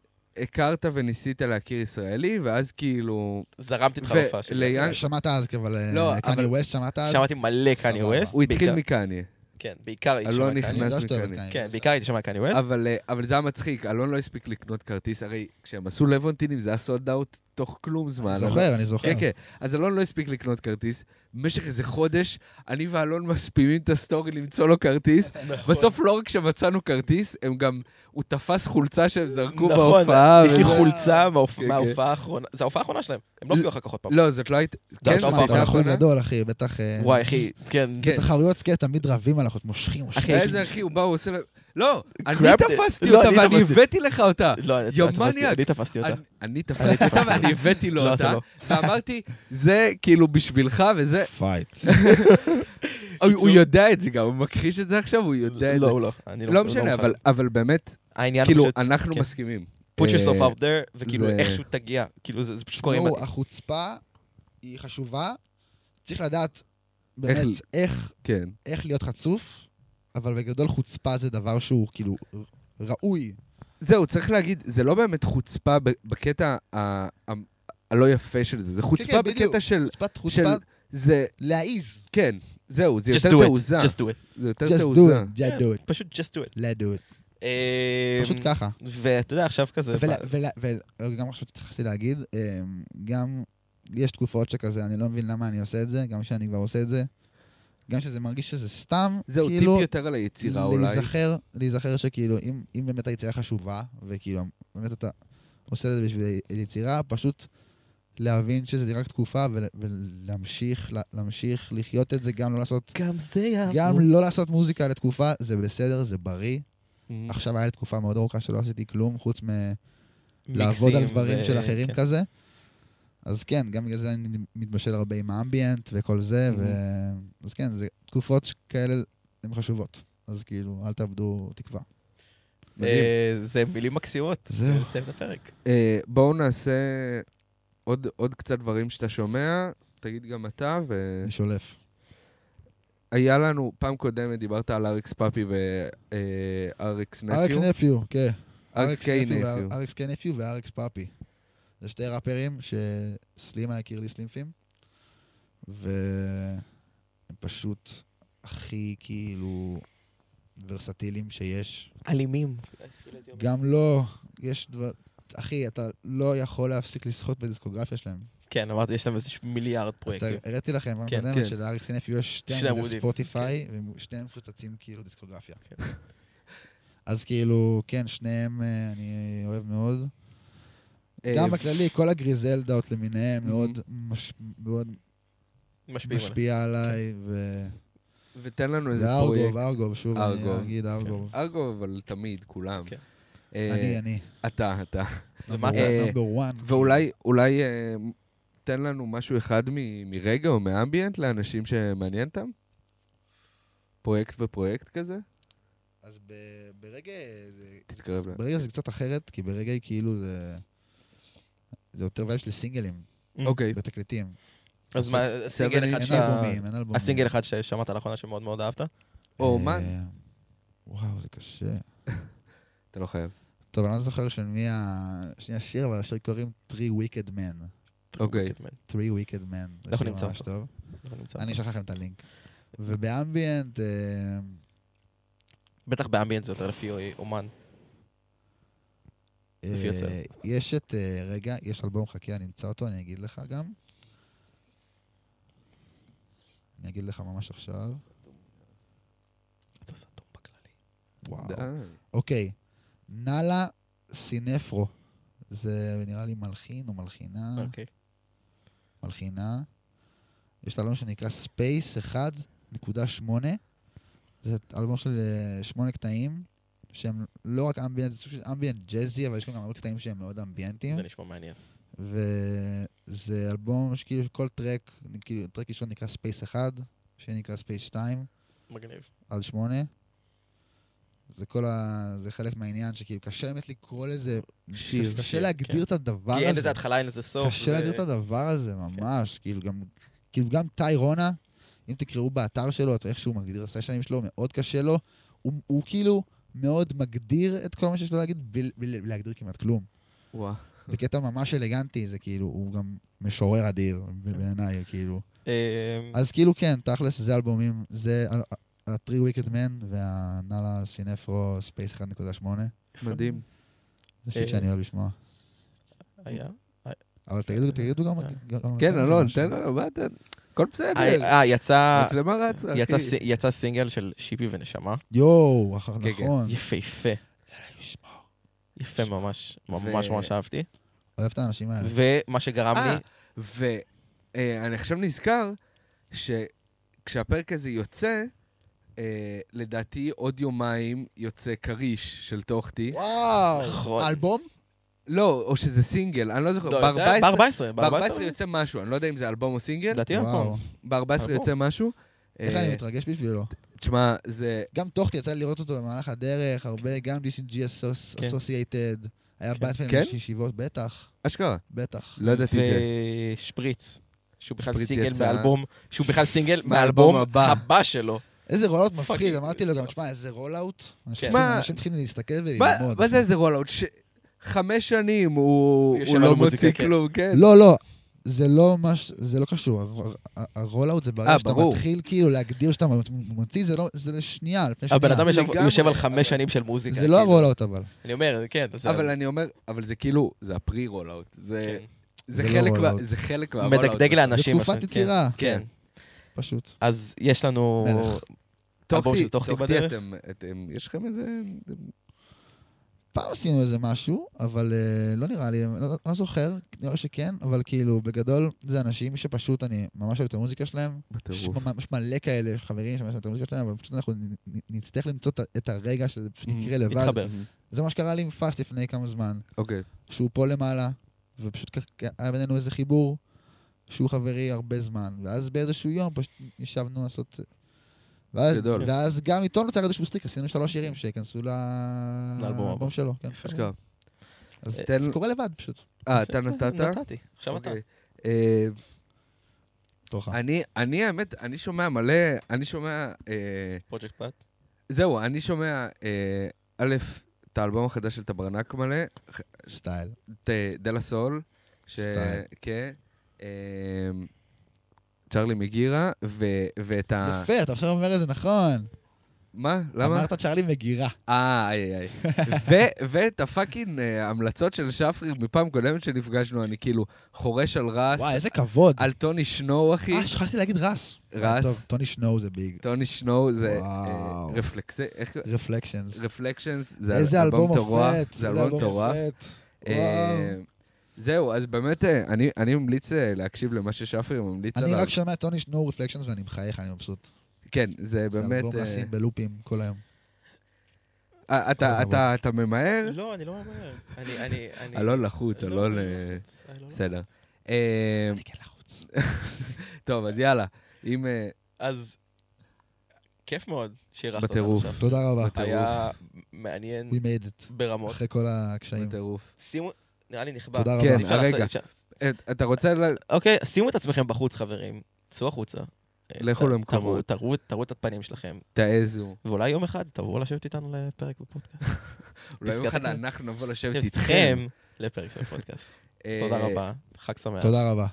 הכרת וניסית להכיר ישראלי, ואז כאילו... זרמתי איתך בהופעה שלי. ליאנג- שמעת אז, אבל לא, אה, קניה אבל- ווסט שמעת אז? שמעתי מלא קניה. ווסט. הוא התחיל מקניה, כן, בעיקר הייתי אלון שומע קניה. נכנס מקניה. קניה. כן, בעיקר הייתי שומע קניה ווסט. אבל, אה, אבל זה היה מצחיק, אלון לא הספיק לקנות כרטיס, הרי כשהם עשו לבונטינים זה היה sold out תוך כלום זמן. זוכר, אני זוכר. כן, כן. אז אלון לא הספיק לקנות כרטיס. במשך איזה חודש, אני ואלון מספימים את הסטורי למצוא לו כרטיס. נכון. בסוף לא רק שמצאנו כרטיס, הם גם... הוא תפס חולצה שהם זרקו נכון, בהופעה. יש לי חולצה מההופ- כן, מההופעה האחרונה. זו ההופעה האחרונה שלהם. הם לא הופיעו אחר כך עוד פעם. לא, זאת לא הייתה... כן, הייתה זאת הייתה האחרונה. גדול, אחי, בטח... אה, וואי, אחי, כן. כן. בתחרויות סקייט תמיד רבים על אחות, מושכים, מושכים. אחי, איזה אחי, הוא בא, הוא עושה... לא, אני it. תפסתי לא, אותה אני ואני. הבאתי לך אותה. לא, אני תפסתי- מניאק. אני תפסתי אותה. אני- תפסתי אותה ואני הבאתי לו לא, אותה, לא. ואמרתי, זה כאילו בשבילך וזה... פייט. הוא- הוא יודע את זה גם, הוא מכחיש את זה עכשיו, הוא יודע את לא, זה. הוא לא. אני לא הוא משנה. אבל- באמת, כאילו. אנחנו כן. מסכימים. put yourself אה, out there, וכאילו איכשהו תגיע. כאילו, זה זה פשוט קורה. תשמעו, החוצפה היא חשובה, צריך לדעת באמת כן. איך להיות חצוף, אבל בגדול חוצפה זה דבר שהוא כאילו ראוי. זהו, צריך להגיד, זה לא באמת חוצפה בקטע ה- ה- הלא יפה של זה, זה חוצפה כן, בדיוק. בקטע של... חוצפת חוצפה, של... זה... להעיז. כן, זהו, זה Just יותר do it, תעוזה. just do it. זה יותר Just do תעוזה. it, just do it, פשוט just do it. let do it. אה, פשוט ככה. ואתה יודע, עכשיו כזה... וגם עכשיו התחלתי להגיד, אמ, גם יש תקופות שכזה, אני לא מבין למה אני עושה את זה, גם כשאני כבר עושה את זה. גם שזה מרגיש שזה סתם, זהו, כאילו, טיפ יותר על היצירה אולי. להיזכר, להיזכר שכאילו, אם, אם באמת היצירה חשובה, וכאילו, באמת אתה עושה את זה בשביל יצירה, פשוט להבין שזה רק תקופה, ול, ולהמשיך לה- להמשיך לחיות את זה, גם לא לעשות, גם זה יעבור. גם לא לעשות מוזיקה לתקופה, זה בסדר, זה בריא. Mhm. עכשיו היה לי תקופה מאוד ארוכה שלא עשיתי כלום, חוץ מלעבוד על דברים ו- של אחרים כן. כזה. אז כן, גם בגלל זה אני מתבשל הרבה עם האמביאנט וכל זה, ו... אז כן, זה תקופות כאלה הן חשובות. אז כאילו, אל תאבדו תקווה. אה, זה מילים מקסימות. זהו. נסיים את הפרק. אה, בואו נעשה עוד, עוד קצת דברים שאתה שומע, תגיד גם אתה, אני שולף. והיה לנו, פעם קודמת דיברת על אריקס פאפי ואריקס ארקס נפיו. נפיו, כן. אריקס קיי נפיו ארקס קיי נפיו וארקס פאפי. זה שתי ראפרים שסלימה הכיר לי סלימפים, והם פשוט הכי כאילו ורסטיליים שיש. אלימים. גם לא, יש דבר... אחי, אתה לא יכול להפסיק לסחוט בדיסקוגרפיה שלהם. כן, אמרתי, יש להם איזה מיליארד פרויקטים. הראיתי לכם כן, כן. שלאריקס נפיו יש שתי שני עמודי עמודים. ספוטיפיי, ושניהם מפוצצים כאילו דיסקוגרפיה. כן. אז כאילו, כן, שניהם אה, אני אוהב מאוד. אה, גם בכללי, כל הגריזלדאות למיניהם Mhm. מאוד מש- מאוד משפיעים עליהם. משפיע עליי, ו... ותן לנו איזה פרויקט. וארגוב, ארגוב, שוב אני. אגיד ארגוב. ארגוב, אבל תמיד, כולם. כן. אה, אני, אני. אתה, אתה. אתה- אה, נאמבר 1. ואולי, אולי אה, תן לנו משהו אחד מ- מרגע או מאמביאנט לאנשים שמעניין אותם? פרויקט ופרויקט כזה? אז ב- ברגע... זה- תתקרב ל... ברגע זה קצת אחרת, כי ברגע היא כאילו זה... זה יותר vibe של סינגלים, אוקיי. בתקליטים. אז מה, סינגל אחד אין שאתה... אלבומים, אין אלבומים. הסינגל אחד ששמעת לאחרונה שמאוד מאוד אהבת? או? אה, וואו, זה קשה. אתה לא חייב. טוב, אני לא זוכר של מי השיר, אבל השיר קוראים Three Wicked Men. אוקיי. Three Wicked Men. זה אנחנו שיר נמצא ממש אותו. אני. אשלח לכם את הלינק. ובאמביאנט, אה, בטח באמביאנט זה יותר לפי אומן. לפי יוצר. אה, יש את, אה, רגע, יש אלבום, חכה, אני אמצא אותו, אני אגיד לך גם. אני אגיד לך ממש עכשיו. אתה סתום בכללי. וואו. אוקיי, נאלה סינפרו. זה נראה לי מלחין או מלחינה. אוקיי. מלחינה. יש לה אלבום שנקרא Space 1.8. זה אלבום של אה, שמונה קטעים, שהם לא רק ambient, זה סוג של ambient ג'אזי, אבל יש גם הרבה קטעים שהם מאוד אמביאנטים. זה נשמע מעניין. וזה אלבום שכאילו כל track, כאילו track ראשון נקרא Space 1, שני נקרא Space 2, מגניב. עד 8. זה כל ה... זה חלק מהעניין שכאילו קשה באמת לקרוא לזה, שיר, קשה שיר, להגדיר כן. את הדבר כי אין לזה הזה. התחלה, אין לזה סוף. קשה זה- להגדיר את הדבר הזה, ממש. כאילו גם, כאילו גם טי רונה, אם תקראו באתר שלו, את איך שהוא מגדיר את הסשנים שלו, מאוד קשה לו. הוא, הוא כאילו מאוד מגדיר את כל מה שיש לו להגיד, בלי, בלי להגדיר כמעט כלום. וואו. בקטע ממש אלגנטי, זה כאילו, הוא גם משורר אדיר, בעיניי, כאילו. אה, אז כאילו כן, תכלס זה אלבומים, זה ה-3 Wicked Man והנאלה סינפרו Space 1.8. יפה. מדהים. זה שיט אה, שאני אוהב לשמוע. היה? אבל תגידו, תגידו גם... כן, אלון. תן לנו, מה אתה... הכל בסדר. אה, יצא... מצלמה רצה, אחי. יצא יצא סינגל של שיפי ונשמה, יואו, כן, כן. נכון. יפהפה, יפה ממש, ממש ממש אהבתי. אוהב את האנשים האלה. ומה שגרם לי, אה, ואני עכשיו נזכר שכשהפרק הזה יוצא, אה, לדעתי עוד יומיים יוצא כריש של טוחטי. וואו, נכון. אלבום? לא, או שזה סינגל, אני לא זוכר. לא, יוצא ב-14 ב-14, ב-14 יוצא משהו, אני לא יודע אם זה אלבום או סינגל. לדעתי אלבום. וואו. ב-14 אלבום. יוצא משהו. איך אה, אני מתרגש בשבילו. תשמע, זה... גם טוחטי יצא לי לראות אותו במהלך הדרך, הרבה, גם DCG כן. Associated. היה כן. באטמן כן? ישיבות, בטח, אשכרה, בטח. לא ידעתי את זה. ושפריץ, שהוא בכלל סינגל מאלבום, שהוא בכלל סינגל מאלבום הבא. שלו. איזה rollout. מפחיד, אמרתי לו גם, תשמע, איזה rollout. אנשים כן. צריכים- מה- אנשים צריכים להסתכל וללמוד. מה זה איזה rollout? חמש שנים הוא הוא לא מוציא כן. כלום, כן. לא, לא, זה לא מש... זה לא קשור. ה rollout זה אה, ברגע שאתה ברור. מתחיל כאילו להגדיר שאתה מוציא, זה לא- זה לשנייה, לפני הבן שנייה. אדם יושב- על אבל- חמש שנים של מוזיקה. זה לא כאילו. ה rollout אבל. אני אומר, כן. זה- אבל אני אומר, אבל זה כאילו, זה ה pre rollout. זה כן. זה זה לא חלק מה- רולאוט. זה חלק מהרולאוט. מדגדג זה לאנשים. תקופת עכשיו, כן. יצירה, כן. פשוט. אז יש לנו... מלך. אלבום של טוחטי, בדרך? אתם, אתם, יש לכם איזה... פעם עשינו איזה משהו, אבל אה, לא נראה לי, לא, לא זוכר, נראה שכן, אבל כאילו, בגדול, זה אנשים שפשוט, אני ממש אוהב את המוזיקה שלהם. בטירוף. יש מלא כאלה חברים שממש אוהבים את המוזיקה שלהם, אבל פשוט אנחנו נצטרך למצוא את הרגע שזה פשוט Mhm. יקרה לבד. להתחבר. זה מה שקרה לי עם פאסט לפני כמה זמן. אוקיי. שהוא פה למעלה, ופשוט היה בינינו איזה חיבור שהוא חברי הרבה זמן, ואז באיזשהו יום פשוט ישבנו לעשות... ואז, גדול. ואז גם איתו נוצר איזשהו streak, עשינו שלוש שירים שייכנסו לאלבום שלו, כן. אשכרה. אז תן- זה קורה לבד פשוט, אה, אתה נתת? נתתי, עכשיו אתה. אוקיי. אה, תורך. אני, אני, האמת, אני שומע מלא, אני שומע... אה, Project Pat. זהו, אני שומע, אה, א', את האלבום החדש של טברנק מלא, סטייל. אה, De La Soul. סטייל. כן, אה, צ'רלי מגירה, ו- ואת ה... יפה, אתה עכשיו אומר את זה נכון. מה? למה? אמרת צ'רלי מגירה. אה, איי, איי. ו- ואת ה fucking אה, המלצות של שפרי מפעם קודמת שנפגשנו, אני כאילו חורש על רס, וואי, איזה כבוד. על Tony Shhnow, אחי. אה, שכחתי להגיד רס. רס. טוב, טוני שנו זה ביג. טוני שנו זה. רפלקסי... איך... רפלקשנס. רפלקשנס, זה איזה אלבום מטורף, מופת. זה אלבום מטורף. אה. זהו, אז באמת, אה, אני, אני ממליץ אה, להקשיב למה ששפרי ממליץ אני עליו. רק שומע טוני שנו רפלקשנס ואני מחייך, אני מבסוט. כן, זה זה באמת... אלבום אה, לשים בלופים כל היום. אה, אתה- כל אתה אתה ממהר? לא, אני לא אומר. אני, אני, אני... אלון לחוץ, לא, אלון... אני אה, לא לחוץ, אני לא בסדר. לחוץ. אה, אני כן לחוץ. טוב, אז יאללה. אם... אה, אז כיף מאוד שאירחת אותנו בטירוף. עכשיו. תודה רבה. בטירוף. היה מעניין We made it. ברמות. אחרי כל הקשיים. בטירוף. שימו, נראה לי נכבה. תודה כן, רבה. הרגע. אפשר- אה, אתה רוצה... אוקיי, שימו את עצמכם בחוץ, חברים. צאו החוצה. אה, לכו למקומות. תראו- את הפנים שלכם. תעזו. ואולי יום אחד תבואו לשבת איתנו לפרק בפודקאסט. אולי יום אחד. אנחנו נבוא לשבת איתכם. איתכם לפרק של פודקאסט. אה, תודה רבה, חג שמח. תודה רבה.